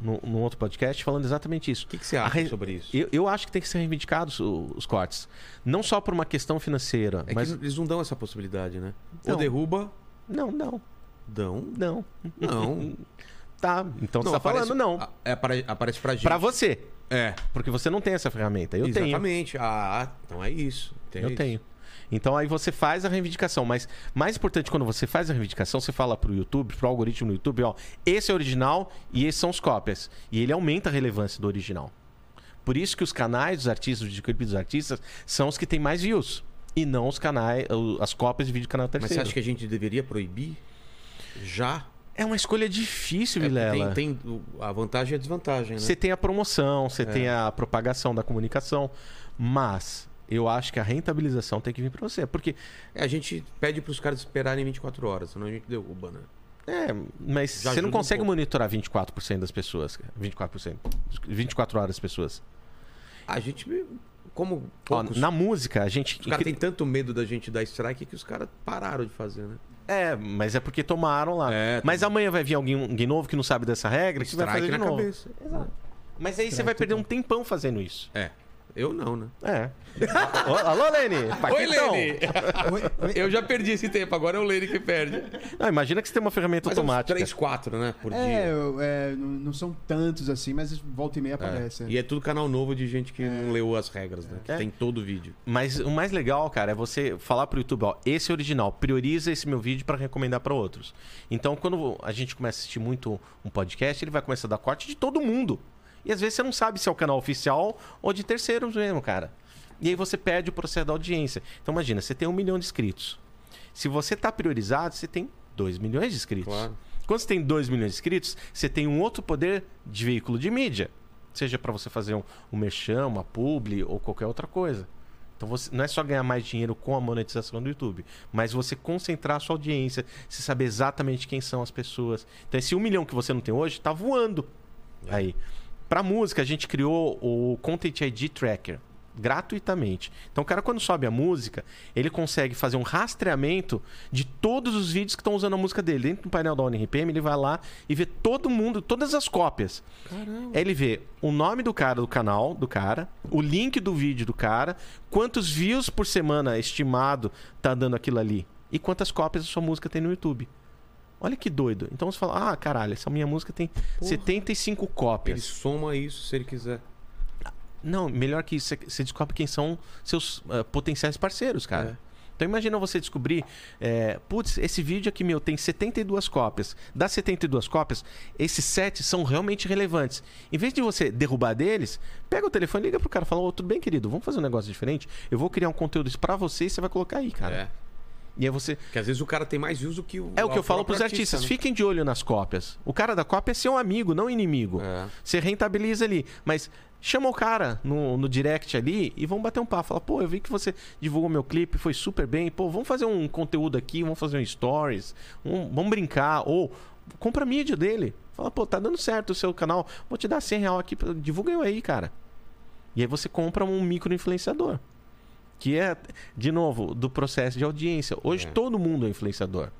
num, num outro podcast falando exatamente isso.
O que, que você acha
re-
sobre isso?
Eu, eu acho que tem que ser reivindicados os cortes. Não só por uma questão financeira,
É
mas.
que eles não dão essa possibilidade, né? Ou
Não.
derruba,
Não, não,
dão.
não.
Não.
Tá, então você tá
aparece-
falando não.
a- é, apare- aparece pra gente.
Pra você.
É.
Porque você não tem essa ferramenta. Eu tenho.
Exatamente. Ah, então é isso. É
Eu
isso.
tenho. Então aí você faz a reivindicação, mas mais importante quando você faz a reivindicação, você fala pro YouTube, pro algoritmo do YouTube, ó, esse é o original e esses são os cópias. E ele aumenta a relevância do original. Por isso que os canais dos artistas, os videoclipes dos artistas, são os que têm mais views. E não os canais, o- as cópias de vídeo canal
Mas
terceiro.
você acha que a gente deveria proibir? Já?
É uma escolha difícil,
É,
Vilela.
tem, tem o- a vantagem e a desvantagem, né?
Você tem a promoção, você
É.
tem a propagação da comunicação, mas eu acho que a rentabilização tem que vir para você, porque
a gente pede pros caras esperarem 24 horas, senão a gente derruba, né?
é, mas
Já
você não
um
consegue
pouco.
monitorar 24% das pessoas, cara. 24%, 24 horas das pessoas.
A gente, como
Ó, na música, a gente
os caras têm tanto medo da gente dar strike que os caras pararam de fazer, né?
É, mas é porque tomaram lá.
É,
mas amanhã vai vir alguém, alguém novo que não sabe dessa regra que vai fazer
Strike
de novo.
cabeça.
Exato. Mas aí você vai perder um tempão fazendo isso.
É. Eu não, né?
É. Alô, Lene!
Oi, oi.
Eu já perdi esse tempo, agora é o Lene que perde.
Não, imagina que você tem uma ferramenta
Mas é
automática.
3, 4, né? Por
É,
dia.
eu- é, não são tantos assim, mas volta e meia aparece.
É. E é tudo canal novo de gente que não leu as regras, né? Que
É.
tem todo o vídeo.
Mas o mais legal, cara, é você falar pro YouTube, ó, esse é original, prioriza esse meu vídeo para recomendar para outros. Então, quando a gente começa a assistir muito um podcast, ele vai começar a dar corte de todo mundo. E às vezes você não sabe se é o canal oficial ou de terceiros mesmo, cara. E aí você perde o processo da audiência. Então imagina, você tem um milhão de inscritos. Se você tá priorizado, você tem 2 milhões de inscritos.
Claro.
Quando você tem 2 milhões de inscritos, você tem um outro poder de veículo de mídia. Seja para você fazer um, um merchan, uma publi ou qualquer outra coisa. Então você, não é só ganhar mais dinheiro com a monetização do YouTube, mas você concentrar a sua audiência, você saber exatamente quem são as pessoas. Então esse um milhão que você não tem hoje tá voando. Aí. Pra música, a gente criou o Content ID Tracker gratuitamente. Então o cara quando sobe a música, ele consegue fazer um rastreamento de todos os vídeos que estão usando a música dele. Dentro do painel da ONRPM, ele vai lá e vê todo mundo, todas as cópias.
Caramba.
Ele vê o nome do cara do canal do cara, o link do vídeo do cara, quantos views por semana estimado tá dando aquilo ali e quantas cópias a sua música tem no YouTube. Olha que doido. Então você fala: "Ah, caralho, essa minha música tem
Porra.
75
Ele
cópias".
soma isso se ele quiser.
Não, melhor que isso, você descobre quem são seus ah, potenciais parceiros, cara.
É.
Então imagina você descobrir, é, putz, esse vídeo aqui meu tem 72 cópias. Das 72 cópias, esses 7 são realmente relevantes. Em vez de você derrubar deles, pega o telefone, liga pro cara e fala, ô, tudo bem, querido, vamos fazer um negócio diferente? Eu vou criar um conteúdo pra você e você vai colocar aí, cara.
É.
E aí você.
Porque às vezes o cara tem mais views do que o.
É o que eu falo
próprio
pros artistas.
né?
Fiquem de olho nas cópias. O cara da cópia é seu amigo, não inimigo.
É.
Você rentabiliza ali. Mas chama o cara no, no direct ali e vamos bater um papo. Fala, pô, eu vi que você divulgou meu clipe, foi super bem. Pô, vamos fazer um conteúdo aqui, vamos fazer um stories, um- vamos brincar. Ou compra a mídia dele. Fala, pô, tá dando certo o seu canal, vou te dar 100 reais aqui, divulga eu aí, cara. E aí você compra um micro influenciador. Que é, de novo, do processo de audiência. Hoje
É.
todo mundo é influenciador.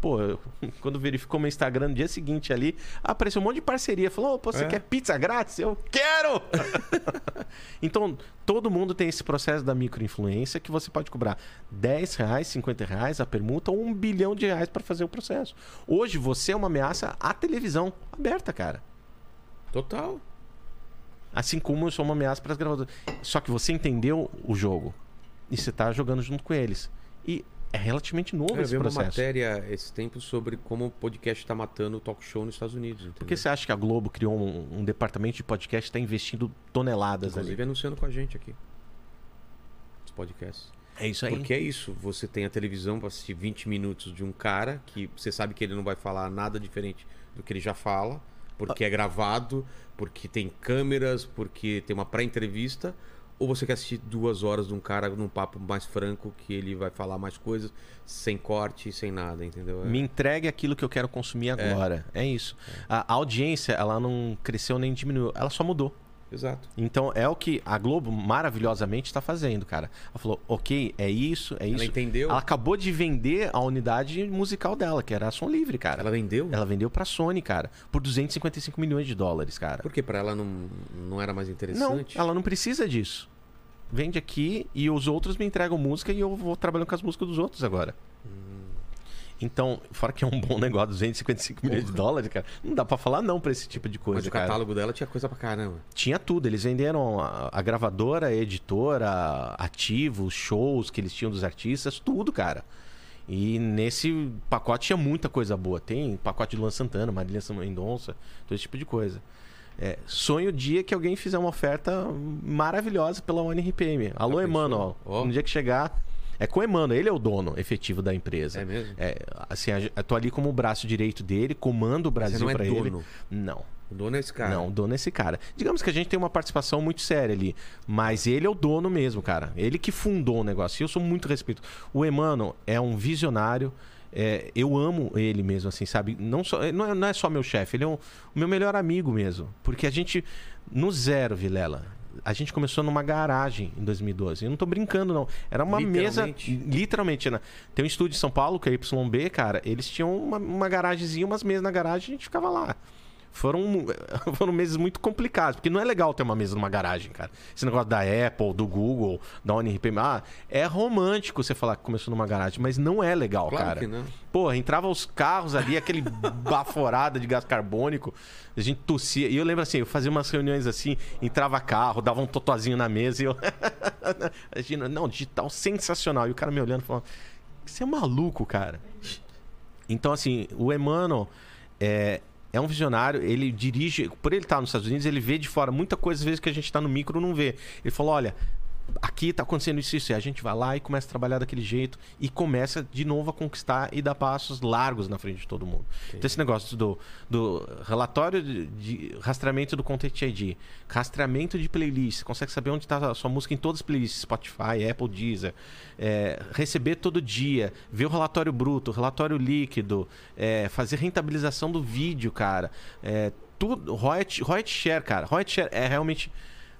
Pô, eu- quando verificou meu Instagram no dia seguinte ali, apareceu um monte de parceria. Falou, "Ô, pô, você
É.
quer pizza grátis? Eu quero! então, todo mundo tem esse processo da microinfluência que você pode cobrar 10 reais, 50 reais a permuta ou um bilhão de reais para fazer o processo. Hoje, você é uma ameaça à televisão aberta, cara.
Total.
Assim como eu sou uma ameaça para as gravadoras. Só que você entendeu o jogo. E você tá jogando junto com eles. E é relativamente novo
Eu
esse
vi uma
processo.
matéria esse tempo sobre como o podcast tá matando o talk show nos Estados Unidos. Entendeu?
Por que você acha que a Globo criou um, um departamento de podcast e está investindo toneladas
Inclusive
ali?
anunciando com a gente aqui. Os podcasts.
É isso aí.
Porque é isso, você tem a televisão pra assistir 20 minutos de um cara que você sabe que ele não vai falar nada diferente do que ele já fala, porque é gravado, porque tem câmeras, porque tem uma pré-entrevista, ou você quer assistir duas horas de um cara num papo mais franco que ele vai falar mais coisas, sem corte, sem nada, entendeu? É.
Me entregue aquilo que eu quero consumir agora. É, isso. A audiência, ela não cresceu nem diminuiu. Ela só mudou.
Exato.
Então é o que a Globo maravilhosamente está fazendo, cara. Ela falou, ok, é isso, é isso.
Ela entendeu?
Ela acabou de vender a unidade musical dela, que era a Som Livre, cara.
Ela vendeu?
Ela vendeu pra Sony, cara, por 255 milhões de dólares, cara.
Porque pra ela não, não era mais
Não,
interessante?
ela não precisa disso. Vende aqui e os outros me entregam música e eu vou trabalhando com as músicas dos outros agora. Então, fora que é um bom negócio, 255 milhões de dólares, cara, não dá pra falar não pra esse tipo de coisa,
Mas o
cara.
catálogo dela tinha coisa pra caramba.
Tinha tudo, eles venderam a, a gravadora, a editora, ativos, shows que eles tinham dos artistas, tudo, cara. E nesse pacote tinha muita coisa boa. Tem pacote de Luan Santana, Marília Mendonça, todo esse tipo de coisa. É, sonho o dia que alguém fizer uma oferta maravilhosa pela ONRPM. Alô? Emanuel.
Ó.
No dia que chegar. É com o Emanuel, ele é o dono efetivo da empresa.
É mesmo?
É, assim, eu tô ali como o braço direito dele, comando o Brasil
não é
ele.
dono.
Não.
O dono é esse cara.
Não, o dono é esse cara. Digamos que a gente tem uma participação muito séria ali. Mas ele é o dono mesmo, cara. Ele que fundou o negócio. E eu sou muito respeito. O Emmanuel é um visionário. é, eu amo ele mesmo, assim, sabe? Não, só, não, é, não é só meu chefe, ele é um- o meu melhor amigo mesmo. Porque a gente, no zero, Vilela, a gente começou numa garagem em 2012. Eu não tô brincando, não. Era uma mesa.
Literalmente?
Literalmente, né? Tem um estúdio em São Paulo, que é YB, cara. Eles tinham uma, uma garagemzinha, umas mesas na garagem, a gente ficava lá. Foram, foram meses muito complicados, porque não é legal ter uma mesa numa garagem, cara. Esse negócio da Apple, do Google, da ONRPM. Ah, é romântico você falar que começou numa garagem, mas não é legal,
Claro
cara.
que não.
Pô, entrava os carros ali, aquele baforada de gás carbônico, a gente tossia. E eu lembro assim, eu fazia umas reuniões assim, entrava carro, dava um totozinho na mesa e eu. Imagina, não, digital sensacional. E o cara me olhando falando: Você é maluco, cara. Então, assim, o Emmanuel é, é um visionário, ele dirige, por ele estar nos Estados Unidos, ele vê de fora muita coisa, às vezes, que a gente está no micro não vê. Ele falou: olha. Aqui tá acontecendo isso, isso. E a gente vai lá e começa a trabalhar daquele jeito e começa de novo a conquistar e dar passos largos na frente de todo mundo. Então, esse negócio do, do relatório de, de rastreamento do Content ID, rastreamento de playlist, consegue saber onde está a sua música em todas as playlists, Spotify, Apple, Deezer. É, receber todo dia, ver o relatório bruto, o relatório líquido, é, fazer rentabilização do vídeo, cara. É, tudo, royalty, royalty share, cara. Royalty share é realmente.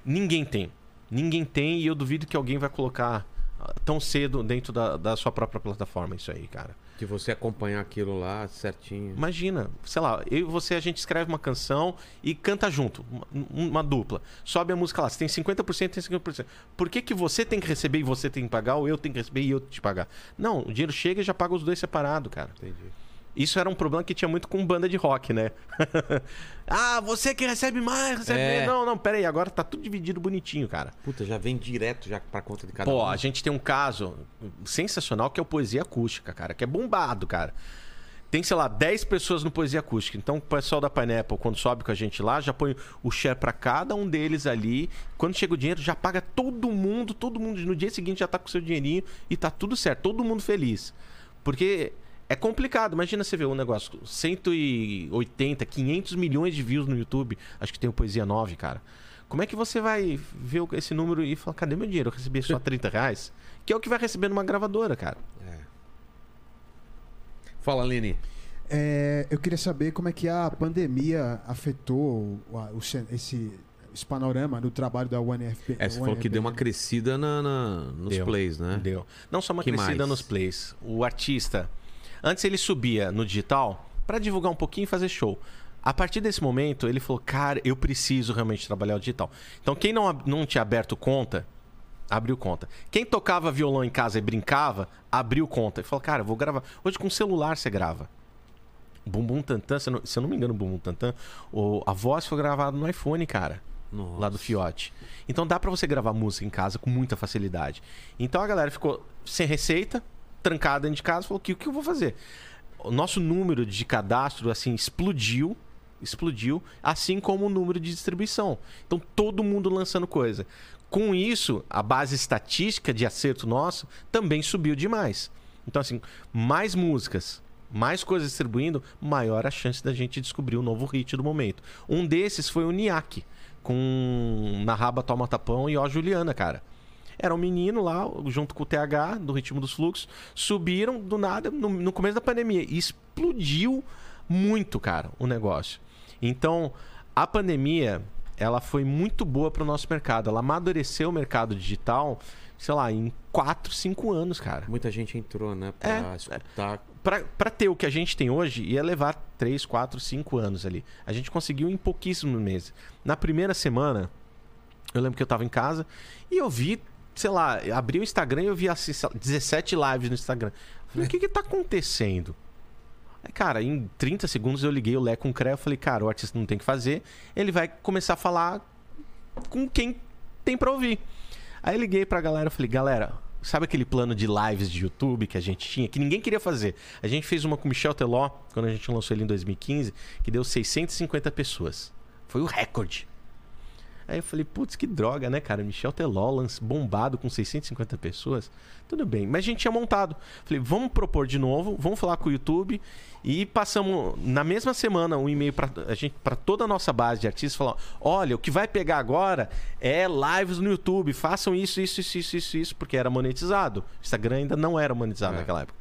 Ninguém tem. Ninguém tem e eu duvido que alguém vai colocar ah, tão cedo dentro da, da sua própria plataforma isso aí, cara.
De você acompanhar aquilo lá certinho.
Imagina, sei lá, eu e você, a gente escreve uma canção e canta junto, uma, uma dupla. Sobe a música lá, você tem 50%, tem 50%. Por que, que você tem que receber e você tem que pagar, ou eu tenho que receber e eu te pagar? Não, o dinheiro chega e já paga os dois separado, cara.
Entendi.
Isso era um problema que tinha muito com banda de rock, né? ah, você que recebe mais, recebe
É.
menos. Não, não, pera aí, agora tá tudo dividido bonitinho, cara.
Puta, já vem direto já pra conta de cada
Pô,
um.
a gente tem um caso sensacional que é o Poesia Acústica, cara, que é bombado, cara. tem, sei lá, 10 pessoas no Poesia Acústica. Então, o pessoal da Pineapple, quando sobe com a gente lá, já põe o share para cada um deles ali. Quando chega o dinheiro, já paga todo mundo, todo mundo. No dia seguinte já tá com o seu dinheirinho e tá tudo certo, todo mundo feliz. Porque é complicado. Imagina você ver um negócio, 180, 500 milhões de views no YouTube. Acho que tem o Poesia 9, cara. Como é que você vai ver esse número e falar, cadê meu dinheiro? Eu recebi só 30 reais? Que é o que vai receber numa gravadora, cara.
Fala, Lene.
É, eu queria saber como é que a pandemia afetou o, o- esse, esse panorama do trabalho da UNFP.
É, você falou que deu uma crescida na, na- nos
Deu,
plays, né?
Deu. Não só uma
Que
crescida
mais?
nos plays. O artista, antes ele subia no digital para divulgar um pouquinho e fazer show. A partir desse momento, ele falou: Cara, eu preciso realmente trabalhar o digital. Então, quem não, não tinha aberto conta, abriu conta. Quem tocava violão em casa e brincava, abriu conta. E falou: Cara, eu vou gravar. Hoje com celular você grava. Bumbum Tantan, se eu não, se eu não me engano, Bumbum Tantan, o- a voz foi gravada no iPhone, cara
Nossa.
lá do Fiote. Então dá pra você gravar música em casa com muita facilidade. Então a galera ficou sem receita, trancada dentro de casa, falou: "O que, o que eu vou fazer?" O nosso número de cadastro assim explodiu, explodiu, assim como o número de distribuição. Então todo mundo lançando coisa. Com isso, a base estatística de acerto nosso também subiu demais. Então assim, mais músicas, mais coisas distribuindo, maior a chance da gente descobrir o novo hit do momento. Um desses foi o Niak, com Na Raba Toma Tapão e Ó Juliana, cara. Era um menino lá, junto com o TH, do Ritmo dos Fluxos, subiram do nada no, no começo da pandemia. E explodiu muito, cara, o negócio. Então, a pandemia, ela foi muito boa para o nosso mercado. Ela amadureceu o mercado digital, sei lá, em 4, 5 anos, cara.
Muita gente entrou, né? Pra
É,
escutar.
Pra ter o que a gente tem hoje, ia levar 3, 4, 5 anos ali. A gente conseguiu em pouquíssimos meses. Na primeira semana, eu lembro que eu tava em casa e eu vi, sei lá, abri o Instagram e eu vi assim, sei lá, 17 lives no Instagram. Falei, o que que tá acontecendo? Aí, cara, em 30 segundos eu liguei o Lé com o CREA, eu falei, cara, o artista não tem o que fazer, ele vai começar a falar com quem tem pra ouvir. Aí eu liguei pra galera, eu falei, galera, sabe aquele plano de lives de YouTube que a gente tinha, que ninguém queria fazer? A gente fez uma com o Michel Teló, quando a gente lançou ele em 2015, que deu 650 pessoas. Foi o recorde. Aí eu falei, putz, que droga, né, cara? Michel Teló, lance- bombado com 650 pessoas. Tudo bem, mas a gente tinha montado. Falei, vamos propor de novo, vamos falar com o YouTube. E passamos, na mesma semana, um e-mail para toda a nossa base de artistas, falar: olha, o que vai pegar agora é lives no YouTube, façam isso, isso, isso, isso, isso, isso, porque era monetizado. O Instagram ainda não era monetizado
É.
naquela época.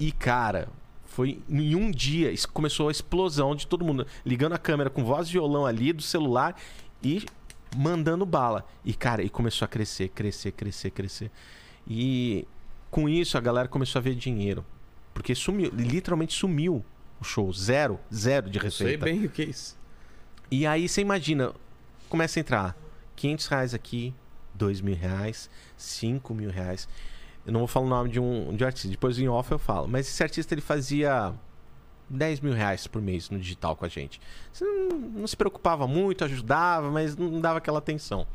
E, cara, foi em um dia, começou a explosão de todo mundo ligando a câmera com voz de violão ali do celular e mandando bala. E, cara, e começou a crescer, crescer, crescer, crescer. E com isso a galera começou a ver dinheiro. Porque sumiu, literalmente sumiu o show. Zero, zero de
Eu sei
receita.
bem o que é isso.
E aí você imagina, começa a entrar 500 reais aqui, 2 mil reais, 5 mil reais. Eu não vou falar o nome de um, de um artista, depois em off eu falo. Mas esse artista ele fazia 10 mil reais por mês no digital com a gente. Você não, não se preocupava muito, ajudava, mas não dava aquela atenção.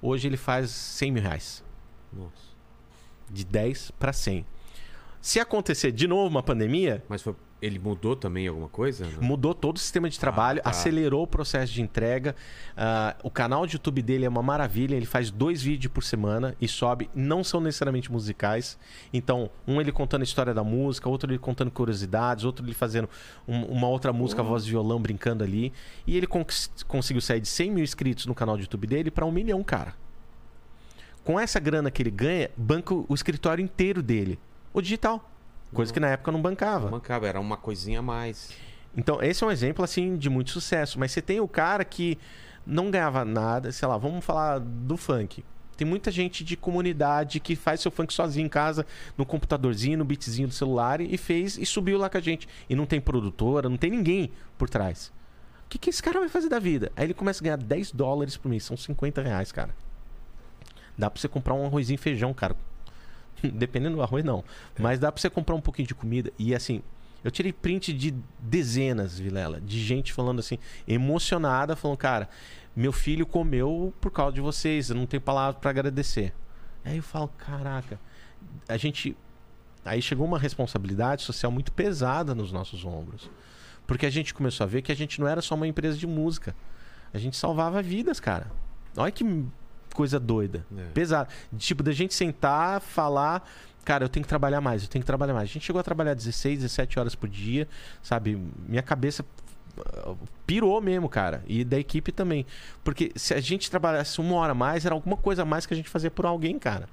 Hoje ele faz 100 mil reais.
Nossa.
De 10 para 100. Se acontecer de novo uma pandemia,
Mas foi- ele mudou também alguma coisa? Não?
Mudou todo o sistema de trabalho,
tá.
acelerou o processo de entrega. Ah, o canal de YouTube dele é uma maravilha. Ele faz dois vídeos por semana e sobe. Não são necessariamente musicais. Então, um ele contando a história da música, outro ele contando curiosidades, outro ele fazendo um- uma outra música, voz de violão, brincando ali. E ele conseguiu sair de 100 mil inscritos no canal de YouTube dele para um milhão, cara. Com essa grana que ele ganha, banca o escritório inteiro dele. O digital. Coisa que na época não bancava.
Mancava, era uma coisinha a mais.
Então, esse é um exemplo, assim, de muito sucesso. Mas você tem o cara que não ganhava nada, sei lá, vamos falar do funk. Tem muita gente de comunidade que faz seu funk sozinho em casa, no computadorzinho, no beatzinho do celular, e fez e subiu lá com a gente. E não tem produtora, não tem ninguém por trás. O que, que esse cara vai fazer da vida? Aí ele começa a ganhar 10 dólares por mês, são 50 reais, cara. Dá pra você comprar um arrozinho e feijão, cara. Dependendo do arroz, não. Mas dá pra você comprar um pouquinho de comida. E assim, eu tirei print de dezenas, Vilela, de gente falando assim, emocionada, falando, cara, meu filho comeu por causa de vocês, eu não tenho palavras pra agradecer. Aí eu falo, caraca, a gente Aí chegou uma responsabilidade social muito pesada nos nossos ombros. Porque a gente começou a ver que a gente não era só uma empresa de música. A gente salvava vidas, cara. Olha que coisa doida.
É.
Pesada. Tipo, da gente sentar, falar. Cara, eu tenho que trabalhar mais, eu tenho que trabalhar mais. A gente chegou a trabalhar 16, 17 horas por dia, sabe? Minha cabeça uh, pirou mesmo, cara. E da equipe também. Porque se a gente trabalhasse uma hora a mais, era alguma coisa a mais que a gente fazia por alguém, cara.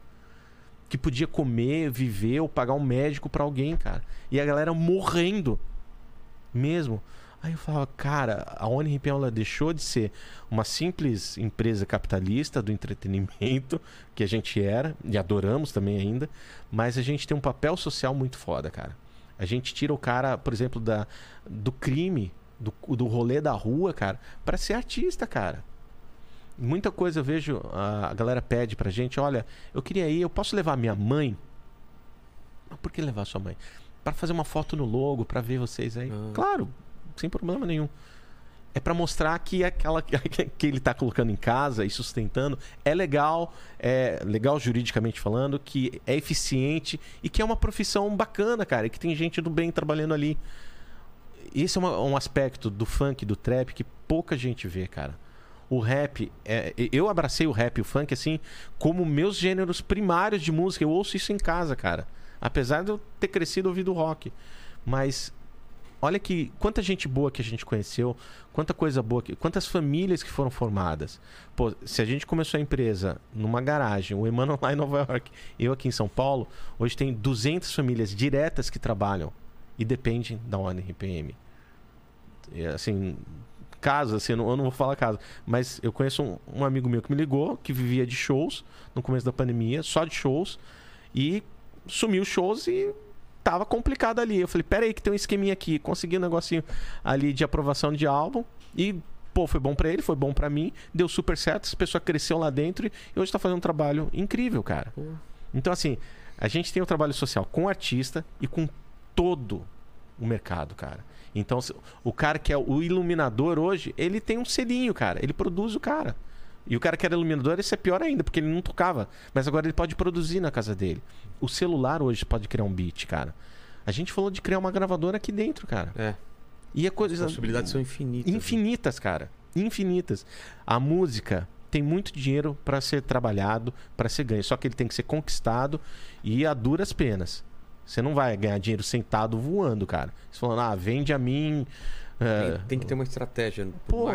Que podia comer, viver ou pagar um médico pra alguém, cara. E a galera morrendo. Mesmo. Aí eu falava, cara, a ONRP ela deixou de ser uma simples empresa capitalista do entretenimento, que a gente era, e adoramos também ainda, mas a gente tem um papel social muito foda, cara. A gente tira o cara, por exemplo, da, do crime, do, do rolê da rua, cara, para ser artista, cara. Muita coisa eu vejo, a, a galera pede pra gente, olha, eu queria ir, eu posso levar minha mãe? Mas por que levar sua mãe? Para fazer uma foto no logo, para ver vocês aí.
Ah.
Claro, sem problema nenhum. É para mostrar que aquela que ele tá colocando em casa e sustentando é legal, é legal juridicamente falando, que é eficiente e que é uma profissão bacana, cara, que tem gente do bem trabalhando ali. Esse é uma- um aspecto do funk, do trap que pouca gente vê, cara. O rap, é, eu abracei o rap e o funk assim como meus gêneros primários de música. Eu ouço isso em casa, cara. Apesar de eu ter crescido ouvindo rock. Mas olha que quanta gente boa que a gente conheceu, quanta coisa boa, que, quantas famílias que foram formadas. Pô, se a gente começou a empresa numa garagem, o Emmanuel lá em Nova York, eu aqui em São Paulo, hoje tem 200 famílias diretas que trabalham e dependem da ONRPM. E, assim, casa, assim, eu não, eu não vou falar casa, mas eu conheço um, um amigo meu que me ligou, que vivia de shows no começo da pandemia, só de shows, e sumiu shows e tava complicado ali. Eu falei, pera aí que tem um esqueminha aqui. Consegui um negocinho ali de aprovação de álbum e, pô, foi bom pra ele, foi bom pra mim, deu super certo, essa pessoa cresceu lá dentro e hoje tá fazendo um trabalho incrível, cara. Então, assim, a gente tem o trabalho social com o artista e com todo o mercado, cara. Então, o cara que é o iluminador hoje, ele tem um selinho, cara. Ele produz o cara. E o cara que era iluminador, esse é pior ainda, porque ele não tocava. Mas agora ele pode produzir na casa dele. O celular hoje pode criar um beat, cara. A gente falou de criar uma gravadora aqui dentro, cara.
É.
E a
As
coisa.
possibilidades são infinitas. né?
Infinitas, cara. Infinitas. A música tem muito dinheiro para ser trabalhado, para ser ganho. Só que ele tem que ser conquistado e a duras penas. Você não vai ganhar dinheiro sentado voando, cara. Você falando, ah, vende a mim. é,
Tem, tem que ter uma estratégia.
Pô,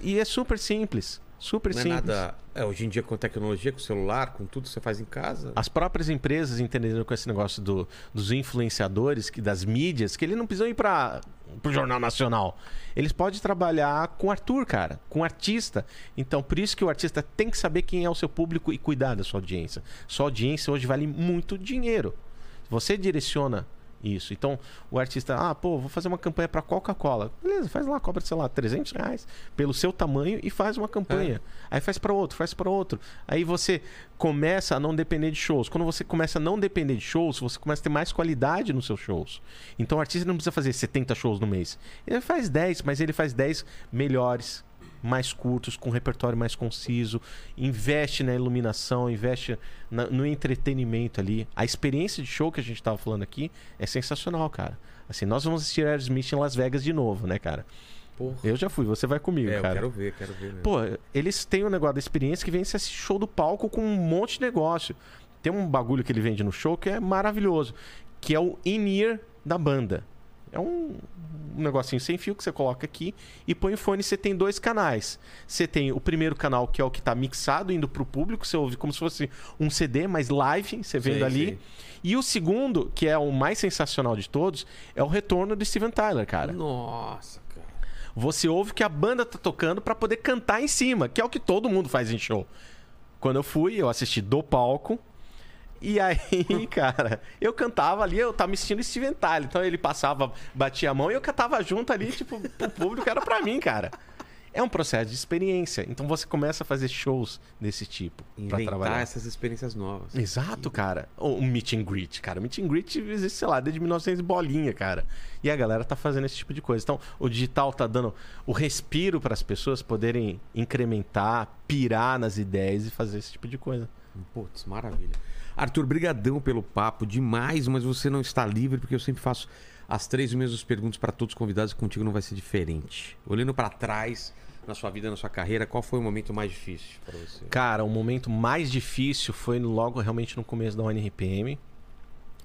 e é super simples. Super
não é
simples.
nada. É, hoje em dia, com tecnologia, com celular, com tudo que você faz em casa.
As próprias empresas entenderam com esse negócio do- dos influenciadores, que, das mídias, que ele não precisam ir para o Jornal Nacional. Eles podem trabalhar com Arthur, cara, com artista. Então, por isso que o artista tem que saber quem é o seu público e cuidar da sua audiência. Sua audiência hoje vale muito dinheiro. Você direciona isso. Então, o artista, ah, pô, vou fazer uma campanha para Coca-Cola. Beleza, faz lá, cobra, sei lá, 300 reais pelo seu tamanho e faz uma campanha. Aí faz para outro, faz para outro. Aí você começa a não depender de shows. Quando você começa a não depender de shows, você começa a ter mais qualidade nos seus shows. Então, o artista não precisa fazer 70 shows no mês. Ele faz 10, mas ele faz 10 melhores, mais curtos, com um repertório mais conciso, investe na iluminação, investe na- no entretenimento ali. A experiência de show que a gente estava falando aqui é sensacional, cara. Assim, nós vamos assistir Aerosmith em Las Vegas de novo, né, cara?
Porra.
Eu já fui, você vai comigo,
É, eu
cara.
quero ver, quero ver. mesmo.
Pô, eles têm um negócio da experiência que vem se assistir show do palco com um monte de negócio. Tem um bagulho que ele vende no show que é maravilhoso, que é o in-ear da banda. É um, um negocinho sem fio que você coloca aqui e põe o fone. Você tem dois canais. Você tem o primeiro canal, que é o que tá mixado, indo pro público. Você ouve como se fosse um CD, mas live, você vendo
Sei,
ali.
sei.
E o segundo, que é o mais sensacional de todos, é o retorno de Steven Tyler, cara.
Nossa, cara.
Você ouve que a banda tá tocando pra poder cantar em cima, que é o que todo mundo faz em show. Quando eu fui, eu assisti do palco. E aí, cara, eu cantava ali, eu tava me sentindo Steven Tyler. Então ele passava, batia a mão e eu cantava junto ali, tipo, pro público, era pra mim, cara. É um processo de experiência. Então você começa a fazer shows desse tipo pra
Inventar
trabalhar.
essas experiências novas.
Exato, cara. O o meet and greet, cara. O meet and greet existe, sei lá, desde 1900 e bolinha, cara. E a galera tá fazendo esse tipo de coisa. Então, o digital tá dando o respiro para as pessoas poderem incrementar, pirar nas ideias e fazer esse tipo de coisa.
Putz, maravilha. Arthur, brigadão pelo papo, demais, mas você não está livre porque eu sempre faço as três mesmas perguntas para todos os convidados e contigo não vai ser diferente. Olhando para trás na sua vida, na sua carreira, qual foi o momento mais difícil para você?
Cara, o momento mais difícil foi logo realmente no começo da ONRPM.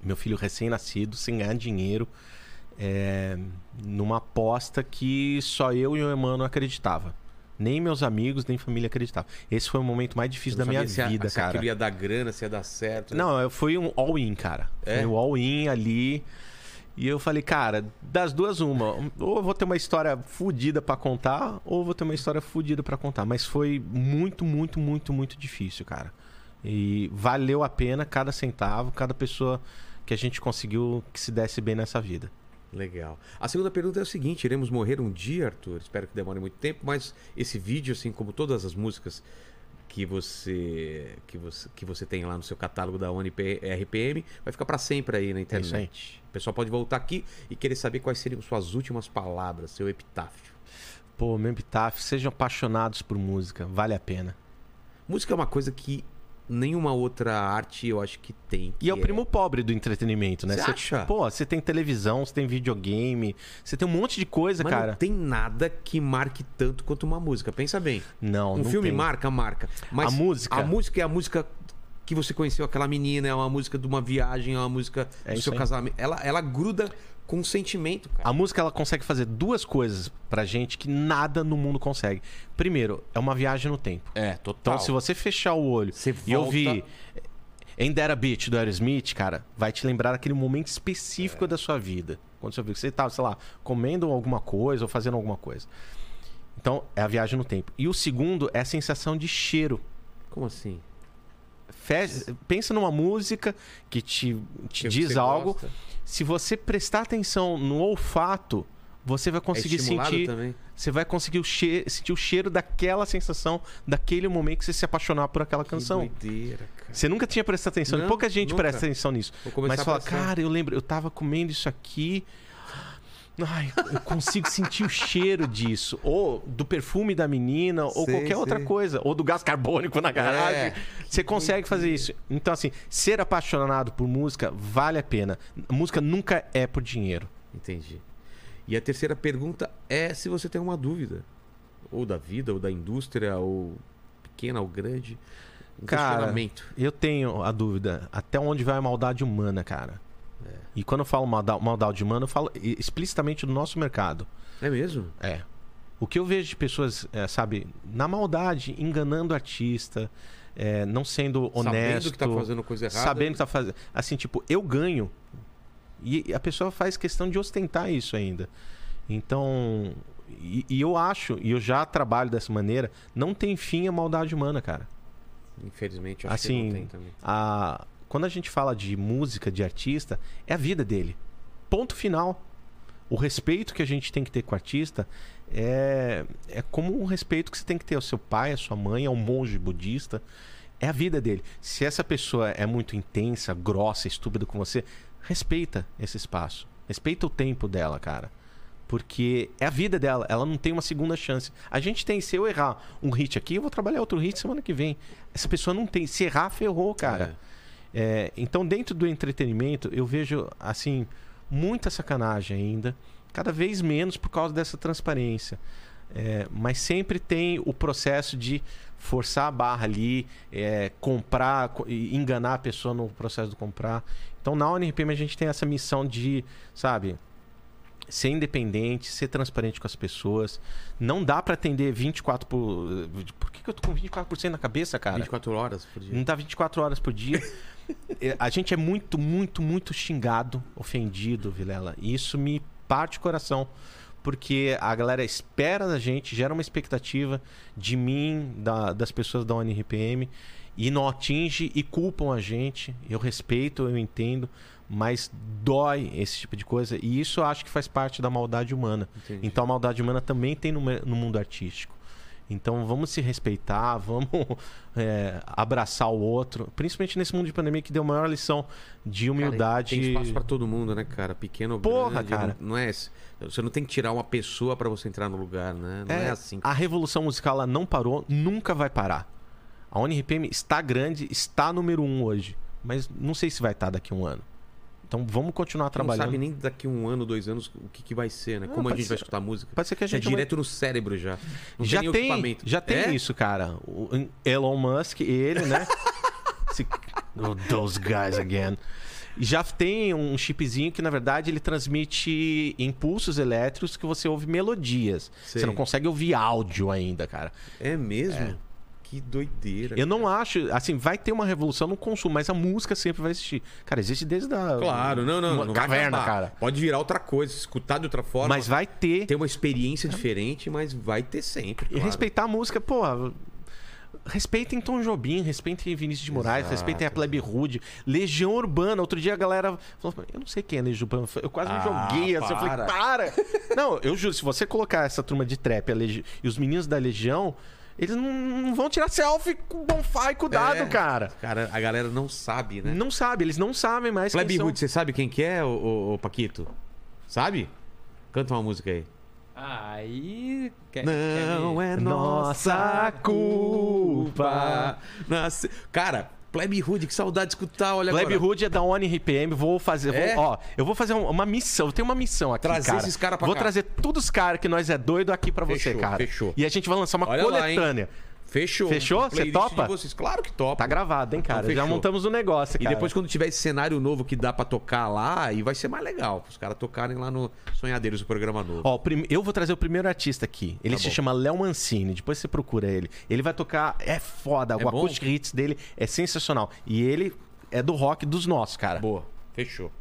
Meu filho recém-nascido, sem ganhar dinheiro, é, numa aposta que só eu e o Emmanuel acreditava. Nem meus amigos, nem família acreditavam. Esse foi o momento mais difícil da minha
se a-
vida,
se
cara.
aquilo ia dar grana, se ia dar certo. né?
Não, foi um all-in, cara.
É?
Foi um all-in ali. E eu falei, cara, das duas, uma. Ou eu vou ter uma história fodida pra contar, ou eu vou ter uma história fodida pra contar. Mas foi muito, muito, muito, muito difícil, cara. E valeu a pena cada centavo, cada pessoa que a gente conseguiu que se desse bem nessa vida.
Legal. A segunda pergunta é o seguinte: iremos morrer um dia, Arthur? Espero que demore muito tempo, mas esse vídeo, assim como todas as músicas que você que você, que você tem lá no seu catálogo da ONP RPM, vai ficar para sempre aí na
É
internet. O pessoal pode voltar aqui e querer saber quais seriam suas últimas palavras, seu epitáfio.
Pô, meu epitáfio, sejam apaixonados por música, vale a pena.
Música é uma coisa que nenhuma outra arte eu acho que tem.
E é o
que
primo pobre do entretenimento, né?
Você acha?
Pô, você tem televisão, você tem videogame, você tem um monte de coisa,
Mas
cara.
não tem nada que marque tanto quanto uma música. Pensa bem.
Não,
um
não
filme
tem.
marca, marca. Mas
A música?
A música é a música que você conheceu aquela menina, é uma música de uma viagem, é uma música
É
do seu
aí.
casamento. Ela, ela gruda com sentimento, cara.
A música ela consegue fazer duas coisas pra gente que nada no mundo consegue. Primeiro, é uma viagem no tempo.
É, total.
Então, se você fechar o olho
Você
e
volta-
ouvir a Beat do Aerosmith, cara, vai te lembrar aquele momento
É.
específico da sua vida. Quando você viu que você tava, sei lá, comendo alguma coisa ou fazendo alguma coisa. Então, é a viagem no tempo. E o segundo é a sensação de cheiro.
Como assim?
Fe- Pensa numa música que te, te
Que
diz algo.
gosta.
Se você prestar atenção no olfato, você vai conseguir
é
sentir.
também.
Você vai conseguir o che- sentir o cheiro daquela sensação, daquele momento que você se apaixonar por aquela canção.
Que doideira, cara.
Você nunca tinha prestado atenção.
Não,
pouca gente
nunca.
presta atenção nisso. Mas fala, cara, eu lembro, eu tava comendo isso aqui. Ai, eu consigo sentir o cheiro disso. Ou do perfume da menina, ou
Sei,
qualquer outra coisa. Ou do gás carbônico na garagem.
É.
Você consegue fazer isso. Então, assim, ser apaixonado por música vale a pena. Música nunca é por dinheiro.
Entendi. E a terceira pergunta é se você tem uma dúvida. Ou da vida, ou da indústria, ou pequena ou grande. Um
Cara. Eu tenho a dúvida, até onde vai a maldade humana, cara? E quando eu falo malda- maldade humana, eu falo explicitamente do nosso mercado.
É mesmo?
É. O que eu vejo de pessoas, é, sabe, na maldade, enganando artista, é, não sendo honesto.
Sabendo que tá fazendo coisa errada.
Sabendo que tá fazendo. Assim, tipo, eu ganho. E a pessoa faz questão de ostentar isso ainda. Então. E, e eu acho, e eu já trabalho dessa maneira, não tem fim a maldade humana, cara.
Infelizmente, eu acho que
Assim,
não tem também.
a... quando a gente fala de música, de artista, é a vida dele. Ponto final. O respeito que a gente tem que ter com o artista é, é como um respeito que você tem que ter ao seu pai, à sua mãe, ao monge budista. É a vida dele. Se essa pessoa é muito intensa, grossa, estúpida com você, respeita esse espaço. Respeita o tempo dela, cara. Porque é a vida dela, ela não tem uma segunda chance. A gente tem, se eu errar um hit aqui, eu vou trabalhar outro hit semana que vem. Essa pessoa não tem. Se errar, ferrou, cara. É, então, dentro do entretenimento, eu vejo, assim, muita sacanagem ainda. Cada vez menos por causa dessa transparência. É, mas sempre tem o processo de forçar a barra ali, é, comprar, co- e enganar a pessoa no processo de comprar. Então, na UNRPM, a gente tem essa missão de, sabe, ser independente, ser transparente com as pessoas. Não dá pra atender 24 por. Por que, que eu tô com 24% na cabeça, cara?
24 horas por dia.
Não dá 24 horas por dia. É, a gente é muito, muito, muito xingado, ofendido, Vilela. E isso me parte o coração. Porque a galera espera da gente, gera uma expectativa de mim, da- das pessoas da ONRPM, e não atinge e culpam a gente. Eu respeito, eu entendo, mas dói esse tipo de coisa. E isso eu acho que faz parte da maldade humana.
Entendi.
Então a maldade humana também tem no, no mundo artístico. Então vamos se respeitar, vamos é, abraçar o outro, principalmente nesse mundo de pandemia que deu a maior lição de humildade.
Tem espaço pra todo mundo, né, cara? Pequeno ou
Porra,
grande.
cara.
Não, não é. Você não tem que tirar uma pessoa pra você entrar no lugar, né? Não é, assim.
A revolução musical ela não parou, nunca vai parar. A ONRPM está grande, está número um hoje. Mas não sei se vai estar daqui a um ano. Então vamos continuar
Não
trabalhando.
sabe nem daqui um ano, dois anos, o que, que vai ser, né?
Não,
Como a gente vai
ser-
escutar música.
Pode ser que a
É
gente vai-
direto no cérebro já. Não
já tem,
equipamento.
já tem
É?
isso, cara. O Elon Musk, ele, né? Esse- Oh, Those guys again. Já tem um chipzinho que, na verdade, ele transmite impulsos elétricos que você ouve melodias.
Sei.
Você não consegue ouvir áudio ainda, cara.
É mesmo? Que doideira.
Eu não acho, assim, vai ter uma revolução no consumo, mas a música sempre vai existir. Cara, existe desde a
Claro, não, não. não
caverna, cara.
Pode virar outra coisa, escutar de outra forma.
Mas vai ter
ter uma experiência diferente, mas vai ter sempre.
E
claro.
respeitar a música, pô. Respeitem Tom Jobim, respeitem Vinícius de Moraes,
Exato.
respeitem a Plebe Rude, Legião Urbana. Outro dia a galera falou: Eu não sei quem é Legião Urbana. Eu quase me
Ah,
joguei assim. Eu falei:
para.
Não, eu juro, se você colocar essa turma de trap Legi- e os meninos da Legião, eles não, não vão tirar selfie com bonfire cuidado,
É.
cara.
Cara, a galera não sabe, né?
Não sabe, eles não sabem mais. quem
Plebe
são.
Hood, você sabe quem que é, ô, Paquito? Sabe? Canta uma música aí.
Aí. Quer,
Não
quer
é
nossa
nossa
culpa.
culpa. Nasce- Cara, Plebe Hood, que saudade de escutar. Olha
Plebe
agora.
Hood é da Oni RPM, vou fazer, vou-
É?
ó, eu vou fazer um- uma missão, eu tenho uma missão aqui,
Trazer
cara.
esses cara pra
Vou
cá.
trazer todos os caras que nós é doido aqui pra você,
Fechou,
cara.
fechou.
E a gente vai lançar uma
Olha lá,
coletânea.
Fechou.
Fechou?
Um
Você topa?
vocês. Claro que topa.
Tá gravado, hein, cara?
Então,
Já montamos o negócio,
E
cara.
depois, quando tiver esse cenário novo que dá pra tocar lá, aí vai ser mais legal. Os caras tocarem lá no Sonhadeiros, o programa novo.
Ó, prim- eu vou trazer o primeiro artista aqui. Ele
Tá
se
bom.
chama Léo Mancini. Depois você procura ele. Ele vai tocar. É foda.
É
o acoustic hits dele é sensacional. E ele é do rock dos nossos, cara.
Boa, fechou.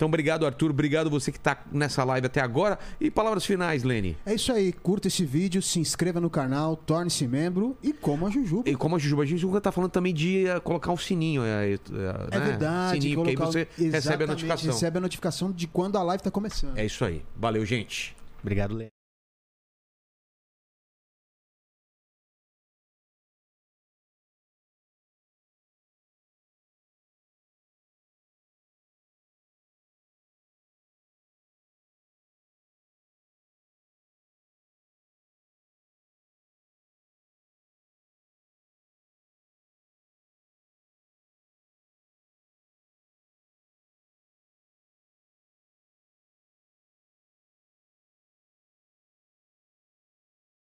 Então, obrigado, Arthur. Obrigado você que tá nessa live até agora. E palavras finais, Lene.
É isso aí. Curta esse vídeo, se inscreva no canal, torne-se membro e coma a Jujuba.
E como a Jujuba, a Jujuba tá falando também de eh, colocar um sininho. É,
É verdade.
Sininho, porque aí
colocar-
você recebe a
Exatamente,
notificação.
Recebe a notificação de quando a live tá começando.
É isso aí. Valeu, gente.
Obrigado, Lê.